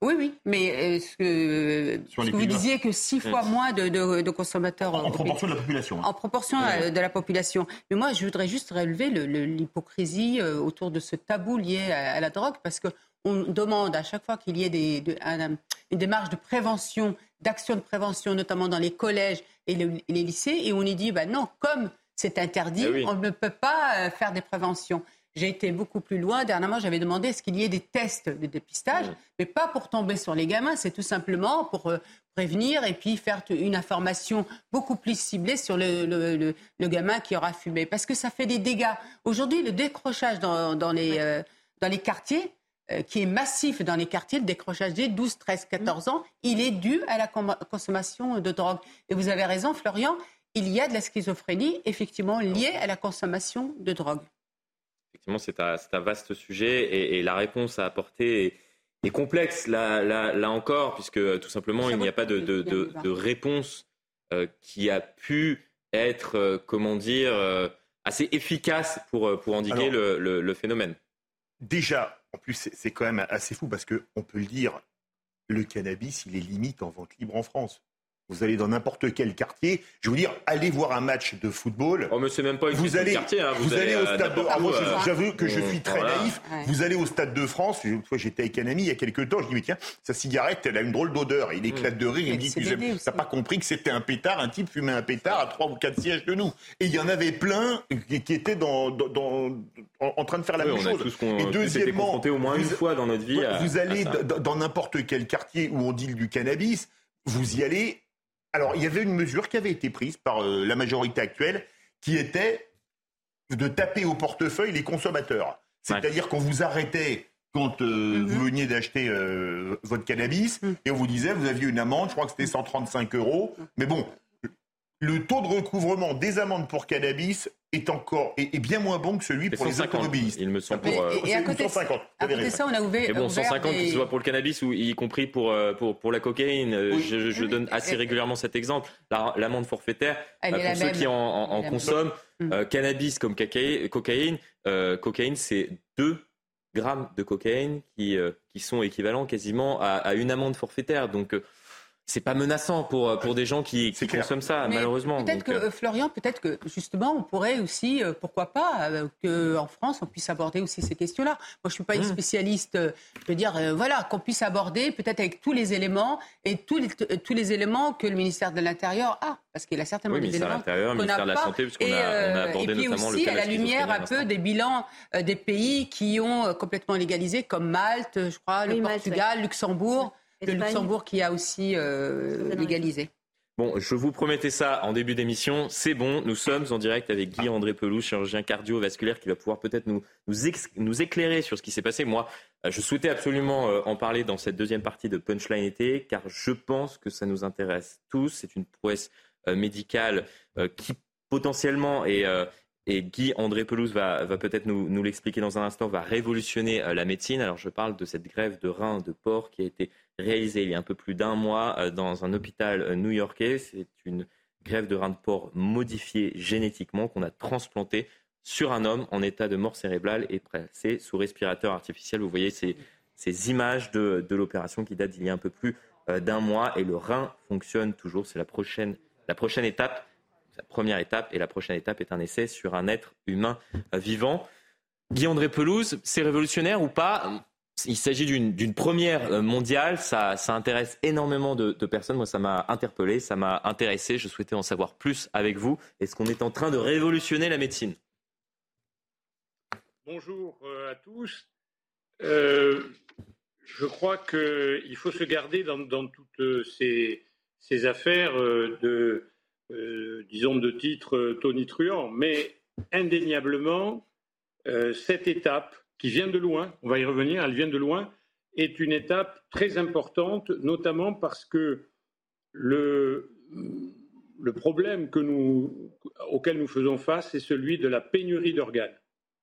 Oui, oui, mais ce que, vous disiez que six fois moins de, consommateurs. En, proportion de la population. Hein. En proportion euh, de la population. Mais moi, je voudrais juste relever l'hypocrisie euh, autour de ce tabou lié à, la drogue, parce qu'on demande à chaque fois qu'il y ait des, une démarche de prévention, d'action de prévention, notamment dans les collèges et les, lycées, et on y dit, ben non, comme c'est interdit, eh on ne peut pas euh, faire des préventions. J'ai été beaucoup plus loin. Dernièrement, j'avais demandé est-ce qu'il y ait des tests de dépistage, mais pas pour tomber sur les gamins, c'est tout simplement pour euh, prévenir et puis faire une information beaucoup plus ciblée sur le, gamin qui aura fumé. Parce que ça fait des dégâts. Aujourd'hui, le décrochage dans, les, euh, dans les quartiers, euh, qui est massif dans les quartiers, le décrochage des 12, 13, 14 ans, il est dû à la consommation de drogue. Et vous avez raison, Florian, il y a de la schizophrénie, effectivement, liée à la consommation de drogue effectivement, c'est un, vaste sujet et, la réponse à apporter est complexe là, là, encore, puisque tout simplement, il n'y a pas de, de, réponse qui a pu être, comment dire, assez efficace pour, pour endiguer le, phénomène. Déjà, en plus, c'est quand même assez fou parce qu'on peut le dire, le cannabis, il est limite en vente libre en France. Vous allez dans n'importe quel quartier. Je veux dire, allez voir un match de football. Oh, mais c'est même pas une vous allez, quartier. Hein. Vous, allez, au stade de. Ah, moi, j'avoue que je suis très naïf. Vous allez au stade de France. Une fois, j'étais avec un ami il y a quelques temps. Je dis mais tiens, sa cigarette, elle a une drôle d'odeur. Il éclate de rire. Il me dit tu n'as pas compris que c'était un pétard. Un type fumait un pétard à trois ou quatre sièges de nous. Et il y en avait plein qui, étaient dans, dans, en, train de faire la même chose. et deuxièmement, au moins une fois dans notre vie. Vous allez dans n'importe quel quartier où on deal du cannabis. Vous y allez alors, il y avait une mesure qui avait été prise par euh, la majorité actuelle qui était de taper au portefeuille les consommateurs. C'est-à-dire qu'on vous arrêtait quand euh, mhm. vous veniez d'acheter euh, votre cannabis mhm. et on vous disait vous aviez une amende, je crois que c'était 135 euros. Mais bon, le taux de recouvrement des amendes pour cannabis est encore est, bien moins bon que celui pour les automobilistes. Il me semble pour euh, et, à côté, 150. À côté de ça, on a ouvert. Mais bon, 150 que ce soit pour le cannabis ou y compris pour euh, pour, pour la cocaïne. Euh, je, je donne assez régulièrement cet exemple. L'amende forfaitaire pour ceux qui en, en, consomment mm. cannabis comme cocaïne. cocaïne, c'est 2 grammes de cocaïne qui qui sont équivalents quasiment à, à une amende forfaitaire. Donc c'est pas menaçant pour, euh, pour des gens qui, qui consomment ça, malheureusement. Peut-être que, euh, Florian, peut-être que justement, on pourrait aussi, euh, pourquoi pas, qu'en France, on puisse aborder aussi ces questions-là. Moi, je suis pas une mmh. spécialiste, je veux dire, voilà, qu'on puisse aborder peut-être avec tous les éléments et tous les, tous les éléments que le ministère de l'Intérieur a. Parce qu'il a certainement des éléments. le ministère de la Santé, puisqu'on a, on a abordé et puis notamment aussi, à la lumière un peu des bilans des pays qui ont complètement légalisé, comme Malte, je crois, le Portugal, Luxembourg le Luxembourg qui a aussi euh, légalisé. Bon, je vous promettais ça en début d'émission. C'est bon, nous sommes en direct avec Guy-André Pelou, chirurgien cardiovasculaire, qui va pouvoir peut-être nous, nous, éclairer sur ce qui s'est passé. Moi, euh, je souhaitais absolument euh, en parler dans cette deuxième partie de Punchline été, car je pense que ça nous intéresse tous. C'est une prouesse médicale qui potentiellement est, et Guy André Pelouse va, peut-être nous, l'expliquer dans un instant, va révolutionner euh, la médecine. Alors je parle de cette grève de rein de porc qui a été réalisée il y a un peu plus d'un mois euh, dans un hôpital euh, new-yorkais. C'est une grève de rein de porc modifiée génétiquement qu'on a transplanté sur un homme en état de mort cérébrale et placé sous respirateur artificiel. Vous voyez ces, images de, l'opération qui datent d'il y a un peu plus d'un mois et le rein fonctionne toujours. C'est la prochaine étape la première étape et la prochaine étape est un essai sur un être humain vivant. Guy-André Pelouse, c'est révolutionnaire ou pas? Il s'agit d'une première mondiale, ça, intéresse énormément de, personnes. Moi, ça m'a interpellé, ça m'a intéressé. Je souhaitais en savoir plus avec vous. Est-ce qu'on est en train de révolutionner la médecine? Bonjour euh, à tous. Euh, je crois qu'il faut se garder dans, toutes ces, affaires euh, de euh, disons de titre euh, tonitruant, mais indéniablement, euh, cette étape qui vient de loin, on va y revenir, elle vient de loin, est une étape très importante, notamment parce que le, le problème que nous, auquel nous faisons face est celui de la pénurie d'organes.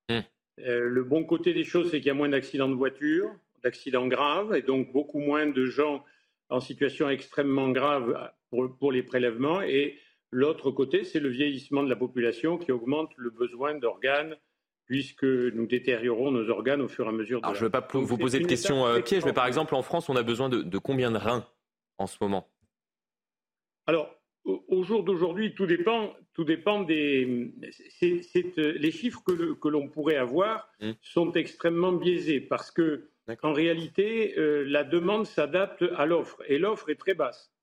Mmh. le bon côté des choses, c'est qu'il y a moins d'accidents de voiture, d'accidents graves, et donc beaucoup moins de gens en situation extrêmement grave pour, pour les prélèvements. Et L'autre côté, c'est le vieillissement de la population qui augmente le besoin d'organes puisque nous détériorons nos organes au fur et à mesure. De Alors, je ne veux pas vous poser de questions euh, pièges, mais par exemple, en France, on a besoin de, combien de reins en ce moment? Alors, au, jour d'aujourd'hui, tout dépend, tout dépend des. Euh, les chiffres que, l'on pourrait avoir mmh. sont extrêmement biaisés parce que, en réalité, euh, la demande s'adapte à l'offre et l'offre est très basse.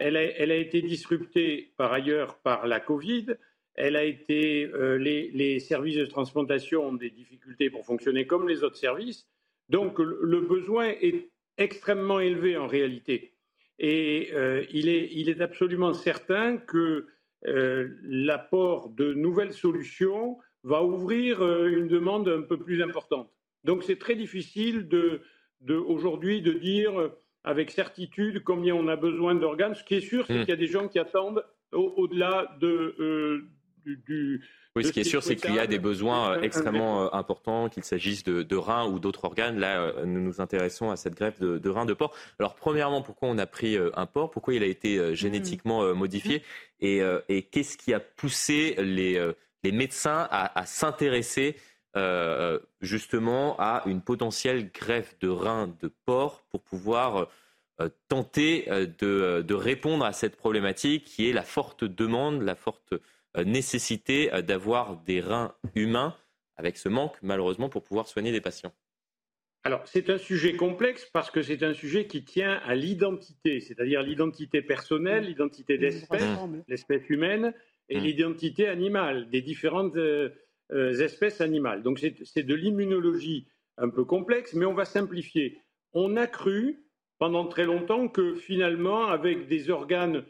Elle a, été disruptée par ailleurs par la Covid. Elle a été, euh, les, services de transplantation ont des difficultés pour fonctionner comme les autres services. Donc le besoin est extrêmement élevé en réalité. Et euh, il, est, absolument certain que euh, l'apport de nouvelles solutions va ouvrir une demande un peu plus importante. Donc c'est très difficile de, aujourd'hui de dire avec certitude combien on a besoin d'organes. Ce qui est sûr, c'est hmm. qu'il y a des gens qui attendent au-delà de, euh, du, oui, ce qui est sûr, c'est qu'il y a des besoins euh, extrêmement euh, importants, qu'il s'agisse de, reins ou d'autres organes. Là, nous nous intéressons à cette greffe de, reins de porc. Alors, premièrement, pourquoi on a pris un porc? Pourquoi il a été génétiquement modifié? Et, qu'est-ce qui a poussé les, médecins à, s'intéresser justement à une potentielle greffe de reins de porc pour pouvoir tenter de, de, répondre à cette problématique qui est la forte demande, la forte euh, nécessité euh, d'avoir des reins humains avec ce manque, malheureusement, pour pouvoir soigner des patients alors, c'est un sujet complexe parce que c'est un sujet qui tient à l'identité, c'est-à-dire l'identité personnelle, l'identité d'espèce, l'espèce humaine, et mmh. l'identité animale, des différentes euh, espèces animales. Donc, c'est de l'immunologie un peu complexe, mais on va simplifier. On a cru pendant très longtemps que finalement, avec des organes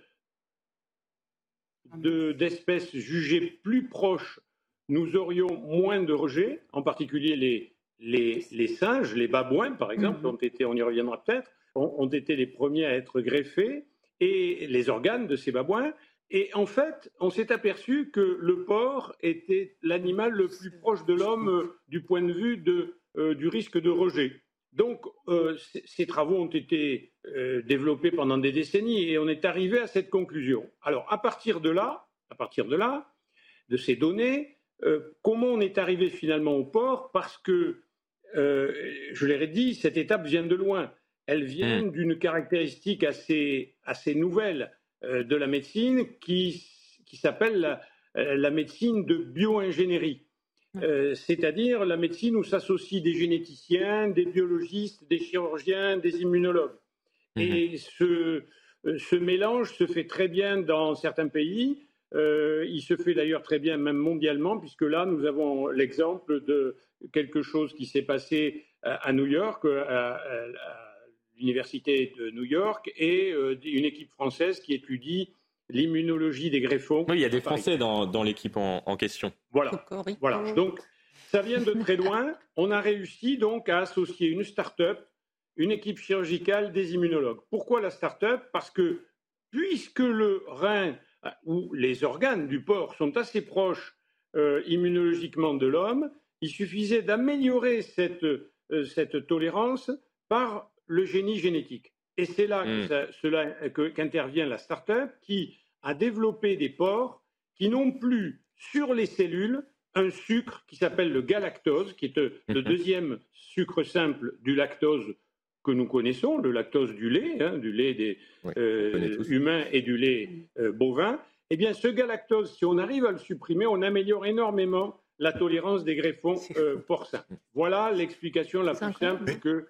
d'espèces jugées plus proches, nous aurions moins de rejets, en particulier les, les, les singes, les babouins par exemple, mhm. ont été, on y reviendra peut-être, ont, ont, été les premiers à être greffés, et les organes de ces babouins. Et en fait, on s'est aperçu que le porc était l'animal le plus proche de l'homme euh, du point de vue de, euh, du risque de rejet. Donc, euh, ces travaux ont été développés pendant des décennies et on est arrivé à cette conclusion. Alors, à partir de là, à partir de là, de ces données, comment on est arrivé finalement au port Parce que, je l'ai dit, cette étape vient de loin. Elle vient mmh. d'une caractéristique assez, assez nouvelle de la médecine qui, qui s'appelle la, la médecine de bioingénierie. Euh, c'est-à-dire la médecine où s'associent des généticiens, des biologistes, des chirurgiens, des immunologues. Mhm. Et ce, euh, ce, mélange se fait très bien dans certains pays. Euh, il se fait d'ailleurs très bien même mondialement, puisque là, nous avons l'exemple de quelque chose qui s'est passé à, New York, à, l'université de New York, et une équipe française qui étudie l'immunologie des greffons. Oui, il y a des Français dans, l'équipe en, question. Voilà. voilà. Donc, ça vient de très loin. On a réussi donc à associer une start-up, une équipe chirurgicale, des immunologues. Pourquoi la start-up? Parce que puisque le rein euh, ou les organes du porc sont assez proches euh, immunologiquement de l'homme, il suffisait d'améliorer cette, euh, cette tolérance par le génie génétique. Et c'est là hmm. qu'intervient la start-up qui a développé des porcs qui n'ont plus sur les cellules un sucre qui s'appelle le galactose, qui est euh, le mhm. deuxième sucre simple du lactose que nous connaissons, le lactose du lait, hein, du lait des euh, humains et du lait euh, bovin. Eh bien, ce galactose, si on arrive à le supprimer, on améliore énormément la tolérance des greffons porcins. Voilà l'explication la plus simple que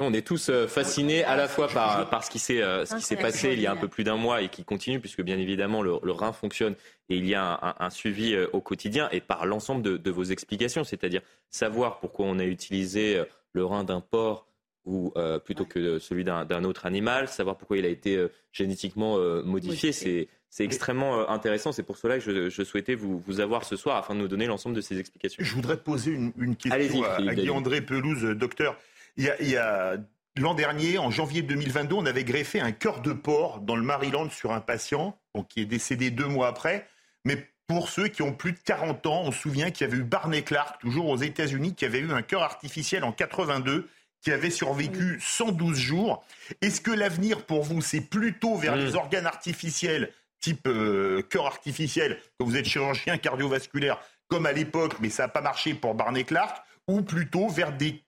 on est tous euh, fascinés à la fois par, par ce qui s'est euh, passé il y a un peu plus d'un mois et qui continue, puisque bien évidemment le, rein fonctionne et il y a un, suivi euh, au quotidien, et par l'ensemble de, vos explications, c'est-à-dire savoir pourquoi on a utilisé le rein d'un porc ou plutôt que celui d'un autre animal, savoir pourquoi il a été génétiquement modifié, c'est c'est extrêmement intéressant. C'est pour cela que je, souhaitais vous, vous, avoir ce soir afin de nous donner l'ensemble de ces explications. Je voudrais poser une, question à, Guy-André Pelouse, docteur. Il y a, l'an dernier, en janvier 2022, on avait greffé un cœur de porc dans le Maryland sur un patient qui est décédé deux mois après. Mais pour ceux qui ont plus de 40 ans, on se souvient qu'il y avait eu Barney Clark, toujours aux États-Unis, qui avait eu un cœur artificiel en 82 qui avait survécu 112 jours. Est-ce que l'avenir pour vous, c'est plutôt vers mmh. les organes artificiels type euh, cœur artificiel, quand vous êtes chirurgien cardiovasculaire, comme à l'époque, mais ça n'a pas marché pour Barney Clark, ou plutôt vers des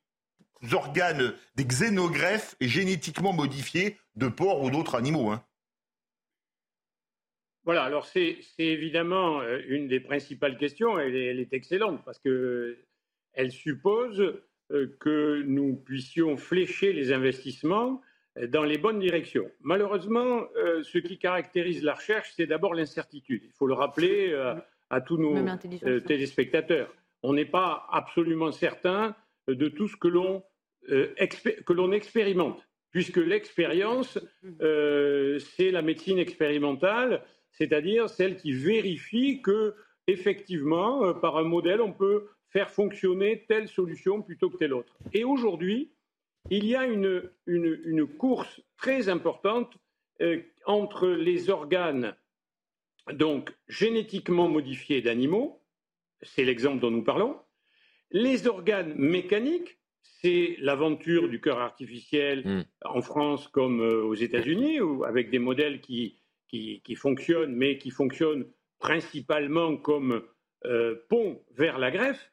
organes, des xénogreffes génétiquement modifiés de porcs ou d'autres animaux. Hein. Voilà, alors c'est évidemment euh, une des principales questions, elle est, elle est excellente, parce qu'elle suppose euh, que nous puissions flécher les investissements dans les bonnes directions. Malheureusement, euh, ce qui caractérise la recherche, c'est d'abord l'incertitude. Il faut le rappeler euh, à tous nos euh, téléspectateurs. On n'est pas absolument certain de tout ce que l'on que l'on expérimente, puisque l'expérience, c'est la médecine expérimentale, c'est-à-dire celle qui vérifie que, effectivement, par un modèle, on peut faire fonctionner telle solution plutôt que telle autre. Et aujourd'hui, il y a une, une, course très importante euh, entre les organes donc génétiquement modifiés d'animaux, c'est l'exemple dont nous parlons. Les organes mécaniques, c'est l'aventure du cœur artificiel Hmm. en France comme euh, aux États-Unis, avec des modèles qui, qui, qui fonctionnent, mais qui fonctionnent principalement comme euh, pont vers la greffe.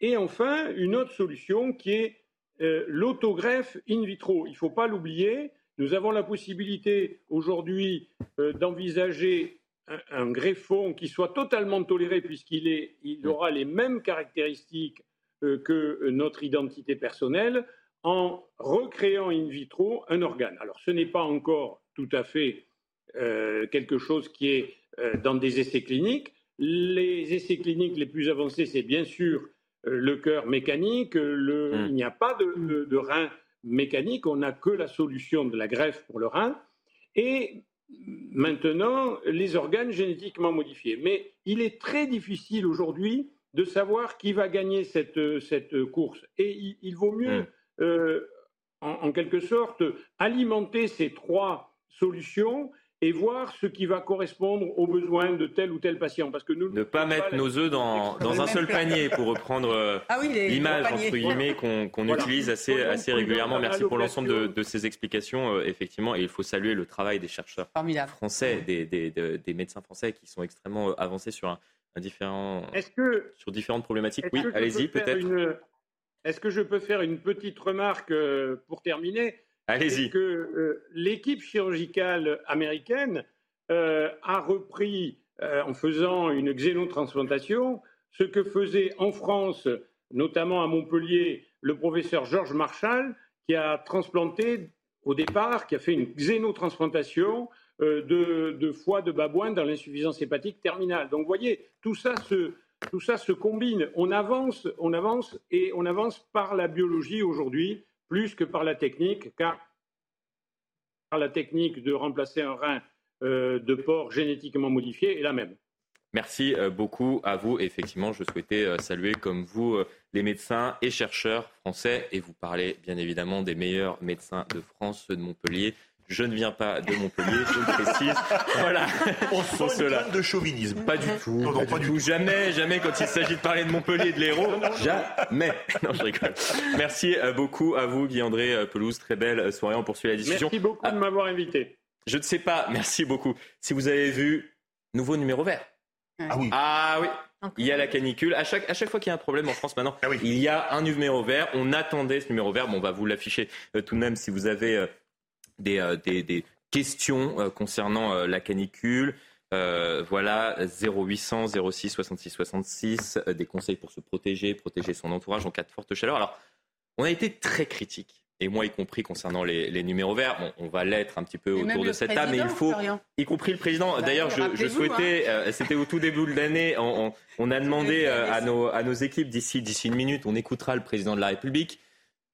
Et enfin, une autre solution qui est euh, l'autogreffe in vitro. Il ne faut pas l'oublier. Nous avons la possibilité aujourd'hui euh, d'envisager un, greffon qui soit totalement toléré puisqu'il aura les mêmes caractéristiques euh, que notre identité personnelle en recréant in vitro un organe. Alors ce n'est pas encore tout à fait quelque chose qui est dans des essais cliniques. Les essais cliniques les plus avancés, c'est bien sûr le cœur mécanique. Le- Il n'y a pas de, de- de rein mécanique, on n'a que la solution de la greffe pour le rein. Et maintenant, les organes génétiquement modifiés. Mais il est très difficile aujourd'hui de savoir qui va gagner cette, cette course. Et il, il vaut mieux, euh, en, en quelque sorte, alimenter ces trois solutions et voir ce qui va correspondre aux besoins de tel ou tel patient. Parce que nous Ne pas mettre nos œufs dans, dans un seul panier, pour reprendre Ah oui, l'image entre guillemets qu'on qu'on Voilà. utilise assez, Donc, assez régulièrement. Merci pour l'ensemble de, de ces explications, euh, effectivement, et il faut saluer le travail des chercheurs français, des, des- de- des médecins français qui sont extrêmement euh, avancés sur un, un différent, que sur différentes problématiques. Oui, allez-y, peut-être. Est-ce que je peux faire une petite remarque euh, pour terminer? Que euh, l'équipe chirurgicale américaine euh, a repris, euh, en faisant une xénotransplantation, ce que faisait en France, notamment à Montpellier, le professeur Georges Marshall, qui a transplanté au départ, qui a fait une xénotransplantation de, de foie de babouin dans l'insuffisance hépatique terminale. Donc, vous voyez, tout ça se, tout ça se combine. On avance, on avance et on avance par la biologie aujourd'hui plus que par la technique, car la technique de remplacer un rein euh, de porc génétiquement modifié est la même. Merci euh, beaucoup à vous. Effectivement, je souhaitais euh, saluer comme vous les médecins et chercheurs français et vous parler bien évidemment des meilleurs médecins de France, ceux de Montpellier. Je ne viens pas de Montpellier, je le précise. Voilà. On sent cela. de chauvinisme. Pas du tout. Non, non, pas du tout. Jamais, jamais quand il s'agit de parler de Montpellier et de l'Hérault. Jamais. Non, je rigole. Merci euh, beaucoup à vous, Guy-André euh, Pelouse. Très belle euh, soirée. On poursuit la discussion. Merci beaucoup de m'avoir invité. Je ne sais pas, merci beaucoup. Si vous avez vu, nouveau numéro vert. Ah oui. Ah oui. Il y a la canicule. À chaque, à chaque fois qu'il y a un problème en France maintenant, il y a un numéro vert. On attendait ce numéro vert. Bon, on va vous l'afficher euh, tout de même si vous avez euh, des, euh, des, des questions euh, concernant euh, la canicule. Euh, voilà, 0800 06 66 66, euh, des conseils pour se protéger, protéger son entourage en cas de forte chaleur. Alors, on a été très critique, et moi y compris concernant les, les numéros verts. Bon, on va l'être un petit peu Et autour de cette table, mais il faut, y compris le président. Bah D'ailleurs, je, souhaitais, euh, c'était au tout début de l'année, on, on- on a demandé euh, à, nos, à nos équipes d'ici d'ici une minute, on écoutera le président de la République.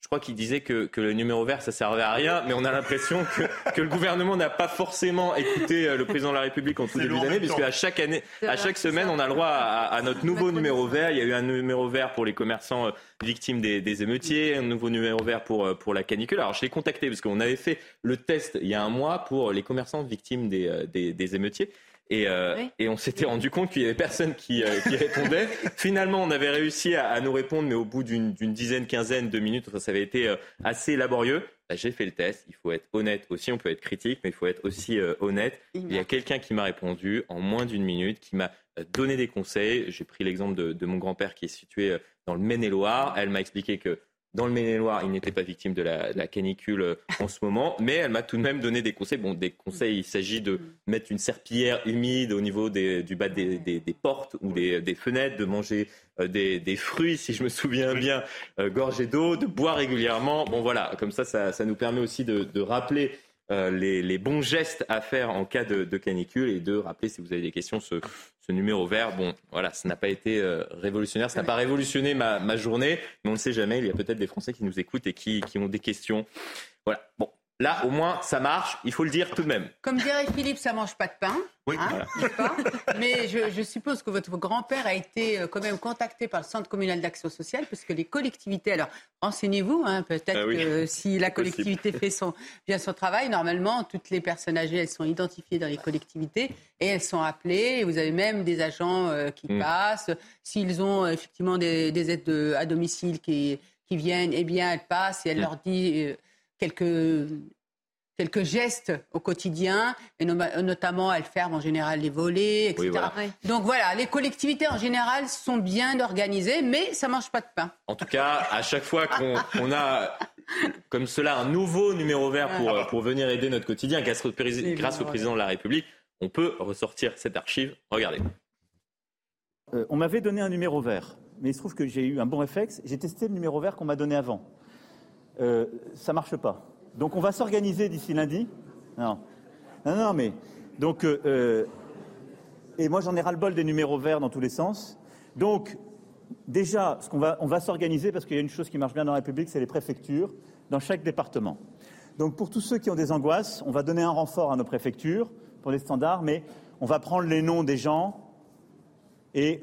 Je crois qu'il disait que, que le numéro vert, ça servait à rien, mais on a l'impression que, que le gouvernement n'a pas forcément écouté euh, le président de la République en tout début d'année, puisque à chaque année, à chaque semaine, on a le droit à, à notre nouveau numéro vert. Il y a eu un numéro vert pour les commerçants euh, victimes des, des émeutiers, un nouveau numéro vert pour, euh, pour la canicule. Alors je l'ai contacté parce qu'on avait fait le test il y a un mois pour les commerçants victimes des, des, des émeutiers. Et, euh, Oui. et on s'était rendu compte qu'il y avait personne qui, euh, qui répondait. Finalement, on avait réussi à, à nous répondre, mais au bout d'une dizaine, quinzaine de minutes, ça avait été euh, assez laborieux. Bah, J'ai fait le test. Il faut être honnête aussi. On peut être critique, mais il faut être aussi honnête. Il y a quelqu'un qui m'a répondu en moins d'une minute, qui m'a donné des conseils. J'ai pris l'exemple de, de mon grand-père qui est situé dans le Maine-et-Loire. Elle m'a expliqué que dans le Maine-et-Loire, il n'était pas victime de la, de la canicule euh, en ce moment, mais elle m'a tout de même donné des conseils. Bon, des conseils, il s'agit de mettre une serpillière humide au niveau des- du bas des, des- des portes ou des, fenêtres, de manger euh, des, fruits, si je me souviens bien, euh, gorgés d'eau, de boire régulièrement. Bon, voilà, comme ça, ça, ça nous permet aussi de, de rappeler euh, les, les bons gestes à faire en cas de, de canicule et de rappeler, si vous avez des questions, ce, ce numéro vert. Bon, voilà, ça n'a pas été euh, révolutionnaire, ça n'a pas révolutionné ma, ma journée, mais on ne sait jamais. Il y a peut-être des Français qui nous écoutent et qui, qui ont des questions. Voilà. Bon, Là, au moins, ça marche. Il faut le dire tout de même. Comme dirait Philippe, ça mange pas de pain. Oui. hein, pas? Mais je, je suppose que votre grand-père a été euh, quand même contacté par le Centre communal d'action sociale, parce que les collectivités. Alors, renseignez-vous, hein, peut-être Ah oui. que si la collectivité fait son, bien son travail, normalement, toutes les personnes âgées, elles sont identifiées dans les collectivités et elles sont appelées. Et vous avez même des agents euh, qui Mm. passent. S'ils ont euh, effectivement des, des aides de- à domicile qui, qui viennent, eh bien, elles passent et elles Mm. leur disent euh, quelques quelques gestes au quotidien, et no- notamment elles ferment en général les volets, etc. Oui, voilà. Donc voilà, les collectivités en général sont bien organisées, mais ça mange pas de pain. En tout cas, à chaque fois qu'on a comme cela un nouveau numéro vert pour, pour venir aider notre quotidien grâce au, prési- grâce au président de la République, on peut ressortir cette archive. Regardez. Euh, on m'avait donné un numéro vert, mais il se trouve que j'ai eu un bon réflexe. J'ai testé le numéro vert qu'on m'a donné avant. Euh, ça marche pas. Donc on va s'organiser d'ici lundi. Non, non, non, mais donc euh, euh, et moi j'en ai ras le bol des numéros verts dans tous les sens. Donc déjà, ce qu'on va, on va s'organiser parce qu'il y a une chose qui marche bien dans la République, c'est les préfectures dans chaque département. Donc pour tous ceux qui ont des angoisses, on va donner un renfort à nos préfectures pour les standards, mais on va prendre les noms des gens et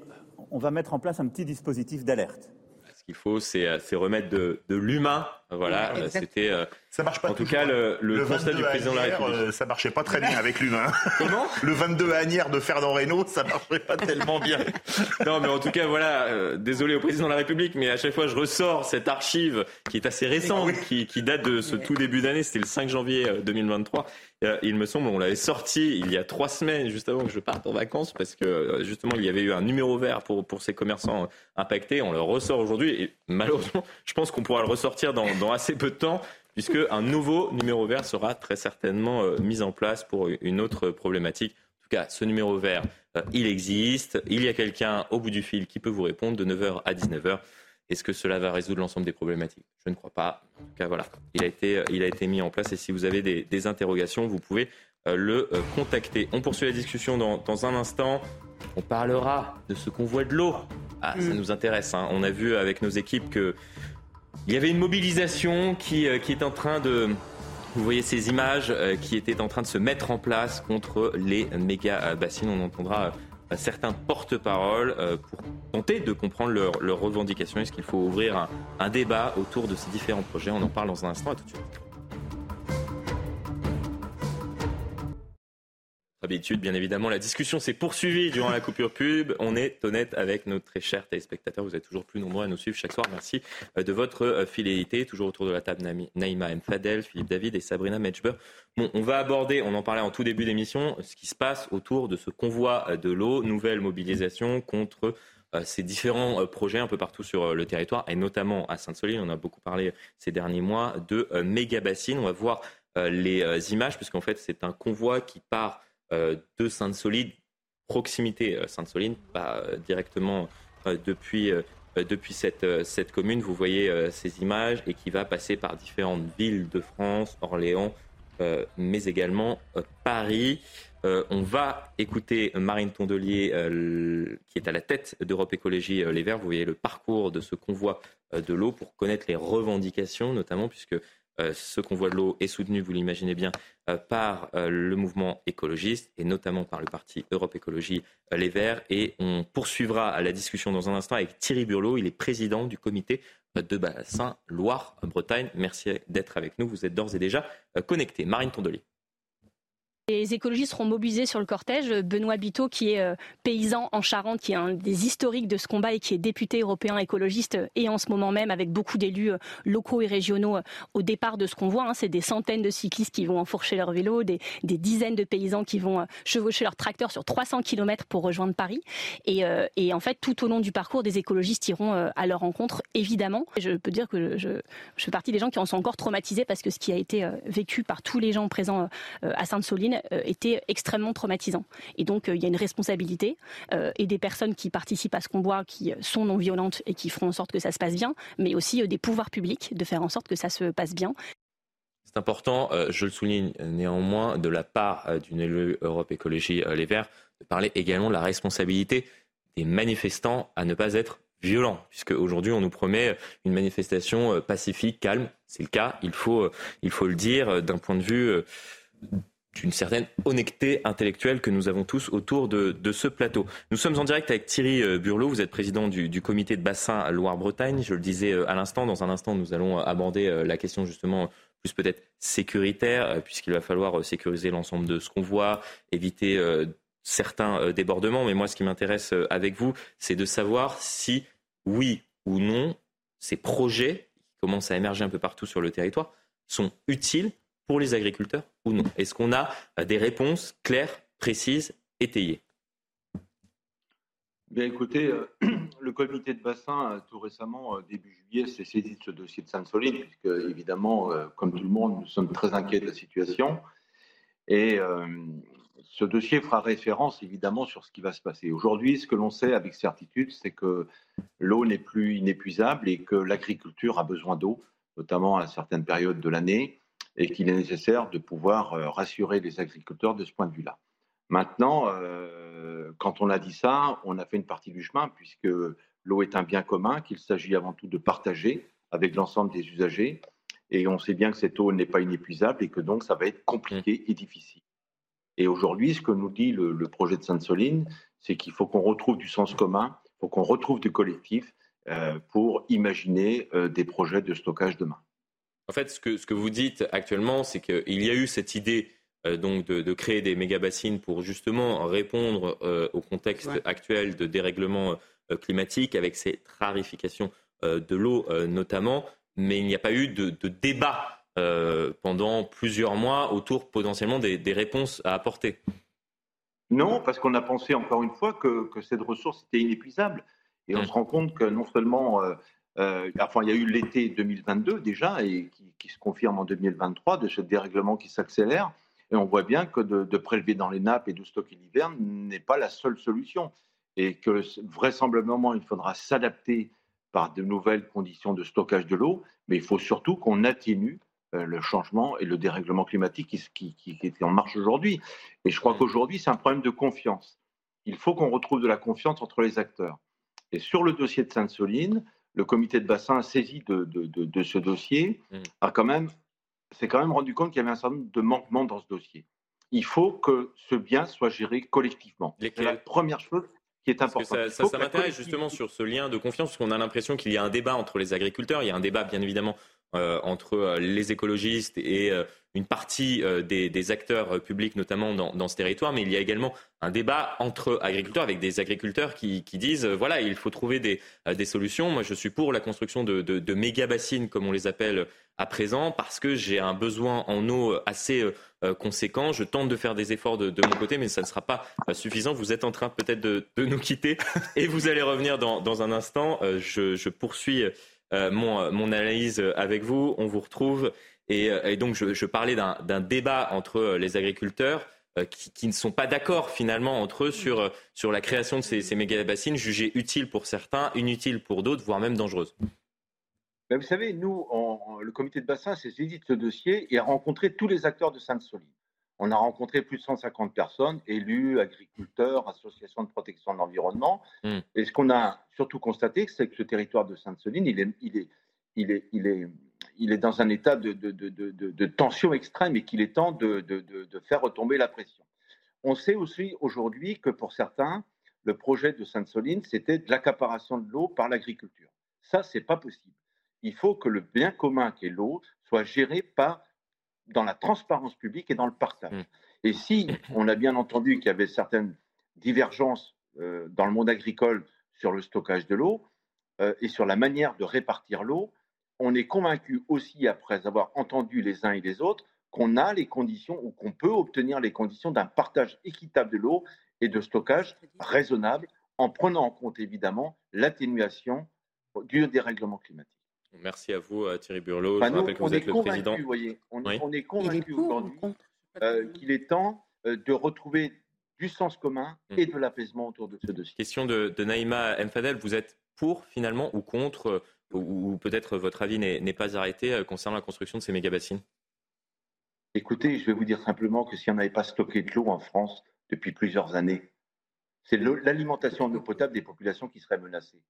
on va mettre en place un petit dispositif d'alerte. Ce qu'il faut, c'est remettre de l'humain. Voilà, Ouais, euh, c'était euh, Ça marche pas en tout cas le, le Le constat 22 du président de la République. euh, ça marchait pas très bien avec l'humain. Comment? Le 22 à Agnières de Fernand Reynaud, ça marchait pas tellement bien. Non, mais en tout cas, voilà, euh, désolé au président de la République, mais à chaque fois, je ressors cette archive qui est assez récente, qui, qui date de ce tout début d'année, c'était le 5 janvier euh, 2023. Euh, il me semble, on l'avait sorti il y a trois semaines, juste avant que je parte en vacances, parce que justement, il y avait eu un numéro vert pour, pour ces commerçants impactés. On le ressort aujourd'hui, et malheureusement, je pense qu'on pourra le ressortir dans, dans assez peu de temps. Puisque un nouveau numéro vert sera très certainement euh, mis en place pour une autre problématique. En tout cas, ce numéro vert, euh, il existe. Il y a quelqu'un au bout du fil qui peut vous répondre de 9h à 19h. Est-ce que cela va résoudre l'ensemble des problématiques? Je ne crois pas. En tout cas, voilà. Il a été, euh, il a été mis en place et si vous avez des, des interrogations, vous pouvez le contacter. On poursuit la discussion dans, dans un instant. On parlera de ce convoi de l'eau. Ah, ça nous intéresse. hein. On a vu avec nos équipes que il y avait une mobilisation qui, euh, qui est en train de. Vous voyez ces images euh, qui étaient en train de se mettre en place contre les méga euh, bassines. On entendra certains porte-paroles euh, pour tenter de comprendre leurs leurs revendications. Est-ce qu'il faut ouvrir un, un débat autour de ces différents projets? On en parle dans un instant. À tout de suite. Habitude, bien évidemment, la discussion s'est poursuivie durant la coupure pub. On est honnête avec nos très chers téléspectateurs. Vous êtes toujours plus nombreux à nous suivre chaque soir. Merci euh, de votre euh, fidélité. Toujours autour de la table, Naïma M. Fadel, Philippe David et Sabrina Metchber. Bon, on va aborder, on en parlait en tout début d'émission, ce qui se passe autour de ce convoi euh, de l'eau. Nouvelle mobilisation contre ces différents projets un peu partout sur le territoire et notamment à Sainte-Soline. On a beaucoup parlé ces derniers mois de méga bassines. On va voir les images puisqu'en fait c'est un convoi qui part de Sainte-Soline, proximité euh, Sainte-Soline, pas euh, directement euh, depuis, euh, euh, depuis cette, euh, cette commune. Vous voyez euh, ces images et qui va passer par différentes villes de France, Orléans, euh, mais également euh, Paris. Euh, on va écouter Marine Tondelier, euh, qui est à la tête d'Europe Écologie euh, Les Verts. Vous voyez le parcours de ce convoi euh, de l'eau pour connaître les revendications, notamment puisque euh, ce convoi de l'eau est soutenu, vous l'imaginez bien, euh, par euh, le mouvement écologiste et notamment par le parti Europe Écologie euh, Les Verts. Et on poursuivra la discussion dans un instant avec Thierry Burlot. Il est président du comité euh, de bassin Loire-Bretagne. Merci d'être avec nous. Vous êtes d'ores et déjà euh, connectés. Marine Tondelier. Les écologistes seront mobilisés sur le cortège. Benoît Biteau, qui est euh, paysan en Charente, qui est un des historiques de ce combat et qui est député européen écologiste, euh, et en ce moment même avec beaucoup d'élus euh, locaux et régionaux au départ de ce convoi. hein. C'est des centaines de cyclistes qui vont enfourcher leur vélo, des, dizaines de paysans qui vont chevaucher leur tracteur sur 300 km pour rejoindre Paris. Et, en fait, tout au long du parcours, des écologistes iront à leur rencontre, évidemment. Je peux dire que je, je fais partie des gens qui en sont encore traumatisés parce que ce qui a été vécu par tous les gens présents à Sainte-Soline euh, était extrêmement traumatisant. Et donc, euh, il y a une responsabilité euh, et des personnes qui participent à ce combat, qui sont non violentes et qui feront en sorte que ça se passe bien, mais aussi des pouvoirs publics de faire en sorte que ça se passe bien. C'est important, je le souligne néanmoins, de la part d'une élue Europe Écologie Les Verts, de parler également de la responsabilité des manifestants à ne pas être violent, puisque aujourd'hui on nous promet une manifestation pacifique, calme. C'est le cas, il faut, il faut le dire, d'un point de vue d'une certaine honnêteté intellectuelle que nous avons tous autour de, ce plateau. Nous sommes en direct avec Thierry euh, Burlot, vous êtes président du, comité de bassin Loire-Bretagne. Je le disais euh, à l'instant, dans un instant, nous allons aborder euh, la question justement plus peut-être sécuritaire, puisqu'il va falloir sécuriser l'ensemble de ce qu'on voit, éviter certains débordements. Mais moi, ce qui m'intéresse avec vous, c'est de savoir si, oui ou non, ces projets qui commencent à émerger un peu partout sur le territoire sont utiles pour les agriculteurs ou non? Est-ce qu'on a euh, des réponses claires, précises, étayées? Bien écoutez, euh, le comité de bassin, tout récemment, euh, début juillet, s'est saisi de ce dossier de Sainte-Soline, puisque évidemment, comme tout le monde, nous sommes très inquiets de la situation. Et ce dossier fera référence évidemment sur ce qui va se passer. Aujourd'hui, ce que l'on sait avec certitude, c'est que l'eau n'est plus inépuisable et que l'agriculture a besoin d'eau, notamment à certaines périodes de l'année et qu'il est nécessaire de pouvoir euh, rassurer les agriculteurs de ce point de vue-là. Maintenant, euh, quand on a dit ça, on a fait une partie du chemin puisque l'eau est un bien commun qu'il s'agit avant tout de partager avec l'ensemble des usagers. Et on sait bien que cette eau n'est pas inépuisable et que donc ça va être compliqué et difficile. Et aujourd'hui, ce que nous dit le, projet de Sainte-Soline, c'est qu'il faut qu'on retrouve du sens commun, il faut qu'on retrouve du collectif euh, pour imaginer des projets de stockage demain. En fait, ce que, ce que vous dites actuellement, c'est qu'il y a eu cette idée euh, donc de, créer des méga-bassines pour justement répondre euh, au contexte actuel de dérèglement euh, climatique avec cette rarification de l'eau notamment, mais il n'y a pas eu de, débat pendant plusieurs mois autour potentiellement des, réponses à apporter. Non, parce qu'on a pensé encore une fois que, cette ressource était inépuisable. Et on mmh. se rend compte que non seulement euh, enfin, il y a eu l'été 2022 déjà, et qui, se confirme en 2023, de ce dérèglement qui s'accélère. Et on voit bien que de, prélever dans les nappes et de stocker l'hiver n'est pas la seule solution. Et que vraisemblablement, il faudra s'adapter par de nouvelles conditions de stockage de l'eau, mais il faut surtout qu'on atténue euh, le changement et le dérèglement climatique qui, qui, qui est en marche aujourd'hui. Et je crois qu'aujourd'hui, c'est un problème de confiance. Il faut qu'on retrouve de la confiance entre les acteurs. Et sur le dossier de Sainte-Soline, le comité de bassin saisi de, de, ce dossier mm. a quand même, s'est quand même rendu compte qu'il y avait un certain nombre de manquements dans ce dossier. Il faut que ce bien soit géré collectivement. C'est la première chose qui est importante. ça, ça, m'intéresse justement sur ce lien de confiance, parce qu'on a l'impression qu'il y a un débat entre les agriculteurs, il y a un débat bien évidemment entre euh, les écologistes et euh, une partie des, acteurs publics, notamment dans, ce territoire, mais il y a également un débat entre agriculteurs, avec des agriculteurs qui, disent, voilà, il faut trouver des, solutions. Moi, je suis pour la construction de, méga-bassines, comme on les appelle à présent, parce que j'ai un besoin en eau assez conséquent. Je tente de faire des efforts de, mon côté, mais ça ne sera pas suffisant. Vous êtes en train peut-être de, nous quitter et vous allez revenir dans, un instant. Je, poursuis euh, mon, mon, analyse avec vous. On vous retrouve. Et, euh, donc, je, parlais d'un débat entre euh, les agriculteurs qui, ne sont pas d'accord finalement entre eux sur, sur la création de ces, ces méga-bassines, jugées utiles pour certains, inutiles pour d'autres, voire même dangereuses. Vous savez, nous, le comité de bassin s'est saisi de ce dossier et a rencontré tous les acteurs de Sainte-Soline. On a rencontré plus de 150 personnes, élus, agriculteurs, associations de protection de l'environnement. Hmm. Et ce qu'on a surtout constaté, c'est que ce territoire de Sainte-Soline, il est, il, est, il, est, il, est, il est dans un état de, de, de, de tension extrême et qu'il est temps de, faire retomber la pression. On sait aussi aujourd'hui que pour certains, le projet de Sainte-Soline, c'était de l'accaparation de l'eau par l'agriculture. Ça, c'est pas possible. Il faut que le bien commun qu'est l'eau soit géré par dans la transparence publique et dans le partage. Mmh. Et si on a bien entendu qu'il y avait certaines divergences euh, dans le monde agricole sur le stockage de l'eau euh, et sur la manière de répartir l'eau, on est convaincu aussi, après avoir entendu les uns et les autres, qu'on a les conditions ou qu'on peut obtenir les conditions d'un partage équitable de l'eau et de stockage raisonnable en prenant en compte évidemment l'atténuation du dérèglement climatique. Merci à vous, euh, Thierry Burlot. Je rappelle que vous êtes le président. on, on, est convaincu aujourd'hui euh, qu'il est temps euh, de retrouver du sens commun hmm. et de l'apaisement autour de ce dossier. Question de, Naïma Mfadel. Vous êtes pour finalement ou contre, ou, peut-être votre avis n'est pas arrêté concernant la construction de ces méga-bassines? Écoutez, je vais vous dire simplement que si on n'avait pas stocké de l'eau en France depuis plusieurs années, c'est l'alimentation en eau potable des populations qui seraient menacées.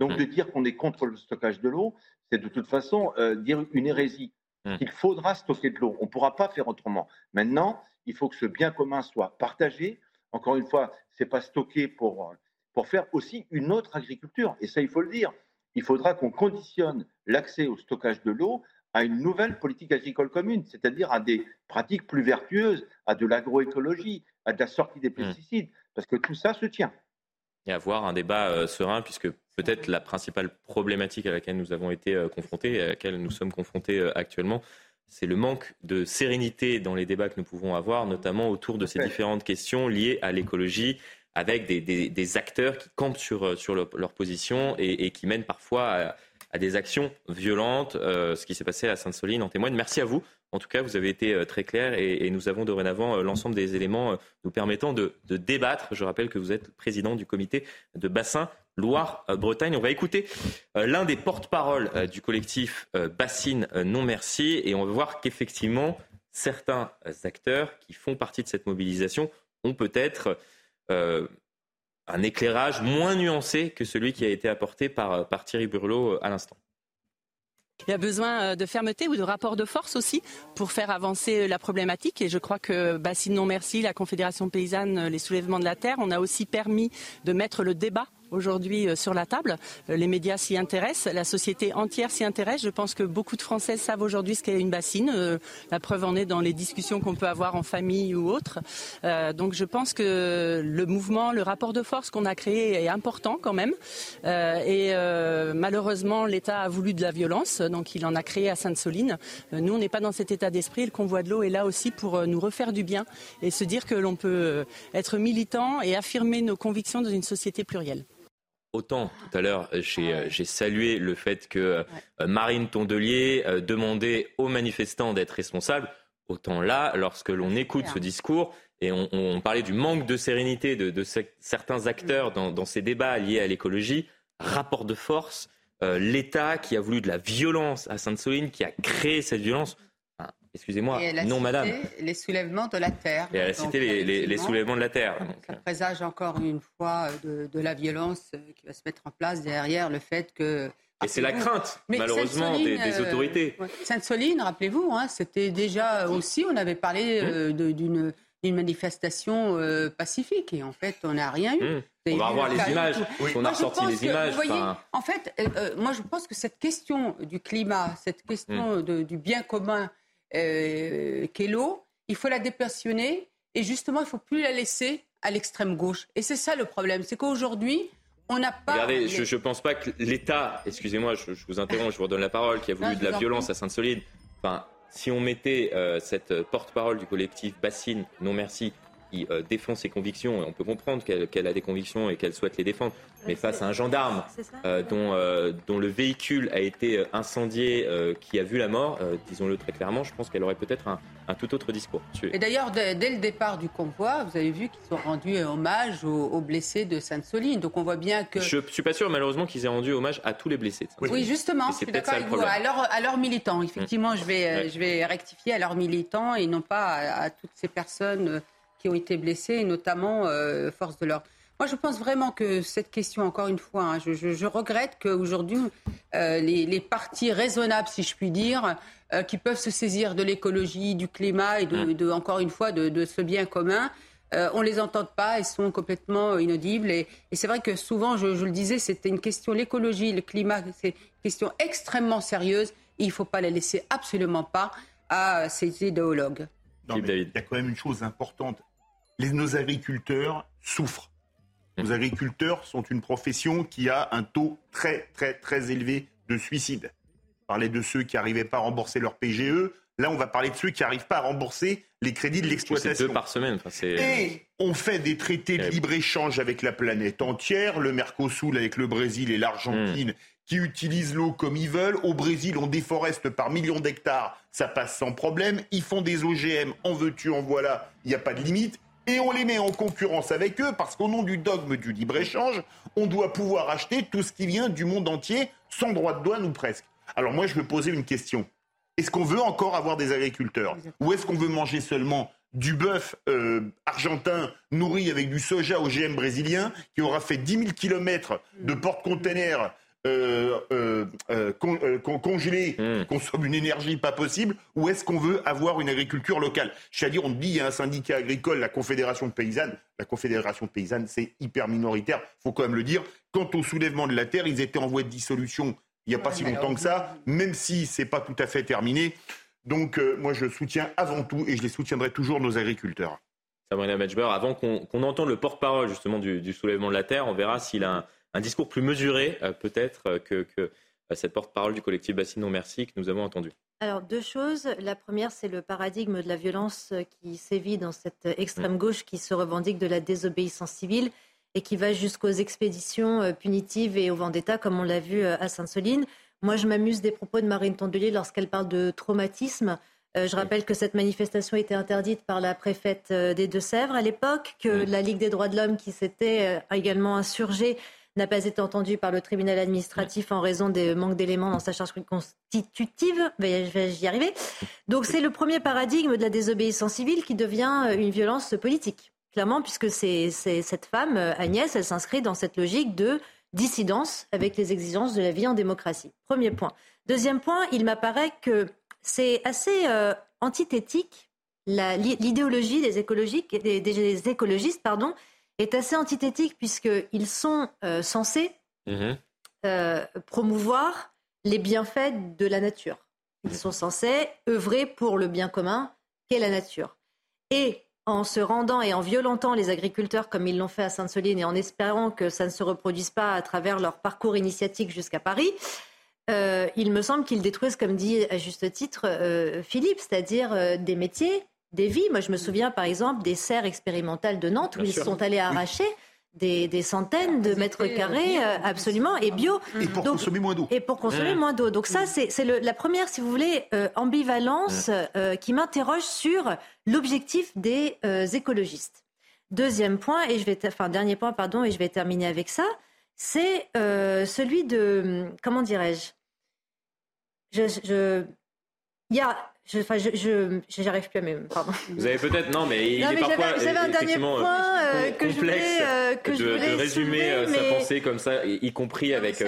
Donc de dire qu'on est contre le stockage de l'eau, c'est de toute façon euh, dire une hérésie. Il faudra stocker de l'eau. On ne pourra pas faire autrement. Maintenant, il faut que ce bien commun soit partagé. Encore une fois, ce n'est pas stocké pour, pour faire aussi une autre agriculture. Et ça, il faut le dire. Il faudra qu'on conditionne l'accès au stockage de l'eau à une nouvelle politique agricole commune, c'est-à-dire à des pratiques plus vertueuses, à de l'agroécologie, à de la sortie des pesticides, parce que tout ça se tient. Et avoir un débat euh, serein, puisque peut-être la principale problématique à laquelle nous avons été euh, confrontés, et à laquelle nous sommes confrontés euh, actuellement, c'est le manque de sérénité dans les débats que nous pouvons avoir, notamment autour de ces différentes questions liées à l'écologie, avec des, acteurs qui campent sur, sur leur, position et, qui mènent parfois à, des actions violentes. ce qui s'est passé à Sainte-Soline en témoigne. Merci à vous en tout cas, vous avez été euh, très clair et, nous avons dorénavant euh, l'ensemble des éléments euh, nous permettant de, débattre. Je rappelle que vous êtes président du comité de bassin Loire-Bretagne. On va écouter l'un des porte-parole du collectif Bassine Non Merci et on va voir qu'effectivement, certains acteurs qui font partie de cette mobilisation ont peut-être un éclairage moins nuancé que celui qui a été apporté par, par Thierry Burlot à l'instant. Il y a besoin euh, de fermeté ou de rapport de force aussi pour faire avancer euh, la problématique. Et je crois que Bassine Non Merci, la Confédération paysanne, euh, les soulèvements de la terre, on a aussi permis de mettre le débat aujourd'hui euh, sur la table. Euh, les médias s'y intéressent, la société entière s'y intéresse. Je pense que beaucoup de Français savent aujourd'hui ce qu'est une bassine. Euh, la preuve en est dans les discussions qu'on peut avoir en famille ou autre. donc je pense que le mouvement, le rapport de force qu'on a créé est important quand même. et malheureusement, l'État a voulu de la violence, donc il en a créé à Sainte-Soline. nous, on n'est pas dans cet état d'esprit. Le convoi de l'eau est là aussi pour nous refaire du bien et se dire que l'on peut être militant et affirmer nos convictions dans une société plurielle. Autant tout à l'heure, j'ai euh, salué le fait que euh, Marine Tondelier euh, demandait aux manifestants d'être responsables. Autant là, lorsque l'on écoute ce discours, et on, parlait du manque de sérénité de, certains acteurs dans, ces débats liés à l'écologie, rapport de force, l'État qui a voulu de la violence à Sainte-Soline, qui a créé cette violence. Excusez-moi, non, madame. Les soulèvements de la terre. Et elle a cité les, soulèvements de la terre. Ça présage encore une fois de, la violence qui va se mettre en place derrière le fait que. Et c'est la crainte, malheureusement, des, euh, autorités. Sainte-Soline, rappelez-vous, hein, c'était déjà aussi, on avait parlé euh, d'une manifestation euh, pacifique et en fait on n'a rien eu. Hum. On va revoir les images. On a ressorti les images. Voyez, En fait, moi je pense que cette question du climat, cette question hum. du bien commun euh, l'eau, il faut la dépassionner et justement, il ne faut plus la laisser à l'extrême gauche. Et c'est ça le problème, c'est qu'aujourd'hui, on n'a pas. Regardez, je ne pense pas que l'État, excusez-moi, je, vous interromps, je vous redonne la parole, qui a voulu de la violence à Sainte-Solide. Enfin, si on mettait euh, cette porte-parole du collectif Bassine, non merci, qui euh, défend ses convictions, et on peut comprendre qu'elle a des convictions et qu'elle souhaite les défendre, mais face à un gendarme euh, dont, euh, dont le véhicule a été incendié, qui a vu la mort, disons-le très clairement, je pense qu'elle aurait peut-être un, tout autre discours. Et d'ailleurs, dès, le départ du convoi, vous avez vu qu'ils ont rendu hommage aux, blessés de Sainte-Soline. Donc on voit bien que... Je ne suis pas sûr, malheureusement, qu'ils aient rendu hommage à tous les blessés. oui, justement, je suis d'accord avec vous. À leurs militants, effectivement, je, vais, je vais rectifier à leurs militants et non pas à toutes ces personnes qui ont été blessés, notamment euh, force de l'ordre. Moi, je pense vraiment que cette question, encore une fois, hein, je, regrette qu'aujourd'hui, euh, les, les, partis raisonnables, si je puis dire, euh, qui peuvent se saisir de l'écologie, du climat et, de, mmh. encore une fois, de, ce bien commun, on les entend pas, ils sont complètement inaudibles. Et, c'est vrai que souvent, je, le disais, c'était une question, l'écologie, le climat, c'est une question extrêmement sérieuse. il ne faut pas la laisser absolument pas à ces idéologues. il y a quand même une chose importante nos agriculteurs souffrent. Nos agriculteurs sont une profession qui a un taux très, très, très élevé de suicide. On parlait de ceux qui n'arrivaient pas à rembourser leur PGE. Là, on va parler de ceux qui n'arrivent pas à rembourser les crédits de l'exploitation. C'est deux par semaine. et on fait des traités de libre-échange avec la planète entière, le Mercosur avec le Brésil et l'Argentine, hmm. qui utilisent l'eau comme ils veulent. Au Brésil, on déforeste par millions d'hectares, ça passe sans problème. Ils font des OGM, en veux-tu, en voilà, il n'y a pas de limite et on les met en concurrence avec eux parce qu'au nom du dogme du libre-échange, on doit pouvoir acheter tout ce qui vient du monde entier sans droit de douane ou presque. Alors moi, je veux poser une question. Est-ce qu'on veut encore avoir des agriculteurs Ou est-ce qu'on veut manger seulement du bœuf euh, argentin nourri avec du soja OGM brésilien qui aura fait 10 000 kilomètres de porte-containers euh, euh, euh, congeler, mmh. consomme une énergie pas possible, ou est-ce qu'on veut avoir une agriculture locale? C'est-à-dire, on dit, il y a un syndicat agricole, la Confédération paysanne. La Confédération paysanne, c'est hyper minoritaire, faut quand même le dire. Quant au soulèvement de la terre, ils étaient en voie de dissolution il n'y a pas si longtemps que ça, même si c'est pas tout à fait terminé. Donc, moi, je soutiens avant tout, et je les soutiendrai toujours, nos agriculteurs. Sabrina Matchber, avant qu'on entende le porte-parole justement du, soulèvement de la terre, on verra s'il a un, discours plus mesuré euh, peut-être euh, que, euh, cette porte-parole du collectif Bassine Non Merci que nous avons entendu. Alors deux choses. La première, c'est le paradigme de la violence qui sévit dans cette extrême gauche qui se revendique de la désobéissance civile et qui va jusqu'aux expéditions punitives et au vendetta, comme on l'a vu à Sainte-Soline. Moi, je m'amuse des propos de Marine Tondelier lorsqu'elle parle de traumatisme. Je rappelle que cette manifestation était interdite par la préfète des Deux-Sèvres à l'époque, que la Ligue des droits de l'homme, qui s'était également insurgée, n'a pas été entendue par le tribunal administratif en raison des manques d'éléments dans sa charge constitutive. Je vais y arriver. Donc c'est le premier paradigme de la désobéissance civile qui devient une violence politique. Clairement, puisque c'est cette femme, Agnès, elle s'inscrit dans cette logique de dissidence avec les exigences de la vie en démocratie. Premier point. Deuxième point, il m'apparaît que c'est assez euh, antithétique. L'idéologie des, des, écologistes pardon, est assez antithétique puisqu'ils sont euh, censés mhm. euh, promouvoir les bienfaits de la nature. Ils sont censés œuvrer pour le bien commun qu'est la nature. Et en se rendant et en violentant les agriculteurs comme ils l'ont fait à Sainte-Soline et en espérant que ça ne se reproduise pas à travers leur parcours initiatique jusqu'à Paris, euh, il me semble qu'ils détruisent, comme dit à juste titre euh, Philippe, c'est-à-dire euh, des métiers, des vies. Moi, je me souviens par exemple des serres expérimentales de Nantes où ils sont allés arracher. Des, centaines de mètres carrés absolument et bio. Et pour consommer moins d'eau. et pour consommer moins d'eau. Donc ça c'est la première si vous voulez ambivalence qui m'interroge sur l'objectif des écologistes. Deuxième point et je vais enfin dernier point pardon et je vais terminer avec ça c'est celui de comment dirais-je? Je, je, il y a je, enfin, je, je, j'arrive plus à même. Pardon. Vous avez peut-être non, mais il est parfois j'avais, un dernier point euh, que complexe je voulais, euh, que de, je voulais de résumer euh, sa pensée comme ça, y compris avec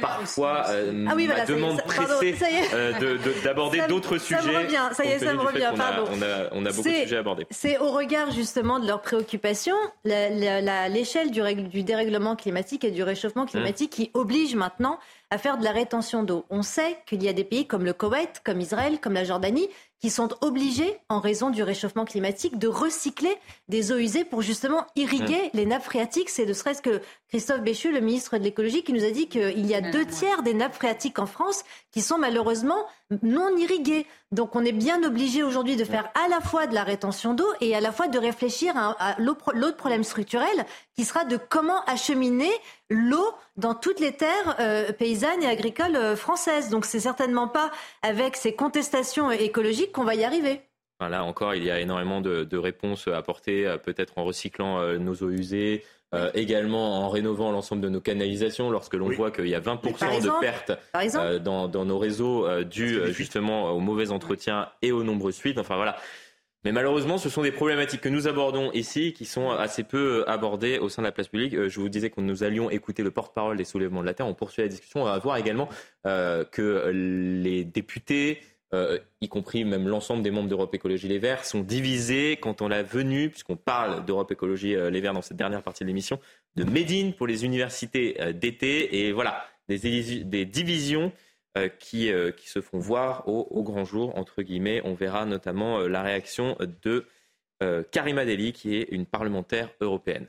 parfois ah oui, voilà, ma demande pressée de, d'aborder d'autres sujets. Ça me revient, ça y est, ça me revient. Pardon. On a, on a, beaucoup de sujets à aborder. C'est au regard justement de leurs préoccupations, l'échelle du, du, dérèglement climatique et du réchauffement mmh. climatique qui oblige maintenant à faire de la rétention d'eau. On sait qu'il y a des pays comme le Koweït, comme Israël, comme la Jordanie, qui sont obligés, en raison du réchauffement climatique, de recycler des eaux usées pour justement irriguer mmh. les nappes phréatiques. C'est de serait-ce que Christophe Béchu, le ministre de l'écologie, qui nous a dit qu'il y a deux tiers des nappes phréatiques en France qui sont malheureusement non irriguées. Donc on est bien obligé aujourd'hui de faire à la fois de la rétention d'eau et à la fois de réfléchir à, l'autre problème structurel qui sera de comment acheminer l'eau dans toutes les terres euh, paysannes et agricoles euh, françaises. Donc c'est certainement pas avec ces contestations écologiques qu'on va y arriver. Là encore, il y a énormément de, de réponses apportées, euh, peut-être en recyclant nos eaux usées, euh, également en rénovant l'ensemble de nos canalisations, lorsque l'on voit qu'il y a 20% de pertes euh, dans, nos réseaux euh, dues justement au mauvais entretien et aux nombreuses fuites. Enfin voilà. Mais malheureusement, ce sont des problématiques que nous abordons ici qui sont assez peu abordées au sein de la place publique. Je vous disais que nous allions écouter le porte-parole des soulèvements de la Terre. On poursuit la discussion. On va voir également que les députés, euh, y compris même l'ensemble des membres d'Europe Écologie Les Verts, sont divisés quand on a venu, puisqu'on parle d'Europe Écologie euh, Les Verts dans cette dernière partie de l'émission, de Médine pour les universités euh, d'été. Et voilà, des, divisions qui, se font voir au, au, grand jour, entre guillemets. On verra notamment la réaction de Karima Deli, qui est une parlementaire européenne.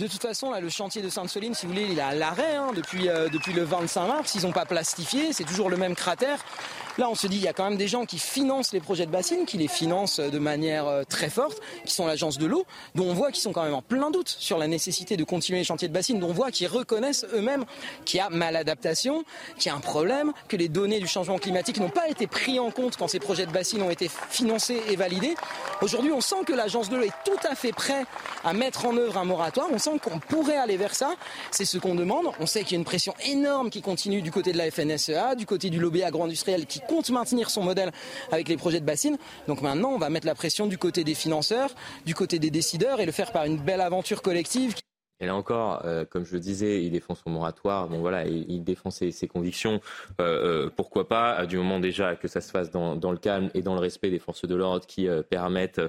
De toute façon, là, le chantier de Sainte-Soline, si vous voulez, il est à l'arrêt hein, depuis, euh, depuis le 25 mars. Ils n'ont pas plastifié, c'est toujours le même cratère. Là, on se dit, il y a quand même des gens qui financent les projets de bassines, qui les financent de manière euh, très forte, qui sont l'agence de l'eau, dont on voit qu'ils sont quand même en plein doute sur la nécessité de continuer les chantiers de bassines, dont on voit qu'ils reconnaissent eux-mêmes qu'il y a maladaptation, qu'il y a un problème, que les données du changement climatique n'ont pas été prises en compte quand ces projets de bassines ont été financés et validés. Aujourd'hui, on sent que l'agence de l'eau est tout à fait prête à mettre en œuvre un moratoire. On sent qu'on pourrait aller vers ça. C'est ce qu'on demande. On sait qu'il y a une pression énorme qui continue du côté de la FNSEA, du côté du lobby agro-industriel qui compte maintenir son modèle avec les projets de bassines. Donc maintenant, on va mettre la pression du côté des financeurs, du côté des décideurs et le faire par une belle aventure collective. Et là encore, euh, comme je le disais, il défend son moratoire. Bon voilà, il, défend ses, convictions. Euh, euh, pourquoi pas Du moment déjà que ça se fasse dans, le calme et dans le respect des forces de l'ordre qui permettent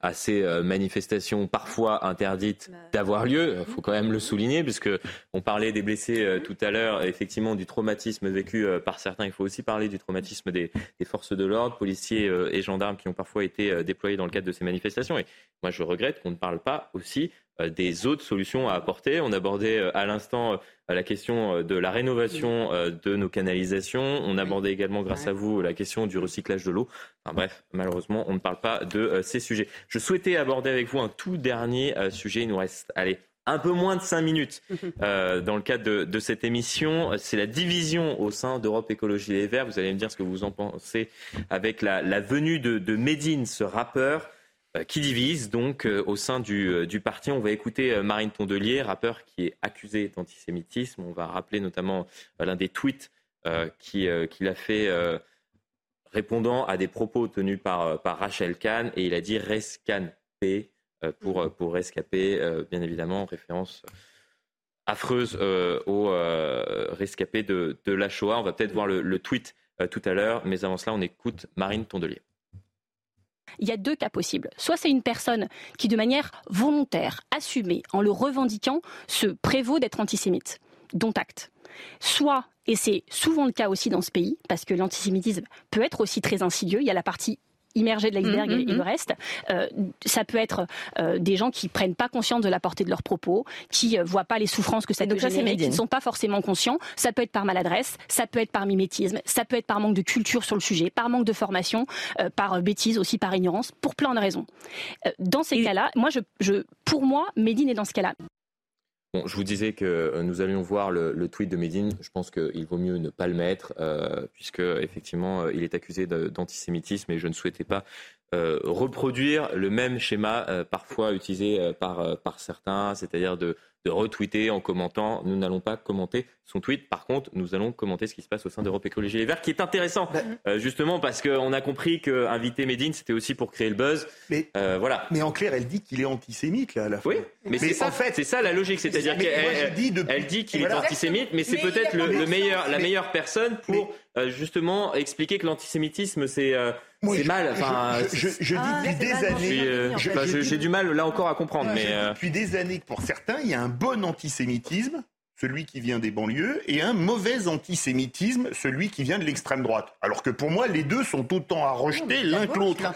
à ces manifestations parfois interdites bah, d'avoir lieu. Il faut quand même le souligner, puisque on parlait des blessés tout à l'heure, effectivement du traumatisme vécu par certains. Il faut aussi parler du traumatisme des, des forces de l'ordre, policiers et gendarmes qui ont parfois été déployés dans le cadre de ces manifestations. Et moi, je regrette qu'on ne parle pas aussi des autres solutions à apporter. On abordait euh, à l'instant euh, la question de la rénovation de nos canalisations. On abordait également, grâce à vous, la question du recyclage de l'eau. Enfin, bref, malheureusement, on ne parle pas de ces sujets. Je souhaitais aborder avec vous un tout dernier sujet. Il nous reste, allez, un peu moins de cinq minutes dans le cadre de, cette émission. C'est la division au sein d'Europe Écologie Les Verts. Vous allez me dire ce que vous en pensez avec la, venue de, de Medine, ce rappeur. Euh, qui divise donc euh, au sein du, euh, du, parti. On va écouter Marine Tondelier, rappeur qui est accusé d'antisémitisme. On va rappeler notamment l'un des tweets qu'il a fait répondant à des propos tenus par, par Rachel Kahn et il a dit rescanpé pour, pour rescapé, bien évidemment, en référence affreuse aux rescapés de, de, la Shoah. On va peut-être voir le tweet tout à l'heure, mais avant cela, on écoute Marine Tondelier il y a deux cas possibles. Soit c'est une personne qui, de manière volontaire, assumée, en le revendiquant, se prévaut d'être antisémite, dont acte. Soit, et c'est souvent le cas aussi dans ce pays, parce que l'antisémitisme peut être aussi très insidieux, il y a la partie immergés de l'iceberg mm, et, mm, le mm. reste. Euh, ça peut être euh, des gens qui prennent pas conscience de la portée de leurs propos, qui euh, voient pas les souffrances que ça peut générer, qui ne sont pas forcément conscients. Ça peut être par maladresse, ça peut être par mimétisme, ça peut être par manque de culture sur le sujet, par manque de formation, par bêtise aussi, par ignorance, pour plein de raisons. dans ces cas-là, moi, je, je, pour moi, Médine est dans ce cas-là. Bon, je vous disais que euh, nous allions voir le, tweet de Medine. Je pense qu'il vaut mieux ne pas le mettre, euh, puisque effectivement, euh, il est accusé d'antisémitisme et je ne souhaitais pas reproduire le même schéma parfois utilisé par, par certains, c'est-à-dire de de retweeter en commentant. Nous n'allons pas commenter son tweet. Par contre, nous allons commenter ce qui se passe au sein d'Europe Écologie Les Verts, qui est intéressant, bah, euh, justement parce qu'on a compris qu'inviter Médine, c'était aussi pour créer le buzz. Mais, euh, voilà. mais en clair, elle dit qu'il est antisémite, là, à la fin. Oui, mais, c'est ça, en fait, c'est ça la logique. C'est-à-dire qu'elle dit, elle dit qu'il est antisémite, mais c'est peut-être le, meilleur, la meilleure personne pour euh, justement expliquer que l'antisémitisme, c'est c'est mal. Enfin, je, dis depuis des années. J'ai du mal là encore à comprendre. mais depuis des années que pour certains, il y a un bon antisémitisme, celui qui vient des banlieues, et un mauvais antisémitisme, celui qui vient de l'extrême droite. Alors que pour moi, les deux sont autant à rejeter l'un que l'autre.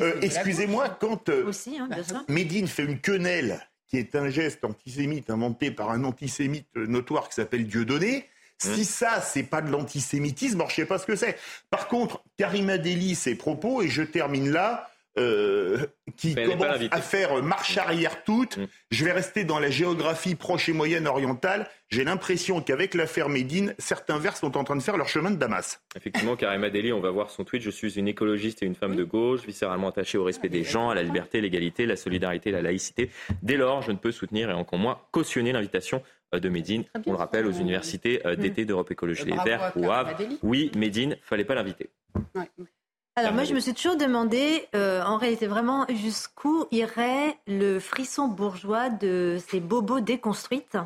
Euh, excusez-moi, quand euh, hein, Médine fait une quenelle, qui est un geste antisémite inventé par un antisémite notoire qui s'appelle Dieudonné, si mmh. ça, c'est pas de l'antisémitisme, alors je sais pas ce que c'est. Par contre, Karima Deli, ses propos, et je termine là, euh, qui commence à faire marche arrière toute. Mm. Je vais rester dans la géographie proche et moyenne orientale. J'ai l'impression qu'avec l'affaire Médine, certains vers sont en train de faire leur chemin de Damas. Effectivement, Karim Adeli, on va voir son tweet. Je suis une écologiste et une femme de gauche, viscéralement attachée au respect des gens, à la liberté, l'égalité, la solidarité, la laïcité. Dès lors, je ne peux soutenir et encore moins cautionner l'invitation euh, de Médine, on le rappelle, aux universités euh, d'été d'Europe Écologie Les Verts ou Havre. Oui, Médine, fallait pas l'inviter. Alors moi, je me suis toujours demandé, euh, en réalité, vraiment, jusqu'où irait le frisson bourgeois de ces bobos déconstruites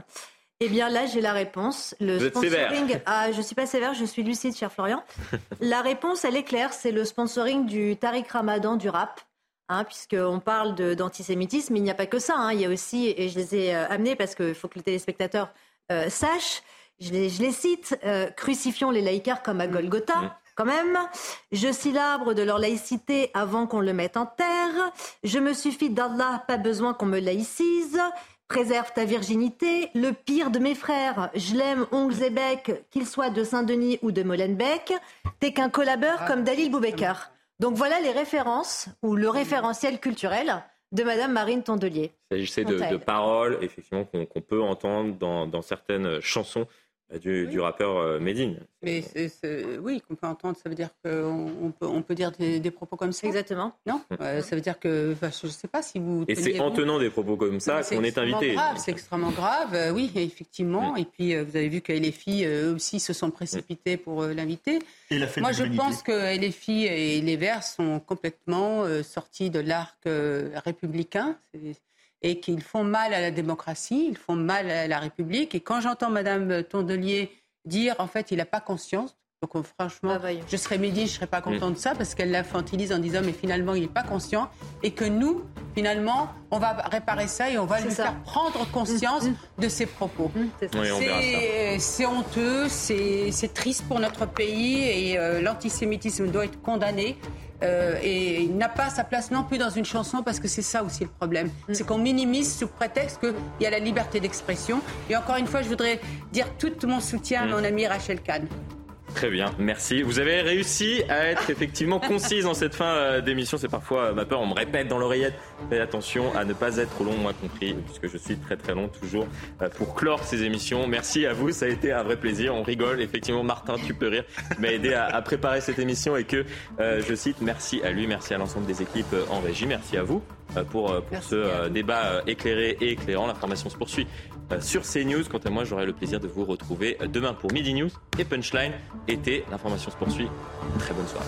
Eh bien là, j'ai la réponse. Le sponsoring, ah, je suis pas sévère, je suis lucide, cher Florian. la réponse, elle est claire, c'est le sponsoring du Tariq Ramadan du rap. Hein, puisqu'on parle d'antisémitisme, il n'y a pas que ça. Hein. il y a aussi, et je les ai euh, amenés parce qu'il faut que les téléspectateurs euh, sachent, je les, je les cite, crucifions les laïcars comme à Golgotha quand même. Je suis l'arbre de leur laïcité avant qu'on le mette en terre. Je me suffis d'Allah, pas besoin qu'on me laïcise. Préserve ta virginité, le pire de mes frères. Je l'aime, ongles et bec, qu'il soit de Saint-Denis ou de Molenbeek. T'es qu'un collabeur comme Dalil Boubekar. Donc voilà les références ou le référentiel culturel de Madame Marine Tondelier. Il s'agissait de, paroles, effectivement, qu'on peut entendre dans certaines chansons du, rappeur euh, Medine. Mais oui, qu'on peut entendre, ça veut dire qu'on peut, on peut dire des, propos comme ça. Exactement. Non, mm. ça veut dire que je ne sais pas si vous. Et c'est en tenant des propos comme ça qu'on est invité. C'est extrêmement grave, euh, oui, effectivement. Et puis euh, vous avez vu que les filles aussi se sont précipités mm. pour l'inviter. Moi, je pense que les filles et les Verts sont complètement sortis de l'arc républicain. Et qu'ils font mal à la démocratie, ils font mal à la République. Et quand j'entends Madame Tondelier dire, en fait, il n'a pas conscience, donc euh, franchement, ah, je serais Mehdi, je ne serais pas content mm. de ça parce qu'elle l'infantilise en disant mais finalement il n'est pas conscient et que nous, finalement, on va réparer ça et on va lui faire prendre conscience mm, mm. de ses propos. c'est honteux, c'est triste pour notre pays et euh, l'antisémitisme doit être condamné. Euh, et il n'a pas sa place non plus dans une chanson parce que c'est ça aussi le problème. C'est qu'on minimise sous prétexte qu'il y a la liberté d'expression. Et encore une fois, je voudrais dire tout mon soutien à mon ami Rachel Kahn. Très bien, merci. Vous avez réussi à être effectivement concise en cette fin euh, d'émission. C'est parfois euh, ma peur, on me répète dans l'oreillette. Faites attention à ne pas être trop long, moi compris, puisque je suis très très long toujours euh, pour clore ces émissions. Merci à vous, ça a été un vrai plaisir. On rigole, effectivement, Martin, tu peux rire, m'a aidé à, préparer cette émission et que, je cite, merci à lui, merci à l'ensemble des équipes en régie, merci à vous pour, pour ce débat éclairé et éclairant. L'information se poursuit sur CNews. Quant à moi, j'aurai le plaisir de vous retrouver euh, demain pour Midi News et Punchline. Été, l'information se poursuit. Très bonne soirée.